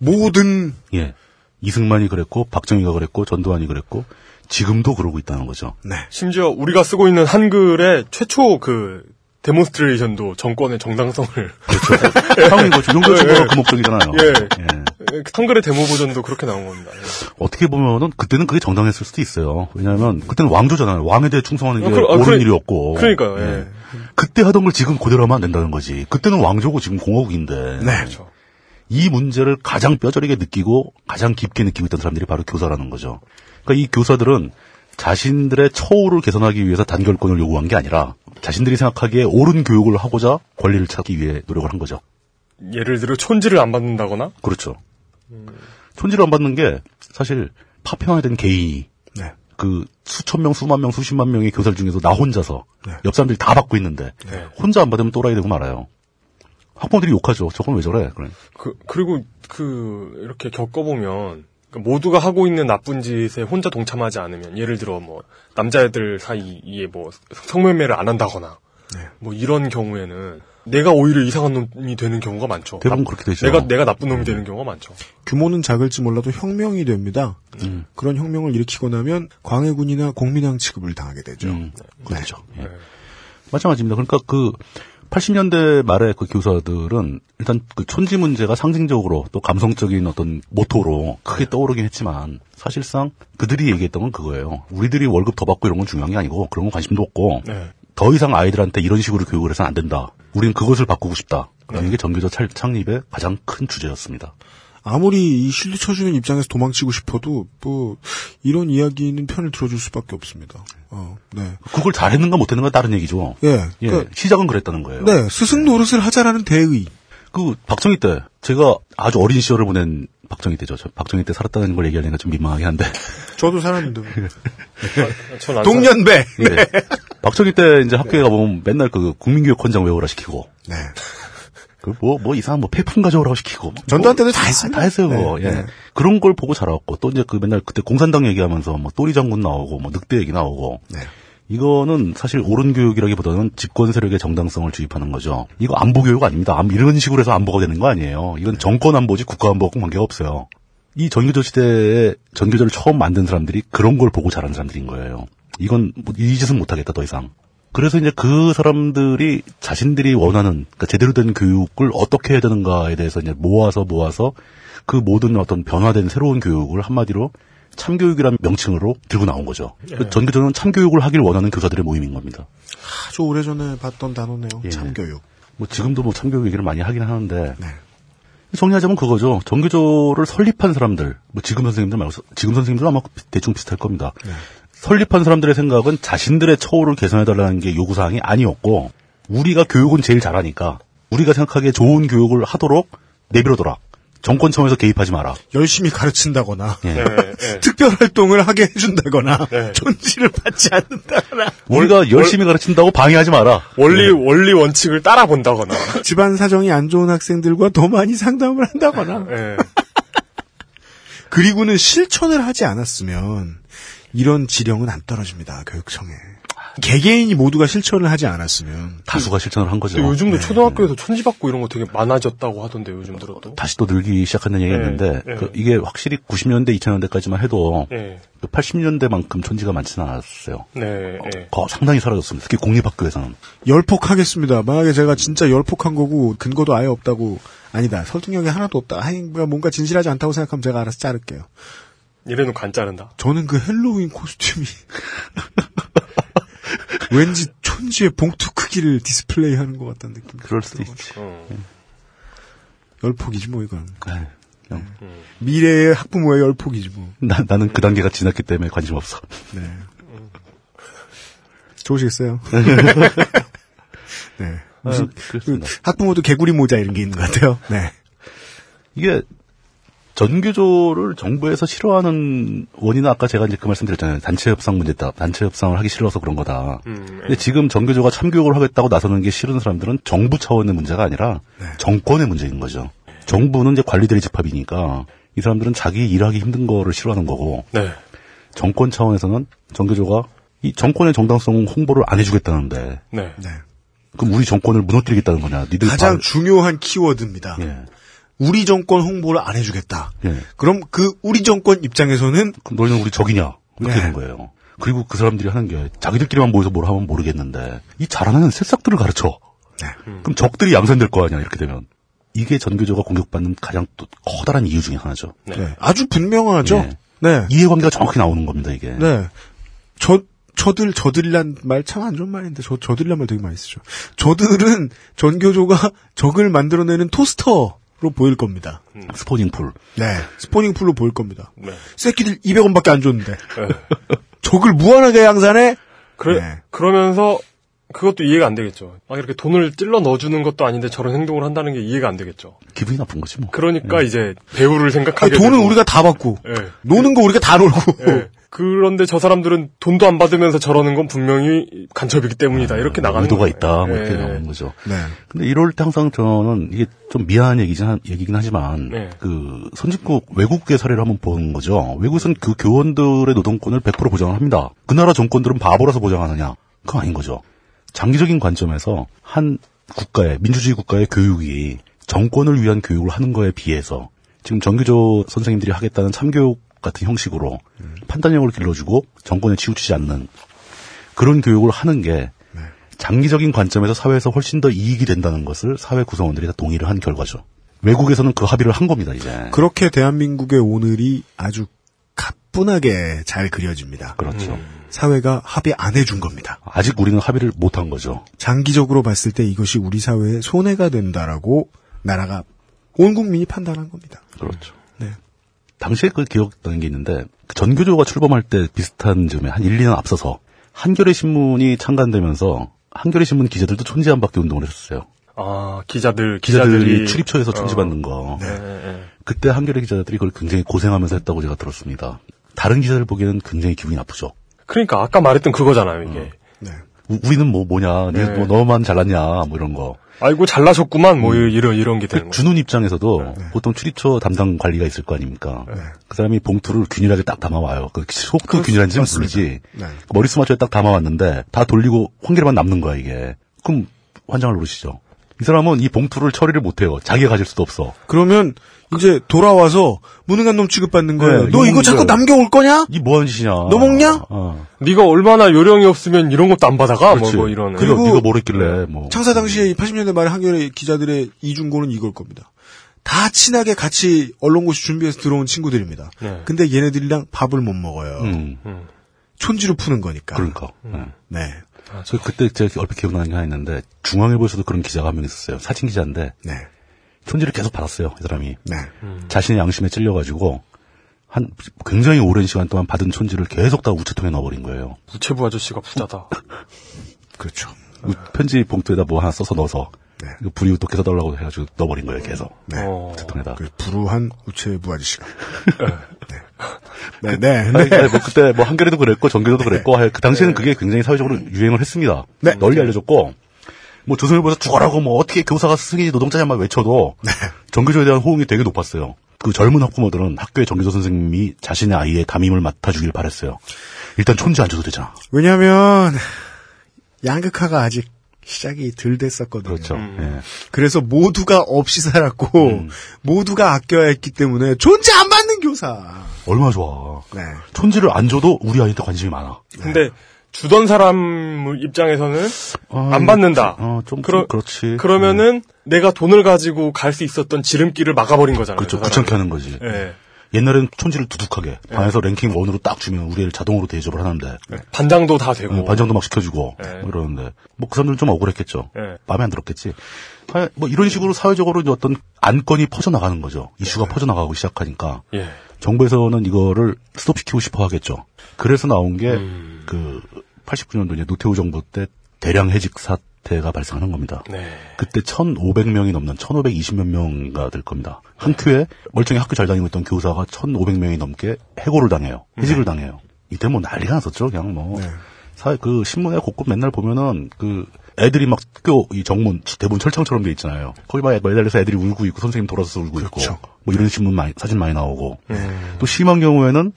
모든 예. 이승만이 그랬고 박정희가 그랬고 전두환이 그랬고 지금도 그러고 있다는 거죠. 네. 심지어 우리가 쓰고 있는 한글의 최초 그 데몬스트레이션도 정권의 정당성을 상황인 거죠. 용도 예, 주가 예. 그 목적이잖아요. 예. 예. 한글의 데모 버전도 그렇게 나온 겁니다. 예. 어떻게 보면은 그때는 그게 정당했을 수도 있어요. 왜냐하면 그때는 왕조잖아요. 왕에 대해 충성하는 게 아, 그- 아, 옳은 그래- 일이었고. 그러니까요, 예. 그때 하던 걸 지금 그대로 하면 안 된다는 거지. 그때는 왕조고 지금 공화국인데. 네. 그렇죠. 이 문제를 가장 뼈저리게 느끼고 가장 깊게 느끼고 있던 사람들이 바로 교사라는 거죠. 그러니까 이 교사들은 자신들의 처우를 개선하기 위해서 단결권을 요구한 게 아니라 자신들이 생각하기에 옳은 교육을 하고자 권리를 찾기 위해 노력을 한 거죠. 예를 들어 촌지를 안 받는다거나 그렇죠. 촌지를 안 받는 게 사실 파평화된 개인이 네. 그 수천 명, 수만 명, 수십만 명의 교사들 중에서 나 혼자서 네. 옆 사람들이 다 받고 있는데 네. 혼자 안 받으면 또라이 되고 말아요. 학부모들이 욕하죠. 저건 왜 저래? 그래. 그 그리고 그 이렇게 겪어보면 그러니까 모두가 하고 있는 나쁜 짓에 혼자 동참하지 않으면 예를 들어 뭐 남자애들 사이에 뭐 성매매를 안 한다거나 네. 뭐 이런 경우에는 내가 오히려 이상한 놈이 되는 경우가 많죠. 대부분 나- 그렇게 되죠. 내가 내가 나쁜 놈이 되는 경우가 많죠. 규모는 작을지 몰라도 혁명이 됩니다. 음. 그런 혁명을 일으키고 나면 광해군이나 공민왕 취급을 당하게 되죠. 음, 그렇죠. 예. 네. 마찬가지입니다. 그러니까 그 80년대 말에 그 교사들은 일단 그 촌지 문제가 상징적으로 또 감성적인 어떤 모토로 크게 떠오르긴 했지만 사실상 그들이 얘기했던 건 그거예요. 우리들이 월급 더 받고 이런 건 중요한 게 아니고 그런 건 관심도 없고 네. 더 이상 아이들한테 이런 식으로 교육을 해서는 안 된다. 우리는 그것을 바꾸고 싶다. 라는 게 전교조 찰- 창립의 가장 큰 주제였습니다. 아무리 이 실드 쳐주는 입장에서 도망치고 싶어도 뭐 이런 이야기는 편을 들어줄 수밖에 없습니다. 어, 네. 그걸 잘했는가 못했는가 다른 얘기죠. 예. 예, 그러니까, 시작은 그랬다는 거예요. 네, 스승 노릇을 하자라는 대의. 그 박정희 때 제가 아주 어린 시절을 보낸 박정희 때죠. 저 박정희 때 살았다는 걸 얘기하려니까 좀 민망하긴 한데. 저도 살았는데. 전안 동년배. 예. 박정희 때 이제 학교에 가보면 맨날 그 국민교육 헌장 외우라 시키고, 네. 그 뭐, 뭐 이상한 뭐 폐품 가져오라고 시키고. 전두환 때도 다 다, 했습니다. 다 했어요. 네, 예. 네. 그런 걸 보고 자라왔고, 또 이제 그 맨날 그때 공산당 얘기하면서 뭐 또리 장군 나오고, 뭐 늑대 얘기 나오고. 네. 이거는 사실 옳은 교육이라기보다는 집권 세력의 정당성을 주입하는 거죠. 이거 안보 교육 아닙니다. 안- 이런 식으로 해서 안보가 되는 거 아니에요. 이건 정권 안보지 국가 안보하고 관계가 없어요. 이 전교조 시대에 전교조를 처음 만든 사람들이 그런 걸 보고 자란 사람들인 거예요. 이건 뭐 이 짓은 못하겠다 더 이상. 그래서 이제 그 사람들이 자신들이 원하는 그러니까 제대로 된 교육을 어떻게 해야 되는가에 대해서 이제 모아서 모아서 그 모든 어떤 변화된 새로운 교육을 한마디로 참교육이라는 명칭으로 들고 나온 거죠. 그 전교조는 참교육을 하길 원하는 교사들의 모임인 겁니다. 아주 오래전에 봤던 단어네요. 예. 참교육. 뭐 지금도 뭐 참교육 얘기를 많이 하긴 하는데 네. 정리하자면 그거죠. 전교조를 설립한 사람들, 뭐 지금 선생님들 말고 지금 선생님들 아마 대충 비슷할 겁니다. 설립한 사람들의 생각은 자신들의 처우를 개선해달라는 게 요구사항이 아니었고 우리가 교육은 제일 잘하니까 우리가 생각하기에 좋은 교육을 하도록 내버려둬라. 정권 차원에서 개입하지 마라. 열심히 가르친다거나 예. 네, 네. 특별 활동을 하게 해준다거나 네. 존지를 받지 않는다거나 우리가 열심히 가르친다고 방해하지 마라. 원리 원리 원칙을 따라 본다거나. 집안 사정이 안 좋은 학생들과 더 많이 상담을 한다거나 예. 그리고는 실천을 하지 않았으면 이런 지령은 안 떨어집니다 교육청에 개개인이 모두가 실천을 하지 않았으면 다수가 실천을 한 거죠. 요즘도 초등학교에서 천지 받고 이런 거 되게 많아졌다고 하던데 요즘 들어도. 다시 또 늘기 시작한다는 얘기가 네, 있는데 네. 그 이게 확실히 90년대, 2000년대까지만 해도 예. 80년대만큼 촌지가 많지는 않았어요. 네. 예. 거- 상당히 사라졌습니다. 특히 공립학교에서는. 열폭하겠습니다 만약에 제가 진짜 열폭한 거고 근거도 아예 없다고 아니다 설득력이 하나도 없다 아니 뭔가 진실하지 않다고 생각하면 제가 알아서 자를게요 이래놓고 안 자른다. 저는 그 핼러윈 costume이 왠지 촌지의 봉투 크기를 디스플레이하는 것 같다는 느낌. 그럴 수도 있지. 음. 열폭이지 뭐 이건. 아유, 형. 미래의 학부모의 열폭이지 뭐. 나, 나는 그 단계가 지났기 때문에 관심 없어. 네. 좋으시겠어요. 네. 무슨 아유, 그렇습니다. 그 학부모도 개구리 모자 이런 게 있는 것 같아요. 네. 이게 전교조를 정부에서 싫어하는 원인은 아까 제가 이제 그 말씀 드렸잖아요. 단체 협상 문제다. 단체 협상을 하기 싫어서 그런 거다. 음, 근데 지금 전교조가 참교육을 하겠다고 나서는 게 싫은 사람들은 정부 차원의 문제가 아니라 정권의 문제인 거죠. 정부는 이제 관리들의 집합이니까 이 사람들은 자기 일하기 힘든 거를 싫어하는 거고 네. 정권 차원에서는 전교조가 이 정권의 정당성 홍보를 안 해주겠다는데 네. 네. 그럼 우리 정권을 무너뜨리겠다는 거냐? 니들 가장 다- 중요한 키워드입니다. 예. 우리 정권 홍보를 안 해주겠다. 예. 그럼 그 우리 정권 입장에서는 그럼 너희는 우리 적이냐? 이렇게 네. 된 거예요. 그리고 그 사람들이 하는 게 자기들끼리만 모여서 뭘 하면 모르겠는데 이 잘하는 새싹들을 가르쳐. 네. 그럼 적들이 양산될 거 아니야 이렇게 되면 이게 전교조가 공격받는 가장 또 커다란 이유 중에 하나죠. 네. 아주 분명하죠. 예. 네. 이해관계가 정확히 나오는 겁니다 이게. 네. 저, 저들, 저들이란 말 참 안 좋은 말인데, 저, 저들이란 말 되게 많이 쓰죠. 저들은 전교조가 적을 만들어내는 토스터 로 보일 겁니다. spawning pool. 네. spawning pool로 보일 겁니다. 네. 새끼들 200원 밖에 안 줬는데. 네. 적을 무한하게 양산해? 그래, 네. 그러면서 그것도 이해가 안 되겠죠. 막 이렇게 돈을 찔러 넣어주는 것도 아닌데 저런 행동을 한다는 게 이해가 안 되겠죠. 기분이 나쁜 거지 뭐. 그러니까 이제 배우를 생각하게 아니, 돈은 되고. 우리가 다 받고, 예. 노는 거 우리가 다 놀고. 예. 그런데 저 사람들은 돈도 안 받으면서 저러는 건 분명히 간첩이기 때문이다. 이렇게 나가는 의도가 거예요. 있다. 뭐 예. 이렇게 나오는 거죠. 네. 근데 이럴 때 항상 저는 이게 좀 미안한 얘기긴, 하- 얘기긴 하지만 네. 그 선진국 외국의 사례를 한번 보는 거죠. 외국에서는 그 교원들의 노동권을 100% 보장을 합니다. 그 나라 정권들은 바보라서 보장하느냐? 그건 아닌 거죠. 장기적인 관점에서 한 국가의 민주주의 국가의 교육이 정권을 위한 교육을 하는 거에 비해서 지금 정규조 선생님들이 하겠다는 참교육 같은 형식으로 판단력을 길러주고 정권에 치우치지 않는 그런 교육을 하는 게 장기적인 관점에서 사회에서 훨씬 더 이익이 된다는 것을 사회 구성원들이 다 동의를 한 결과죠. 외국에서는 그 합의를 한 겁니다, 이제. 그렇게 대한민국의 오늘이 아주 가뿐하게 잘 그려집니다. 그렇죠. 사회가 합의 안 해준 겁니다. 아직 우리는 합의를 못 한 거죠. 장기적으로 봤을 때 이것이 우리 사회에 손해가 된다라고 나라가 온 국민이 판단한 겁니다. 그렇죠. 네. 당시에 그 기억나는 게 있는데 그 전교조가 출범할 때 비슷한 즈음에 한 1, 2년 앞서서 한겨레 신문이 창간되면서 한겨레 신문 기자들도 촌지 안 받기 운동을 했었어요. 아, 기자들, 기자들이, 기자들이. 출입처에서 어. 촌지 받는 거. 네, 네, 네. 그때 한겨레 기자들이 그걸 굉장히 고생하면서 했다고 제가 들었습니다. 다른 기자들 보기에는 굉장히 기분이 나쁘죠. 그러니까 아까 말했던 그거잖아요, 이게. 네. 우, 리는 뭐 뭐냐, 니 네. 뭐 너만 잘났냐, 뭐 이런 거. 아이고, 잘나셨구만, 뭐, 이런, 이런 게 되는 그. 주는 입장에서도 보통 출입처 담당 관리가 있을 거 아닙니까? 그 사람이 봉투를 균일하게 딱 담아와요. 그 속도 균일한지는 모르지. 네. 그 머리수맞춰에 딱 담아왔는데 다 돌리고 환기만 남는 거야 이게. 그럼 환장을 노리시죠. 이 사람은 이 봉투를 처리를 못해요. 자기가 가질 수도 없어. 그러면 이제 돌아와서 무능한 놈 취급받는 거예요. 네, 너 이거 자꾸. 남겨올 거냐? 이 뭐 하는 짓이냐? 너 먹냐? 어. 네가 얼마나 요령이 없으면 이런 것도 안 받아가? 뭐, 그렇지. 뭐 이런. 그리고 네가 뭘 했길래 뭐. 창사 당시에 80년대 말에 한겨레 기자들의 이중고는 이걸 겁니다. 다 친하게 같이 언론고시 준비해서 들어온 친구들입니다. 네. 근데 얘네들이랑 밥을 못 먹어요. 음, 촌지로 푸는 거니까. 그러니까. 예. 네. 저 그때 제가 얼핏 기억나는 게 하나 있는데 중앙일보에서도 그런 기자가 한 명 있었어요. 사진 기자인데 네. 촌지를 계속 받았어요. 이 사람이. 네. 자신의 양심에 찔려가지고 한 굉장히 오랜 시간 동안 받은 촌지를 계속 다 우체통에 넣어버린 거예요. 우체부 아저씨가 부자다. 그렇죠. 우- 편지 봉투에다 뭐 하나 써서 넣어서 이거 불이웃도 깨서달라고 해가지고 넣어버린 거예요, 계속. 네. 어. 통에다. 그 불우한 우체부 아저씨가. 네. 네, 네. 아니, 아니, 뭐 그때 뭐 한겨레도 그랬고 전교조도 그랬고 하- 그 당시에는 그게 굉장히 사회적으로 유행을 했습니다. 네. 널리 알려졌고 뭐 조선일보에서 죽어라고 뭐 어떻게 교사가 스승이지 노동자냐 막 외쳐도 전교조에 대한 호응이 되게 높았어요. 그 젊은 학부모들은 학교의 전교조 선생님이 자신의 아이의 담임을 맡아주길 바랬어요. 일단 촌지 안 줘도 되잖아. 왜냐면, 양극화가 아직 시작이 덜 됐었거든요. 그렇죠. 예. 그래서 모두가 없이 살았고, 모두가 아껴야 했기 때문에 존재 안 받는 교사. 얼마나 좋아. 네. 촌지를 안 줘도 우리 아이한테 관심이 많아. 근데 주던 사람 입장에서는 안 받는다. 어, 좀, 그러- 좀 그렇지. 그러면은 내가 돈을 가지고 갈 수 있었던 지름길을 막아버린 거잖아요. 그렇죠. 저 사람이. 귀찮게 하는 거지. 예. 옛날엔 촌지를 두둑하게 반에서 랭킹 원으로 딱 주면 우리 애를 자동으로 대접을 하는데 반장도 다 되고. 어, 반장도 막 시켜주고 네. 뭐 이러는데 뭐 그 사람들은 좀 억울했겠죠. 네. 마음에 안 들었겠지. 하여- 뭐 이런 식으로 사회적으로 이제 어떤 안건이 퍼져나가는 거죠. 이슈가 퍼져나가고 시작하니까 예. 정부에서는 이거를 스톱시키고 싶어 하겠죠. 그래서 나온 게 음. 그 89년도 이제 노태우 정부 때 대량 해직 사태가 발생하는 겁니다. 네. 그때 1,500명이 넘는 1,520몇 명가 될 겁니다. 한 큐에 멀쩡히 학교 잘 다니고 있던 교사가 1,500명이 넘게 해고를 당해요. 해직을 당해요. 이때 뭐 난리가 났었죠. 그냥 뭐. 사, 그 신문에 곳곳 맨날 보면은 그 애들이 막 학교 이 정문 대부분 철창처럼 돼 있잖아요. 거기 막 매달려서 애들이 울고 있고 선생님 돌아서서 울고 그렇죠. 있고 뭐 이런 신문 많이 사진 많이 나오고 또 심한 경우에는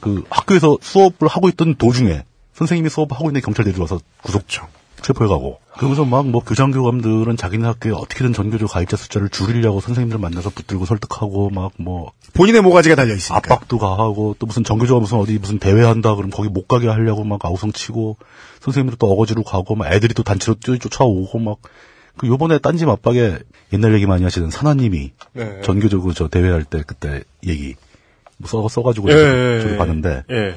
그 학교에서 수업을 하고 있던 도중에 선생님이 수업하고 있는 경찰 데려와서 구속 체포해 가고 그러고서 막 뭐 교장 교감들은 자기네 학교에 어떻게든 전교조 가입자 숫자를 줄이려고 선생님들 만나서 붙들고 설득하고 막 뭐 본인의 모가지가 달려 있으니까. 압박도 가하고 또 무슨 전교조가 무슨 어디 무슨 대회 한다 그러면 거기 못 가게 하려고 막 아우성 치고 선생님들 또 어거지로 가고 막 애들이 또 단체로 쫓아오고 막 그 요번에 딴지 맞박에 옛날 얘기 많이 하시던 사나님이 네. 전교조 저 대회 할 때 그때 얘기 뭐 써, 써가지고 예, 저도, 예, 예. 봤는데 예.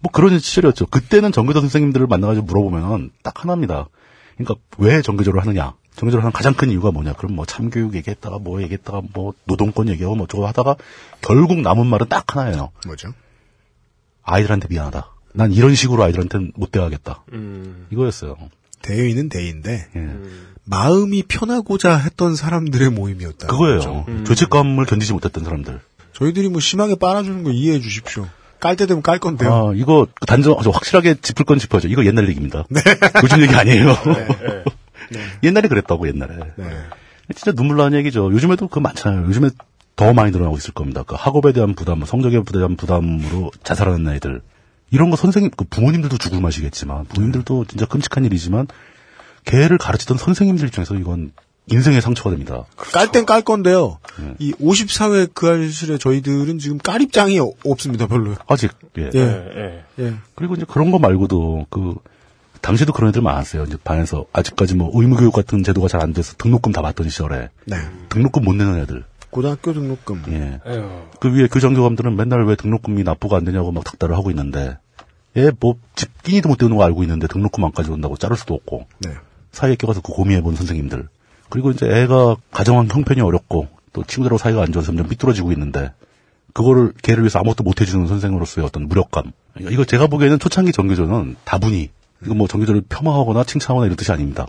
뭐 그런 시절이었죠. 그때는 전교조 선생님들을 만나가지고 물어보면은 딱 하나입니다. 그러니까 왜 전교조를 하느냐? 전교조를 하는 가장 큰 이유가 뭐냐? 그럼 뭐 참교육 얘기했다가 뭐 얘기했다가 뭐 노동권 얘기하고 뭐 저거 하다가 결국 남은 말은 딱 하나예요. 뭐죠? 아이들한테 미안하다. 난 이런 식으로 아이들한테는 못 대하겠다. 음. 이거였어요. 대의는 대의인데, 예. 마음이 편하고자 했던 사람들의 모임이었다. 그거예요. 죄책감을 견디지 못했던 사람들. 저희들이 뭐 심하게 빨아주는 거 이해해 주십시오. 깔 때 되면 깔 건데요. 아, 이거 단정, 저 확실하게 짚을 건 짚어야죠. 이거 옛날 얘기입니다. 요즘 얘기 아니에요. 옛날에 그랬다고, 옛날에. 네. 진짜 눈물 나는 얘기죠. 요즘에도 그거 많잖아요. 요즘에 더 많이 늘어나고 있을 겁니다. 그 학업에 대한 부담, 성적에 대한 부담으로 자살하는 아이들. 이런 거 선생님, 그 부모님들도 죽을 맛이겠지만, 부모님들도 진짜 끔찍한 일이지만, 걔를 가르치던 선생님들 입장에서 이건 인생의 상처가 됩니다. 깔 땐 깔 건데요. 네. 이 54회 그 알실에 저희들은 지금 깔 입장이 어- 없습니다, 별로. 아직, 예. 예. 예. 예. 그리고 이제 그런 거 말고도 그 당시에도 그런 애들 많았어요. 이제 반에서 아직까지 뭐 의무교육 같은 제도가 잘 안 돼서 등록금 다 받던 시절에 네. 등록금 못 내는 애들. 고등학교 등록금. 예. 에휴. 그 위에 교장교감들은 맨날 왜 등록금이 납부가 안 되냐고 막 닥달을 하고 있는데 얘뭐집 끼니도 못 때우는 거 알고 있는데 등록금 안 가져온다고 자를 수도 없고 네. 사이에 껴가서 그 고민해본 선생님들. 그리고 이제 애가 가정 형편이 어렵고 또 친구들하고 사이가 안 좋아서 점점 삐뚤어지고 있는데 그거를 걔를 위해서 아무것도 못 해주는 선생으로서의 어떤 무력감. 이거 제가 보기에는 초창기 정교조는 다분히 이거 뭐 정교조를 폄하하거나 칭찬하거나 이런 뜻이 아닙니다.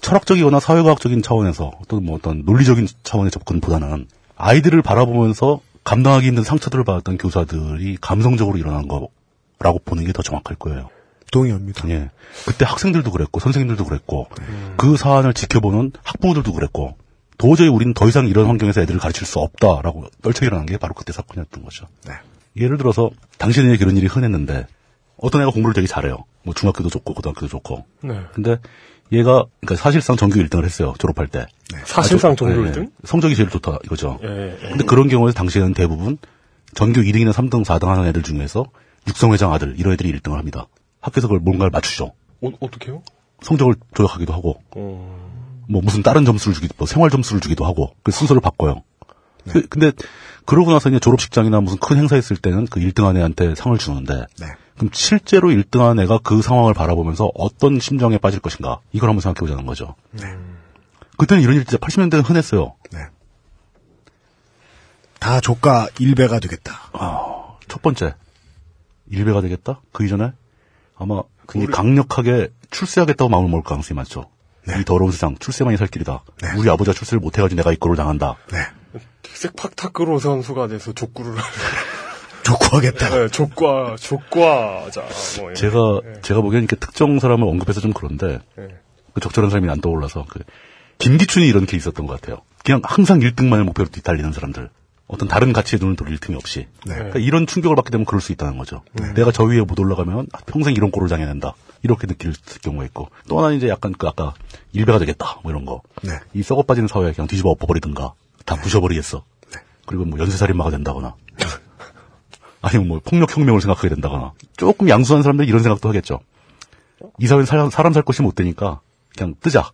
철학적이거나 사회과학적인 차원에서 또는 뭐 어떤 논리적인 차원의 접근보다는 아이들을 바라보면서 감당하기 힘든 상처들을 받았던 교사들이 감성적으로 일어난 거라고 보는 게 더 정확할 거예요. 동의합니다. 예. 그때 학생들도 그랬고 선생님들도 그랬고 그 사안을 지켜보는 학부모들도 그랬고 도저히 우리는 더 이상 이런 환경에서 애들을 가르칠 수 없다라고 떨쳐 일어난 게 바로 그때 사건이었던 거죠. 네. 예를 들어서 당신에게 그런 일이 흔했는데 어떤 애가 공부를 되게 잘해요. 뭐 중학교도 좋고 고등학교도 좋고. 네. 근데 얘가 그러니까 사실상 전교 1등을 했어요. 졸업할 때. 사실상 아주- 전교 예, 1등? 성적이 제일 좋다 이거죠. 예, 예. 근데 그런 경우에 당시에는 대부분 전교 2등이나 3등, 4등 하는 애들 중에서 육성회장 아들 이런 애들이 1등을 합니다. 학교에서 그걸 뭔가를 맞추죠. 어, 어떻게요? 성적을 조작하기도 하고 어. 뭐 무슨 다른 점수를 주기도 뭐 생활 점수를 주기도 하고 그 순서를 바꿔요. 그- 근데 그러고 나서 이제 졸업식장이나 무슨 큰 행사 있을 때는 그 1등한 애한테 상을 주는데 네. 그럼 실제로 1등한 애가 그 상황을 바라보면서 어떤 심정에 빠질 것인가 이걸 한번 생각해 보자는 거죠. 그때는 이런 일 진짜 80년대는 흔했어요. 네. 다 조카 일배가 되겠다. 아, 첫 번째 일배가 되겠다. 그 이전에 아마 굉장히 강력하게 출세하겠다고 마음을 먹을 가능성이 많죠. 이 더러운 세상 출세만이 살 길이다. 우리 아버지가 출세를 못해가지고 내가 이 꼴을 당한다. 색팍타크로 선수가 돼서 족구를 족구하겠다. 네, 족과 족과자 뭐. 제가 제가 보기엔 이렇게 특정 사람을 언급해서 좀 그런데 네. 그 적절한 사람이 안 떠올라서 그 김기춘이 이런 케이스 있었던 것 같아요. 그냥 항상 1등만을 목표로 뒤달리는 사람들. 어떤 다른 가치에 눈을 돌릴 틈이 없이. 네. 그러니까 이런 충격을 받게 되면 그럴 수 있다는 거죠. 내가 저 위에 못 올라가면 평생 이런 꼴을 당해낸다. 이렇게 느낄 경우가 있고. 또 하나는 이제 약간 그 아까 일배가 되겠다. 뭐 이런 거. 네. 이 썩어 빠지는 사회에 그냥 뒤집어 엎어버리든가. 다 부셔버리겠어. 그리고 뭐 연쇄살인마가 된다거나. 아니면 뭐 폭력혁명을 생각하게 된다거나. 조금 양수한 사람들이 이런 생각도 하겠죠. 이 사회는 사람, 사람 살 곳이 못 되니까 그냥 뜨자.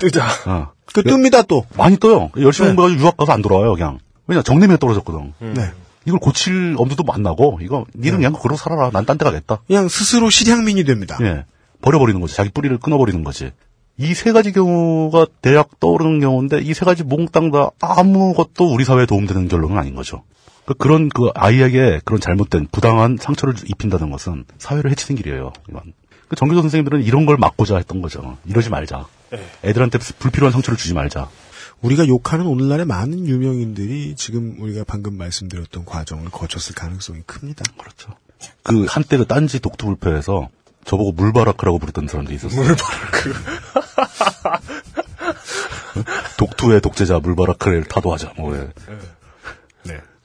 뜨자. 어. 그 뜹니다 또. 많이 떠요. 열심히 네. 공부해가지고 유학 가서 안 돌아와요, 그냥. 왜냐, 정내미에 떨어졌거든. 네. 이걸 고칠 엄두도 안 나고, 이거, 니는 그냥 그러고 살아라. 난 딴 데 가겠다. 그냥 스스로 실향민이 됩니다. 예. 버려버리는 거지. 자기 뿌리를 끊어버리는 거지. 이 세 가지 경우가 대략 떠오르는 경우인데, 이 세 가지 몽땅 다 아무것도 우리 사회에 도움되는 결론은 아닌 거죠. 그- 그런 그 아이에게 그런 잘못된 부당한 상처를 입힌다는 것은 사회를 해치는 길이에요. 이건. 그 정교조 선생님들은 이런 걸 막고자 했던 거죠. 이러지 말자. 애들한테 불필요한 상처를 주지 말자. 우리가 욕하는 오늘날의 많은 유명인들이 지금 우리가 방금 말씀드렸던 과정을 거쳤을 가능성이 큽니다. 그렇죠. 그 한때 그 딴지 독투불패에서 저보고 물바라크라고 부르던 사람들이 있었어요. 물바라크. 독투의 독재자 물바라크를 타도하자. 뭐 예.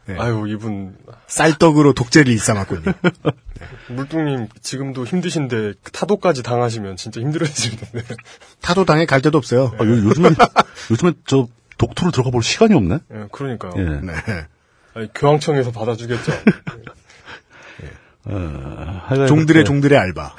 네. 네. 아유 이분 쌀떡으로 독재를 일삼았군요. 물뚱님 지금도 힘드신데 타도까지 당하시면 진짜 힘들어지실 텐데. 타도 당에 갈 데도 없어요. 아, 요, 요즘엔 요즘엔 저 독투를 들어가 볼 시간이 없네. 예, 그러니까요. 예. 네. 아니, 교황청에서 받아주겠죠. 어, 하여간 종들의 그렇게 종들의 알바.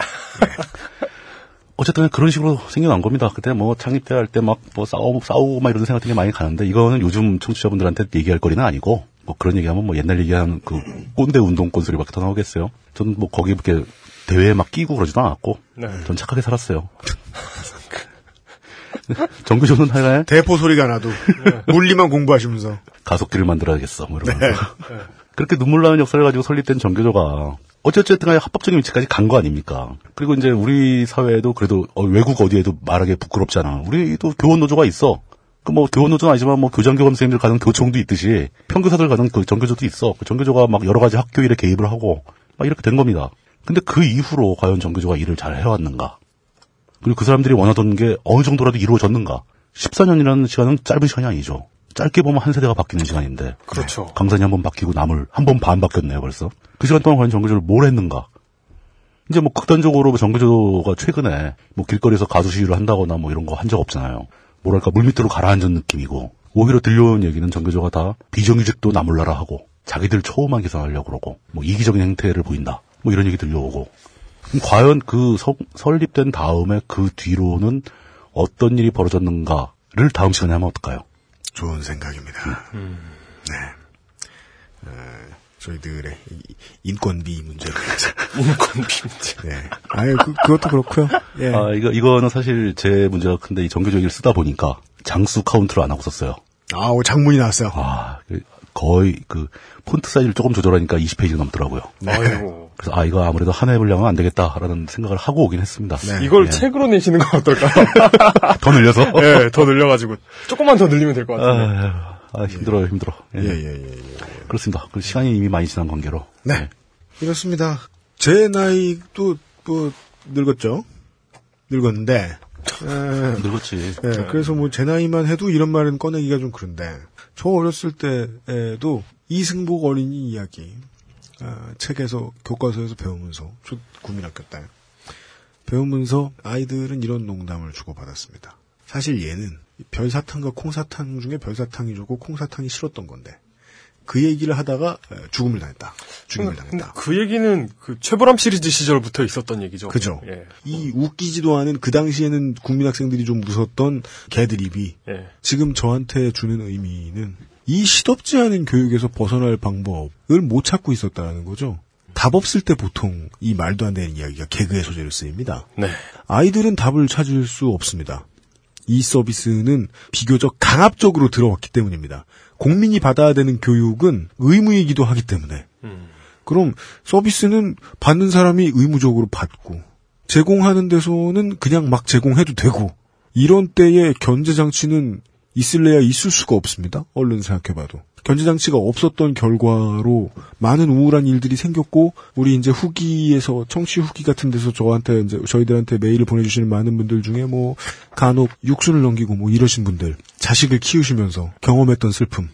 어쨌든 그런 식으로 생겨난 겁니다. 그때 뭐 창립대 할때 막 뭐 싸우고 싸우고 막 이런 생각 되게 많이 가는데 이거는 요즘 청취자분들한테 얘기할 거리는 아니고 뭐 그런 얘기하면 뭐 옛날 얘기하는 그 꼰대 운동 꼰소리밖에 더 나오겠어요. 저는 뭐 거기 이렇게 대회에 막 끼고 그러지도 않았고 네. 전 착하게 살았어요. 정규조는 하여간 대포 소리가 나도 물리만 공부하시면서 가속기를 만들어야겠어. 뭐 이러면서. 네. 그렇게 눈물 나는 역사를 가지고 설립된 정교조가 어쨌든 간에 합법적인 위치까지 간 거 아닙니까? 그리고 이제 우리 사회에도 그래도 어, 외국 어디에도 말하기 부끄럽지 않아. 우리도 교원 노조가 있어. 그 뭐 교원 노조는 아니지만 뭐 교장교감 선생님들 가는 교총도 있듯이 평교사들 가는 그 정교조도 있어. 그 정교조가 막 여러 가지 학교 일에 개입을 하고 막 이렇게 된 겁니다. 근데 그 이후로 과연 정교조가 일을 잘 해왔는가? 그리고 그 사람들이 원하던 게 어느 정도라도 이루어졌는가? 14년이라는 시간은 짧은 시간이 아니죠. 짧게 보면 한 세대가 바뀌는 시간인데. 그렇죠. 강산이 한 번 바뀌고 남을 한 번 반 바뀌었네요, 벌써. 그 시간 동안 과연 정교조를 뭘 했는가? 이제 뭐 극단적으로 정교조가 최근에 뭐 길거리에서 가수 시위를 한다거나 뭐 이런 거 한 적 없잖아요. 뭐랄까 물밑으로 가라앉은 느낌이고 오히려 들려온 얘기는 정교조가 다 비정규직도 나몰라라 하고 자기들 초만 개선하려고 그러고 뭐 이기적인 행태를 보인다. 뭐 이런 얘기 들려오고 과연 그 서- 설립된 다음에 그 뒤로는 어떤 일이 벌어졌는가를 다음 시간에 하면 어떨까요? 좋은 생각입니다. 네. 어, 저희들의 이- 인권비 문제를 인권비 문제. 네. 아유 그, 그것도 그렇고요. 예. 아, 이거, 이거는 사실 제 문제가 큰데 이 정규적 얘기를 쓰다 보니까 장수 카운트를 안 하고 썼어요. 아, 오, 장문이 나왔어요. 아, 그 거의 그 폰트 사이즈를 조금 조절하니까 20페이지가 넘더라고요. 아이고. 그래서 아, 이거 아무래도 하나의 분량은 안 되겠다라는 생각을 하고 오긴 했습니다. 네. 이걸 예. 책으로 내시는 건 어떨까요? 더 늘려서? 예, 더 늘려가지고 조금만 더 늘리면 될 것 같은데. 아, 아, 힘들어요, 힘들어. 예. 예, 예, 예, 예. 그렇습니다. 그 시간이 이미 많이 지난 관계로. 네. 이렇습니다. 제 나이도 뭐 늙었죠. 늙었는데. 에, 늙었지. 예, 그래서 뭐 제 나이만 해도 이런 말은 꺼내기가 좀 그런데 저 어렸을 때에도 이승복 어린이 이야기 아, 책에서 교과서에서 배우면서 저 국민학교 때 배우면서 아이들은 이런 농담을 주고받았습니다. 사실 얘는 별사탕과 콩사탕 중에 별사탕이 좋고 콩사탕이 싫었던 건데 그 얘기를 하다가 에, 죽음을 당했다. 죽임을 당했다. 그 얘기는 그 최보람 시리즈 시절부터 있었던 얘기죠. 그죠. 예. 이 웃기지도 않은 그 당시에는 국민 학생들이 좀 무섭던 개드립이 예. 지금 저한테 주는 의미는 이 시덥지 않은 교육에서 벗어날 방법을 못 찾고 있었다는 거죠. 답 없을 때 보통 이 말도 안 되는 이야기가 개그의 소재로 쓰입니다. 네. 아이들은 답을 찾을 수 없습니다. 이 서비스는 비교적 강압적으로 들어왔기 때문입니다. 국민이 받아야 되는 교육은 의무이기도 하기 때문에. 그럼 서비스는 받는 사람이 의무적으로 받고 제공하는 데서는 그냥 막 제공해도 되고 이런 때에 견제 장치는 있을래야 있을 수가 없습니다. 얼른 생각해봐도. 견제 장치가 없었던 결과로 많은 우울한 일들이 생겼고 우리 이제 후기에서 청취 후기 같은 데서 저한테 이제 저희들한테 메일을 보내주시는 많은 분들 중에 뭐 간혹 육수를 넘기고 뭐 이러신 분들 자식을 키우시면서 경험했던 슬픔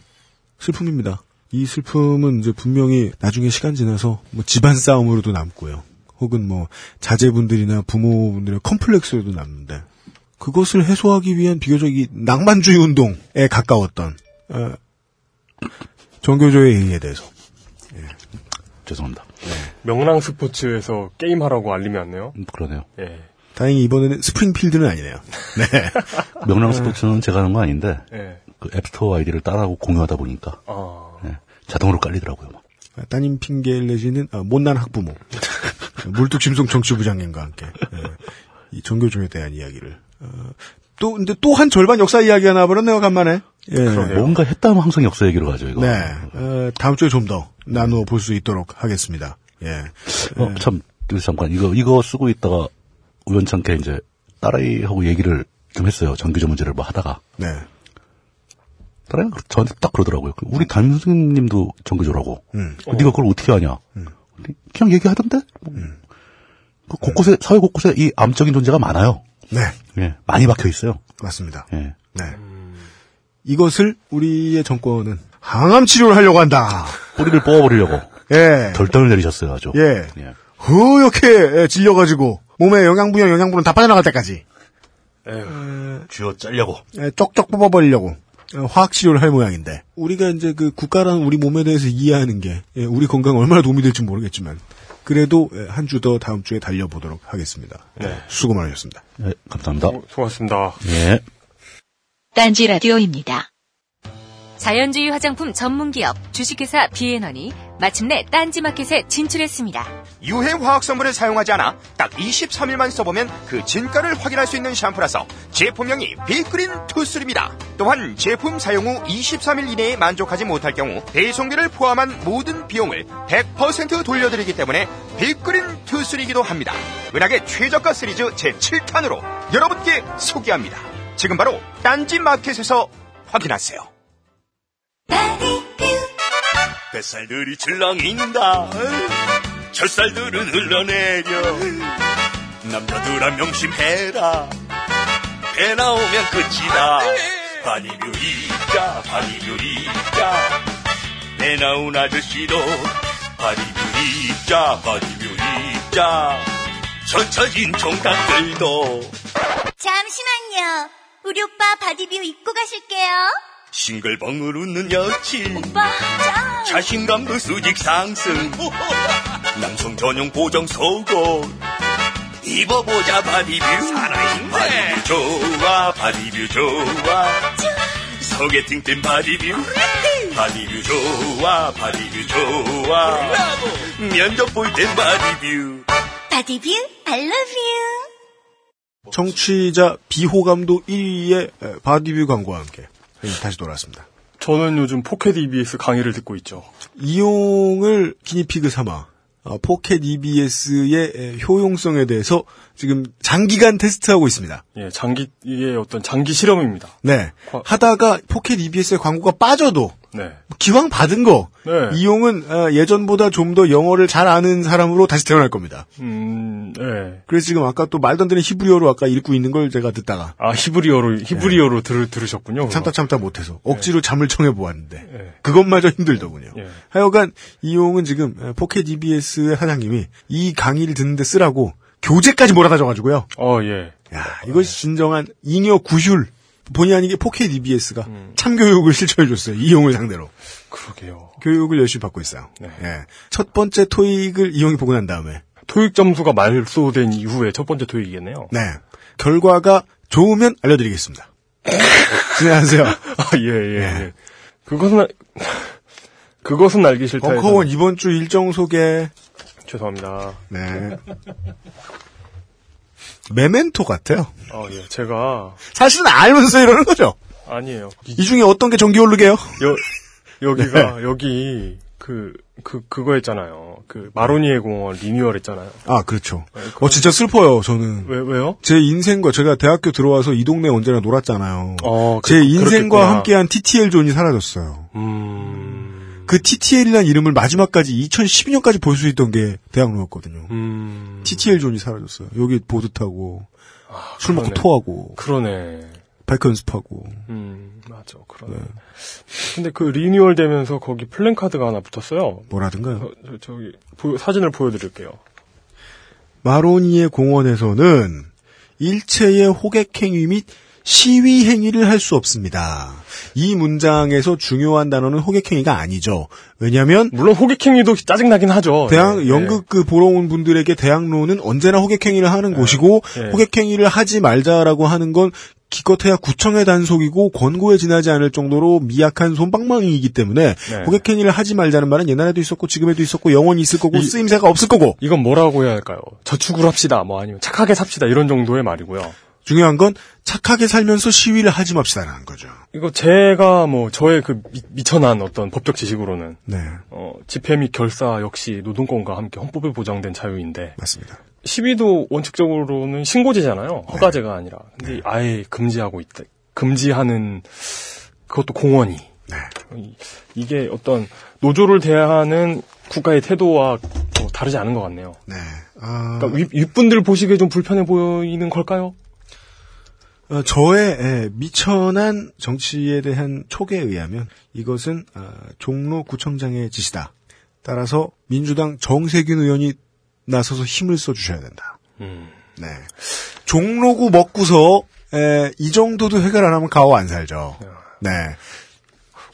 슬픔입니다. 이 슬픔은 이제 분명히 나중에 시간 지나서 뭐 집안 싸움으로도 남고요. 혹은 뭐 자제분들이나 부모분들의 컴플렉스로도 남는데 그것을 해소하기 위한 비교적 이 낭만주의 운동에 가까웠던 어, 전교조의 행위에 대해서 죄송합니다. 명랑 스포츠에서 게임하라고 알림이 왔네요. 음, 그러네요. 예. 다행히 이번에는 스프링필드는 아니네요. 네. 명랑 스포츠는 제가 하는 건 아닌데 예. 그 앱스토어 아이디를 따라하고 공유하다 보니까 아. 예, 자동으로 깔리더라고요. 막. 따님 핑계를 내시는 아, 못난 학부모 물뚝심송 정치부장님과 함께 예, 이 정교조에 대한 이야기를 어, 또 근데 또 한 절반 역사 이야기가 나와버렸네요 간만에 예. 뭔가 했다면 항상 역사 얘기로 가죠 이거. 네 어, 다음 주에 좀 더 나누어 볼 수 있도록 하겠습니다 예. 어, 참, 여기서 잠깐, 이거, 이거 쓰고 있다가, 우연찮게 이제, 딸아이하고 얘기를 좀 했어요. 전교조 문제를 뭐 하다가. 네. 딸아이가 저한테 딱 그러더라고요. 우리 담임 선생님도 전교조라고. 음. 어, 네가 그걸 어떻게 하냐. 그냥 얘기하던데? 뭐. 그 곳곳에, 사회 곳곳에 이 암적인 존재가 많아요. 네 예, 많이 박혀 있어요. 맞습니다 예. 네 이것을 우리의 정권은 항암 치료를 하려고 한다 뿌리를 뽑아버리려고. 예. 결단을 내리셨어요, 아주. 예. 예. 허옇게 예, 질려가지고 몸에 영양분이랑 영양분은 다 빠져나갈 때까지 쥐어 짤려고. 예, 쪽쪽 뽑아버리려고 어, 화학 치료를 할 모양인데 우리가 이제 그 국가라는 우리 몸에 대해서 이해하는 게 예, 우리 건강에 얼마나 도움이 될지 모르겠지만 그래도 예, 한주 더 다음 주에 달려보도록 하겠습니다. 네. 수고 많으셨습니다. 예, 감사합니다. 수고하셨습니다. 예. 딴지 라디오입니다. 자연주의 화장품 전문 기업 주식회사 비앤원이 마침내 딴지 마켓에 진출했습니다. 유해 화학 성분을 사용하지 않아 딱 23일만 써보면 그 진가를 확인할 수 있는 샴푸라서 제품명이 빅그린 투쓰입니다 또한 제품 사용 후 23일 이내에 만족하지 못할 경우 배송비를 포함한 모든 비용을 100% 돌려드리기 때문에 빅그린 투쓰이기도 합니다. 은하계 최저가 시리즈 제7탄으로 여러분께 소개합니다. 지금 바로 딴지 마켓에서 확인하세요. 뱃살들이 출렁인다. 젖살들은 흘러내려. 남자들아 명심해라. 배 나오면 끝이다. 바디뷰 입자 바디뷰 입자. 배 나온 아저씨도 바디뷰 입자 바디뷰 입자. 젖혀진 총각들도. 잠시만요. 우리 오빠 바디뷰 입고 가실게요. 싱글벙글 웃는 여친. 오빠, 짱! 자신감도 수직 상승. 남성 전용 보정 속옷. 입어보자 바디뷰. 살아있네 바디뷰 좋아 바디뷰 좋아. 소개팅 땐 바디뷰. 바디뷰 좋아 바디뷰 좋아. 면접 볼 땐 바디뷰. 바디뷰, I love you. 청취자 비호감도 1위의 바디뷰 광고와 함께 다시 돌아왔습니다. 저는 요즘 포켓 EBS 강의를 듣고 있죠. 이용을 기니피그 삼아 어, 포켓 EBS의 효용성에 대해서 지금 장기간 테스트하고 있습니다. 예, 장기, 이게 어떤 장기 실험입니다. 네. 과- 하다가 포켓 EBS의 광고가 빠져도 네. 기왕 받은 거 네. 이용은 어, 예전보다 좀 더 영어를 잘 아는 사람으로 다시 태어날 겁니다. 음, 예. 그래서 지금 아까 또 말도 안 되는 히브리어로 아까 읽고 있는 걸 제가 듣다가 아, 히브리어로, 히브리어로 들, 들으셨군요. 참다 참다 못해서 억지로 잠을 청해 보았는데 예. 그것마저 힘들더군요. 예. 하여간 이용은 지금 어, 포켓 EBS의 사장님이 이 강의를 듣는데 쓰라고 교재까지 몰아다 줘가지고요. 어, 예. 야 이것이 진정한 잉여 구휼. 본의 아니게 포켓 EBS가 음. 참교육을 실천해줬어요. 이용을 상대로. 그러게요. 교육을 열심히 받고 있어요. 네. 예. 첫 번째 토익을 이용이 보고 난 다음에 토익 점수가 말소된 이후에 첫 번째 토익이겠네요. 네 결과가 좋으면 알려드리겠습니다. 진행하세요. 아, 예, 예, 네. 예. 그것은, 알- 그것은 알기 싫다. 벙커원 이번 주 일정 소개. 죄송합니다. 네. 메멘토 같아요. 어, 예. 제가, 사실은 알면서 이러는 거죠. 아니에요. 이 중에 어떤 게 전기 오르게요? 여, 여기가, 여기, 그, 그, 그거 했잖아요. 그, 마로니에 공원 리뉴얼 했잖아요. 아, 그렇죠. 어, 진짜 슬퍼요, 저는. 왜, 왜요? 제 인생과, 제가 대학교 들어와서 이 동네 언제나 놀았잖아요. 어, 그- 제 인생과 그렇겠구나. 함께한 TTL 존이 사라졌어요. 음, 그 TTL이라는 이름을 마지막까지 2012년까지 볼 수 있던 게 대학로였거든요. 음. TTL 존이 사라졌어요. 여기 보드 타고, 술 먹고 그러네. 토하고, 그러네. 바이크 연습하고. 음, 맞아. 그러네. 근데 그 리뉴얼 되면서 거기 플랜카드가 하나 붙었어요. 뭐라든가요? 저, 저, 보- 사진을 보여드릴게요. 마로니에 공원에서는 일체의 호객행위 및 시위 행위를 할 수 없습니다. 이 문장에서 중요한 단어는 호객행위가 아니죠. 왜냐하면 물론 호객행위도 짜증나긴 하죠. 대학 예, 연극 그 보러 온 분들에게 대학로는 언제나 호객행위를 하는 곳이고 예. 호객행위를 하지 말자라고 하는 건 기껏해야 구청의 단속이고 권고에 지나지 않을 정도로 미약한 솜방망이이기 때문에 네. 호객행위를 하지 말자는 말은 옛날에도 있었고 지금에도 있었고 영원히 있을 거고 이- 쓰임새가 없을 거고 이건 뭐라고 해야 할까요? 저축을 합시다. 뭐 아니면 착하게 삽시다. 이런 정도의 말이고요. 중요한 건 착하게 살면서 시위를 하지 맙시다라는 거죠. 이거 제가 뭐 저의 그 미, 미천한 어떤 법적 지식으로는 네, 어, 집회 및 결사 역시 노동권과 함께 헌법에 보장된 자유인데 맞습니다. 시위도 원칙적으로는 신고제잖아요. 허가제가 아니라. 근데 아예 금지하고 있다. 금지하는 그것도 공원이. 네. 이- 이게 어떤 노조를 대하는 국가의 태도와 뭐 다르지 않은 것 같네요. 네. 아, 그러니까 윗, 윗분들 보시기에 좀 불편해 보이는 걸까요? 어, 저의 에, 미천한 정치에 대한 촉에 의하면 이것은 아, 종로 구청장의 지시다. 따라서 민주당 정세균 의원이 나서서 힘을 써주셔야 된다. 음. 네. 종로구 먹고서 에, 이 정도도 해결 안 하면 가오 안 살죠. 네.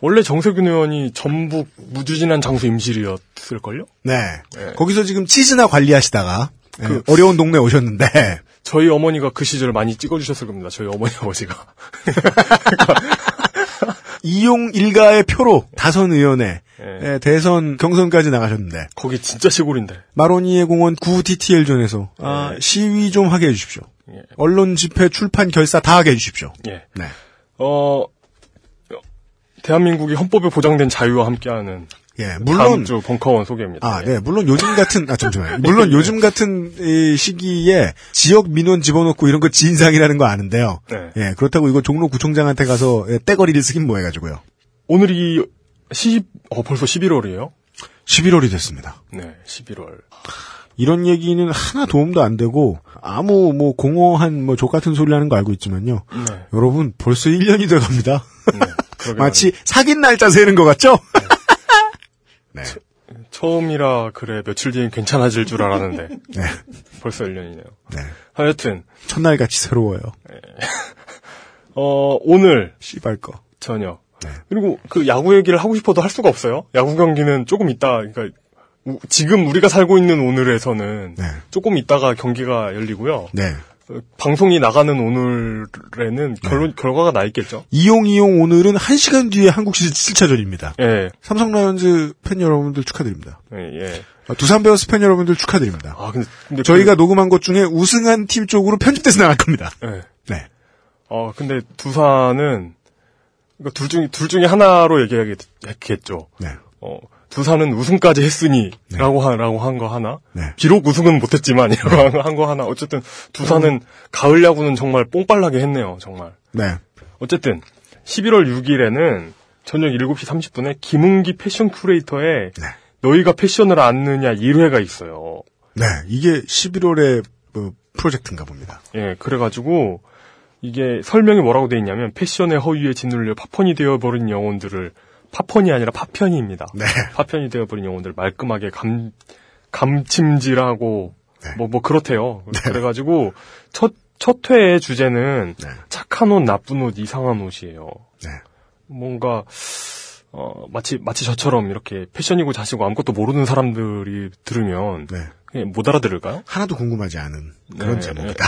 원래 정세균 의원이 전북 무주진한 장소 임실이었을걸요? 네. 네. 거기서 지금 치즈나 관리하시다가 에, 그- 어려운 동네 오셨는데 저희 어머니가 그 시절 많이 찍어주셨을 겁니다. 저희 어머니 아버지가. 이용 일가의 표로 다선 의원에 예. 에, 대선 경선까지 나가셨는데 거기 진짜 시골인데. 마로니에 공원 구 DTL존에서 아, 예. 시위 좀 하게 해주십시오. 예. 언론 집회, 출판, 결사 다 하게 해주십시오. 예. 네. 어, 대한민국이 헌법에 보장된 자유와 함께하는 예, 다음 물론 주 벙커원 소개입니다. 아, 예. 네, 물론 요즘 같은 아 잠시만요. 물론 요즘 같은 이 시기에 지역 민원 집어넣고 이런 거 진상이라는 거 아는데요. 네. 예, 그렇다고 이거 종로 구청장한테 가서 예, 떼거리를 쓰긴 뭐 해가지고요. 오늘이 10, 어, 벌써 11월이에요? 11월이 됐습니다. 네, 11월. 이런 얘기는 하나 도움도 안 되고 아무 뭐 공허한 뭐 족 같은 소리 하는 거 알고 있지만요. 네. 여러분 벌써 1년이 돼 갑니다. 네, 마치 사귄 날짜 세는 것 같죠? 네. 말이에요. 처음이라 그래 며칠 뒤엔 괜찮아질 줄 알았는데 네. 벌써 1년이네요. 네. 하여튼 첫날 같이 새로워요. 어, 오늘 씨발 거. 저녁 네. 그리고 그 야구 얘기를 하고 싶어도 할 수가 없어요. 야구 경기는 조금 있다. 그러니까 우- 지금 우리가 살고 있는 오늘에서는 네. 조금 있다가 경기가 열리고요. 네. 어, 방송이 나가는 오늘에는 결론 결과가 나 있겠죠. 이용 이용 오늘은 1시간 뒤에 한국 시즌 7차전입니다. 예, 삼성 라이온즈 팬 여러분들 축하드립니다. 예, 예. 아, 두산 베어스 팬 여러분들 축하드립니다. 아 근데, 근데 저희가 녹음한 것 중에 우승한 팀 쪽으로 편집돼서 나갈 겁니다. 그, 예. 네. 어 근데 두산은 그러니까 둘 중에 둘 중에 하나로 얘기하겠죠. 네. 어 두산은 우승까지 했으니라고 하라고 한 거 하나. 네. 비록 우승은 못했지만이라고 한거 하나. 어쨌든 두산은 가을 야구는 정말 뽕빨나게 했네요. 정말. 네. 어쨌든 11월 6일에는 저녁 7시 30분에 김은기 패션 큐레이터의 네. 너희가 패션을 아느냐 1회가 있어요. 네. 이게 11월의 뭐, 프로젝트인가 봅니다. 예, 그래가지고 이게 설명이 뭐라고 돼 있냐면 패션의 허위에 짓눌려 파편이 되어버린 영혼들을 파편이 아니라 파편입니다. 네. 파편이 되어버린 영혼들 말끔하게 감 감침질하고 네. 뭐 뭐 그렇대요. 그래가지고 첫 첫 회의 주제는 네. 착한 옷, 나쁜 옷, 이상한 옷이에요. 네. 뭔가 어 마치 마치 저처럼 이렇게 패션이고 자시고 아무것도 모르는 사람들이 들으면 네. 그냥 못 알아들을까요? 하나도 궁금하지 않은 그런 네, 제목이다.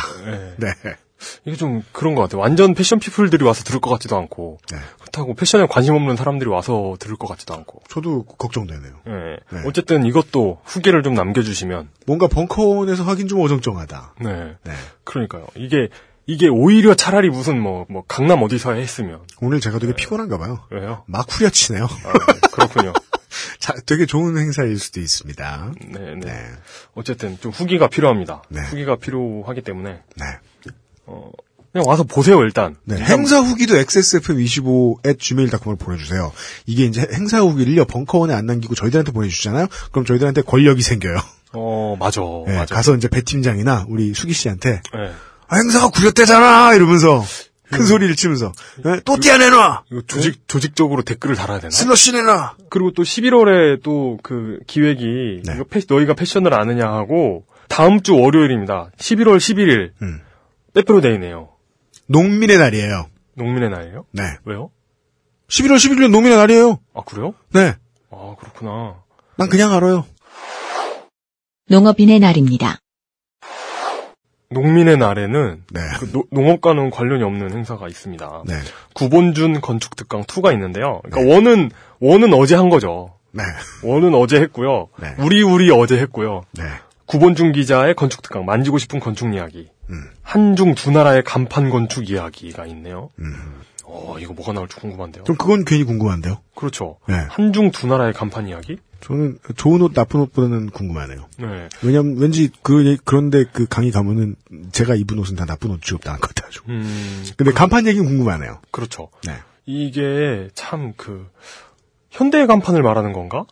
네. 네. 이게 좀 그런 것 같아요. 완전 패션 피플들이 와서 들을 것 같지도 않고 네. 그렇다고 패션에 관심 없는 사람들이 와서 들을 것 같지도 않고. 저도 걱정되네요. 예. 네. 어쨌든 이것도 후기를 좀 남겨주시면. 뭔가 벙커원에서 하긴 좀 어정쩡하다. 네. 네. 그러니까요. 이게 이게 오히려 차라리 무슨 뭐 뭐 강남 어디서 했으면 오늘 제가 되게 피곤한가 봐요. 왜요? 막 후려치네요. 아, 네. 그렇군요. 자, 되게 좋은 행사일 수도 있습니다. 네, 네. 어쨌든 좀 후기가 필요합니다. 네. 후기가 필요하기 때문에 네. 어, 그냥 와서 보세요 일단. 네, 행사 후기도 xsfm25@gmail.com으로 보내주세요. 이게 이제 행사 후기를요 벙커원에 안 남기고 저희들한테 보내주잖아요. 그럼 저희들한테 권력이 생겨요. 어 맞아. 네, 맞아. 가서 이제 배 팀장이나 우리 수기 씨한테 네. 아, 행사가 구렸대잖아 이러면서 큰 소리를 치면서 네, 또 띄어내놔. 이거 조직 조직적으로 댓글을 달아야 되나? 슬러시 내놔. 그리고 또 11월에 또 그 기획이 네. 패- 너희가 패션을 아느냐 하고 다음 주 월요일입니다. 11월 11일 음. 빼빼로데이네요. 농민의 날이에요. 농민의 날이에요? 네. 왜요? 11월 11일은 농민의 날이에요. 아 그래요? 네. 아 그렇구나. 난 그냥 알아요. 농업인의 날입니다. 농민의 날에는 네. 그 노- 농업과는 관련이 없는 행사가 있습니다. 네. 구본준 건축 특강 2가 있는데요. 그러니까 원은 원은 어제 한 거죠. 네. 원은 어제 했고요. 네. 우리 우리 어제 했고요. 네. 구본준 기자의 건축 특강 만지고 싶은 건축 이야기. 음. 한중 두 나라의 간판 건축 이야기가 있네요. 음. 어, 이거 뭐가 나올지 궁금한데요. 좀 그건 괜히 궁금한데요. 그렇죠. 네. 한중 두 나라의 간판 이야기? 저는 좋은 옷 나쁜 옷보다는 궁금하네요. 네. 왜냐면 왠지 그 그런데 그 강의 가면은 제가 입은 옷은 다 나쁜 옷 취급당할 것 같아요. 음, 근데 간판 얘기는 궁금하네요. 그렇죠. 네. 이게 참 그 현대의 간판을 말하는 건가?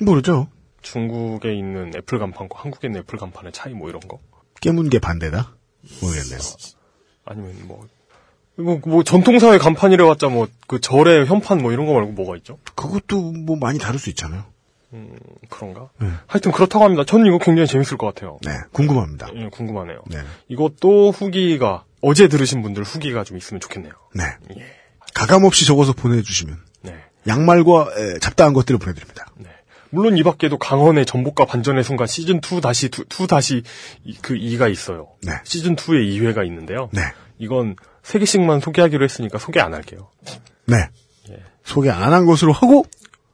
모르죠. 중국에 있는 애플 간판과 한국에 있는 애플 간판의 차이 뭐 이런 거? 깨문 게 반대다? 모르겠네요. 아니면 뭐, 뭐, 뭐 전통사회 간판이라 봤자 뭐, 그 절의 현판 뭐 이런 거 말고 뭐가 있죠? 그것도 뭐 많이 다를 수 있잖아요. 음, 그런가? 네. 하여튼 그렇다고 합니다. 저는 이거 굉장히 재밌을 것 같아요. 네, 궁금합니다. 예, 궁금하네요. 네. 이것도 후기가, 어제 들으신 분들 후기가 좀 있으면 좋겠네요. 네. 예. 가감 없이 적어서 보내주시면 네. 양말과 에, 잡다한 것들을 보내드립니다. 물론 이 밖에도 강원의 전복과 반전의 순간 시즌 2 다시, 2, 다시 이- 그 2가 있어요. 네. 시즌2에 2회가 있는데요. 네. 이건 3개씩만 소개하기로 했으니까 소개 안 할게요. 네. 예. 소개 안 한 것으로 하고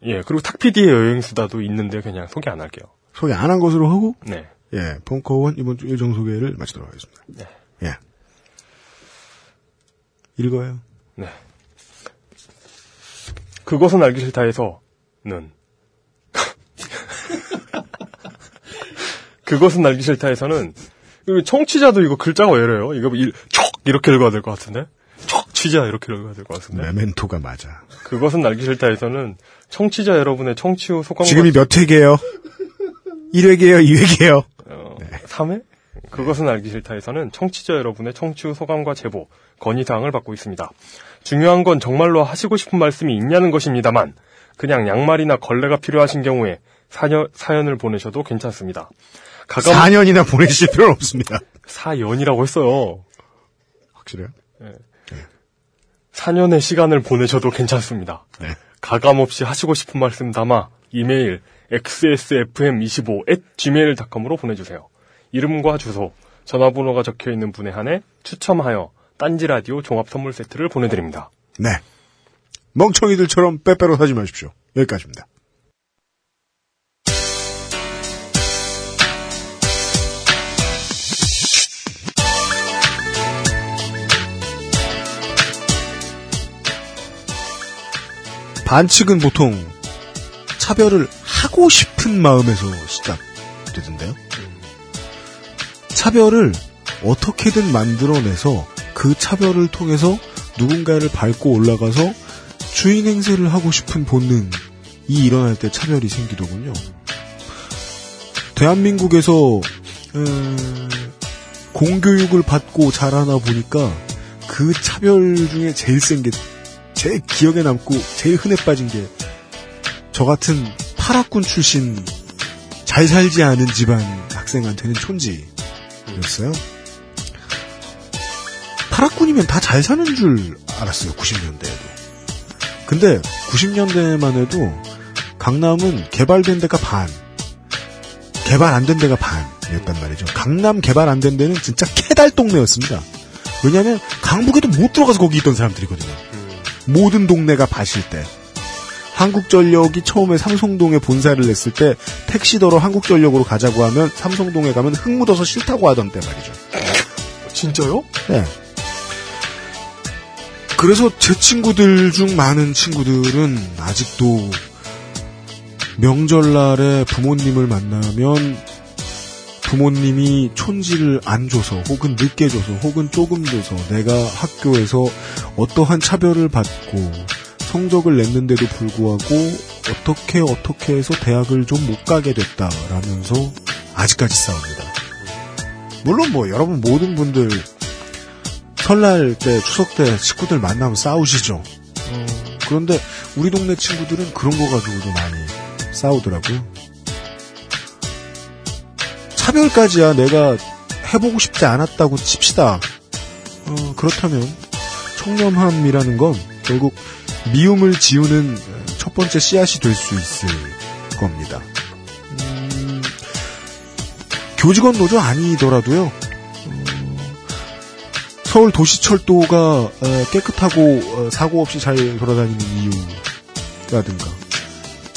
예, 그리고 탁피디의 여행 수다도 있는데 그냥 소개 안 할게요. 소개 안 한 것으로 하고 네. 예, 벙커원 이번 주 일정 소개를 마치도록 하겠습니다. 네. 예. 읽어요. 네. 그것은 알기 싫다에서는 그것은 알기 싫다에서는 그 청취자도 이거 글자가 왜 이래요? 이거 일, 촉 이렇게 읽어야 될 것 같은데 촉 취자 이렇게 읽어야 될 것 같은데 메멘토가 맞아. 그것은 알기 싫다에서는 청취자 여러분의 청취 후 소감과 지금이 몇 회게요? 1회게요? 2회게요? 어, 3회? 그것은 알기 싫다에서는 청취자 여러분의 청취 후 소감과 제보, 건의사항을 받고 있습니다. 중요한 건 정말로 하시고 싶은 말씀이 있냐는 것입니다만, 그냥 양말이나 걸레가 필요하신 경우에 사연, 사연을 보내셔도 괜찮습니다. 가감 4년이나 보내실 필요는 없습니다. 사연이라고 했어요. 확실해요? 4년의 시간을 보내셔도 괜찮습니다. 네. 가감 없이 하시고 싶은 말씀 담아 이메일 xsfm25@gmail.com으로 보내주세요. 이름과 주소, 전화번호가 적혀 있는 분에 한해 추첨하여 딴지 라디오 종합 선물 세트를 보내드립니다. 네. 멍청이들처럼 빼빼로 사지 마십시오. 여기까지입니다. 반칙은 보통 차별을 하고 싶은 마음에서 시작되던데요. 차별을 어떻게든 만들어내서 그 차별을 통해서 누군가를 밟고 올라가서 주인 행세를 하고 싶은 본능이 일어날 때 차별이 생기더군요. 대한민국에서 에, 공교육을 받고 자라나 보니까 그 차별 중에 제일 센 게 제일 기억에 남고 제일 흔해 빠진 게 저 같은 파락군 출신 잘 살지 않은 집안 학생한테는 촌지였어요. 파락군이면 다 잘 사는 줄 알았어요. 90년대에도. 근데 90년대만 해도 강남은 개발된 데가 반, 개발 안 된 데가 반이었단 말이죠. 강남 개발 안 된 데는 진짜 캐달 동네였습니다. 왜냐하면 강북에도 못 들어가서 거기 있던 사람들이거든요. 모든 동네가 밭일 때. 한국전력이 처음에 삼성동에 본사를 냈을 때 택시더러 한국전력으로 가자고 하면 삼성동에 가면 흙 묻어서 싫다고 하던 때 말이죠. 진짜요? 네. 그래서 제 친구들 중 많은 친구들은 아직도 명절날에 부모님을 만나면 부모님이 촌지를 안 줘서 혹은 늦게 줘서 혹은 조금 줘서 내가 학교에서 어떠한 차별을 받고 성적을 냈는데도 불구하고 어떻게 어떻게 해서 대학을 좀 못 가게 됐다라면서 아직까지 싸웁니다. 물론 뭐 여러분 모든 분들 설날 때 추석 때 식구들 만나면 싸우시죠. 어, 그런데 우리 동네 친구들은 그런 거 가지고도 많이 싸우더라고요. 차별까지야 내가 해보고 싶지 않았다고 칩시다. 어, 그렇다면 청렴함이라는 건 결국 미움을 지우는 첫 번째 씨앗이 될 수 있을 겁니다. 음, 교직원 노조 아니더라도요. 어, 서울 도시철도가 어, 깨끗하고 어, 사고 없이 잘 돌아다니는 이유라든가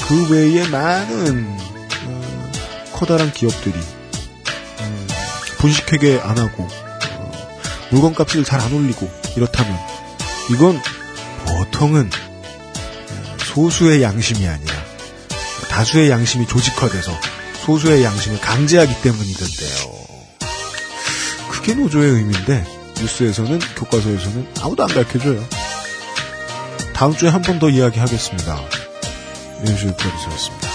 그 외에 많은 어, 커다란 기업들이 음, 분식회계 안 하고 어, 물건 값을 잘 안 올리고 이렇다면 이건 보통은 어, 소수의 양심이 아니라 다수의 양심이 조직화돼서 소수의 양심을 강제하기 때문이던데요. 그게 노조의 의미인데 뉴스에서는 교과서에서는 아무도 안 가르쳐줘요. 다음 주에 한 번 더 이야기하겠습니다. 윤실 프로듀서였습니다.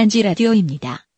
딴지 라디오입니다.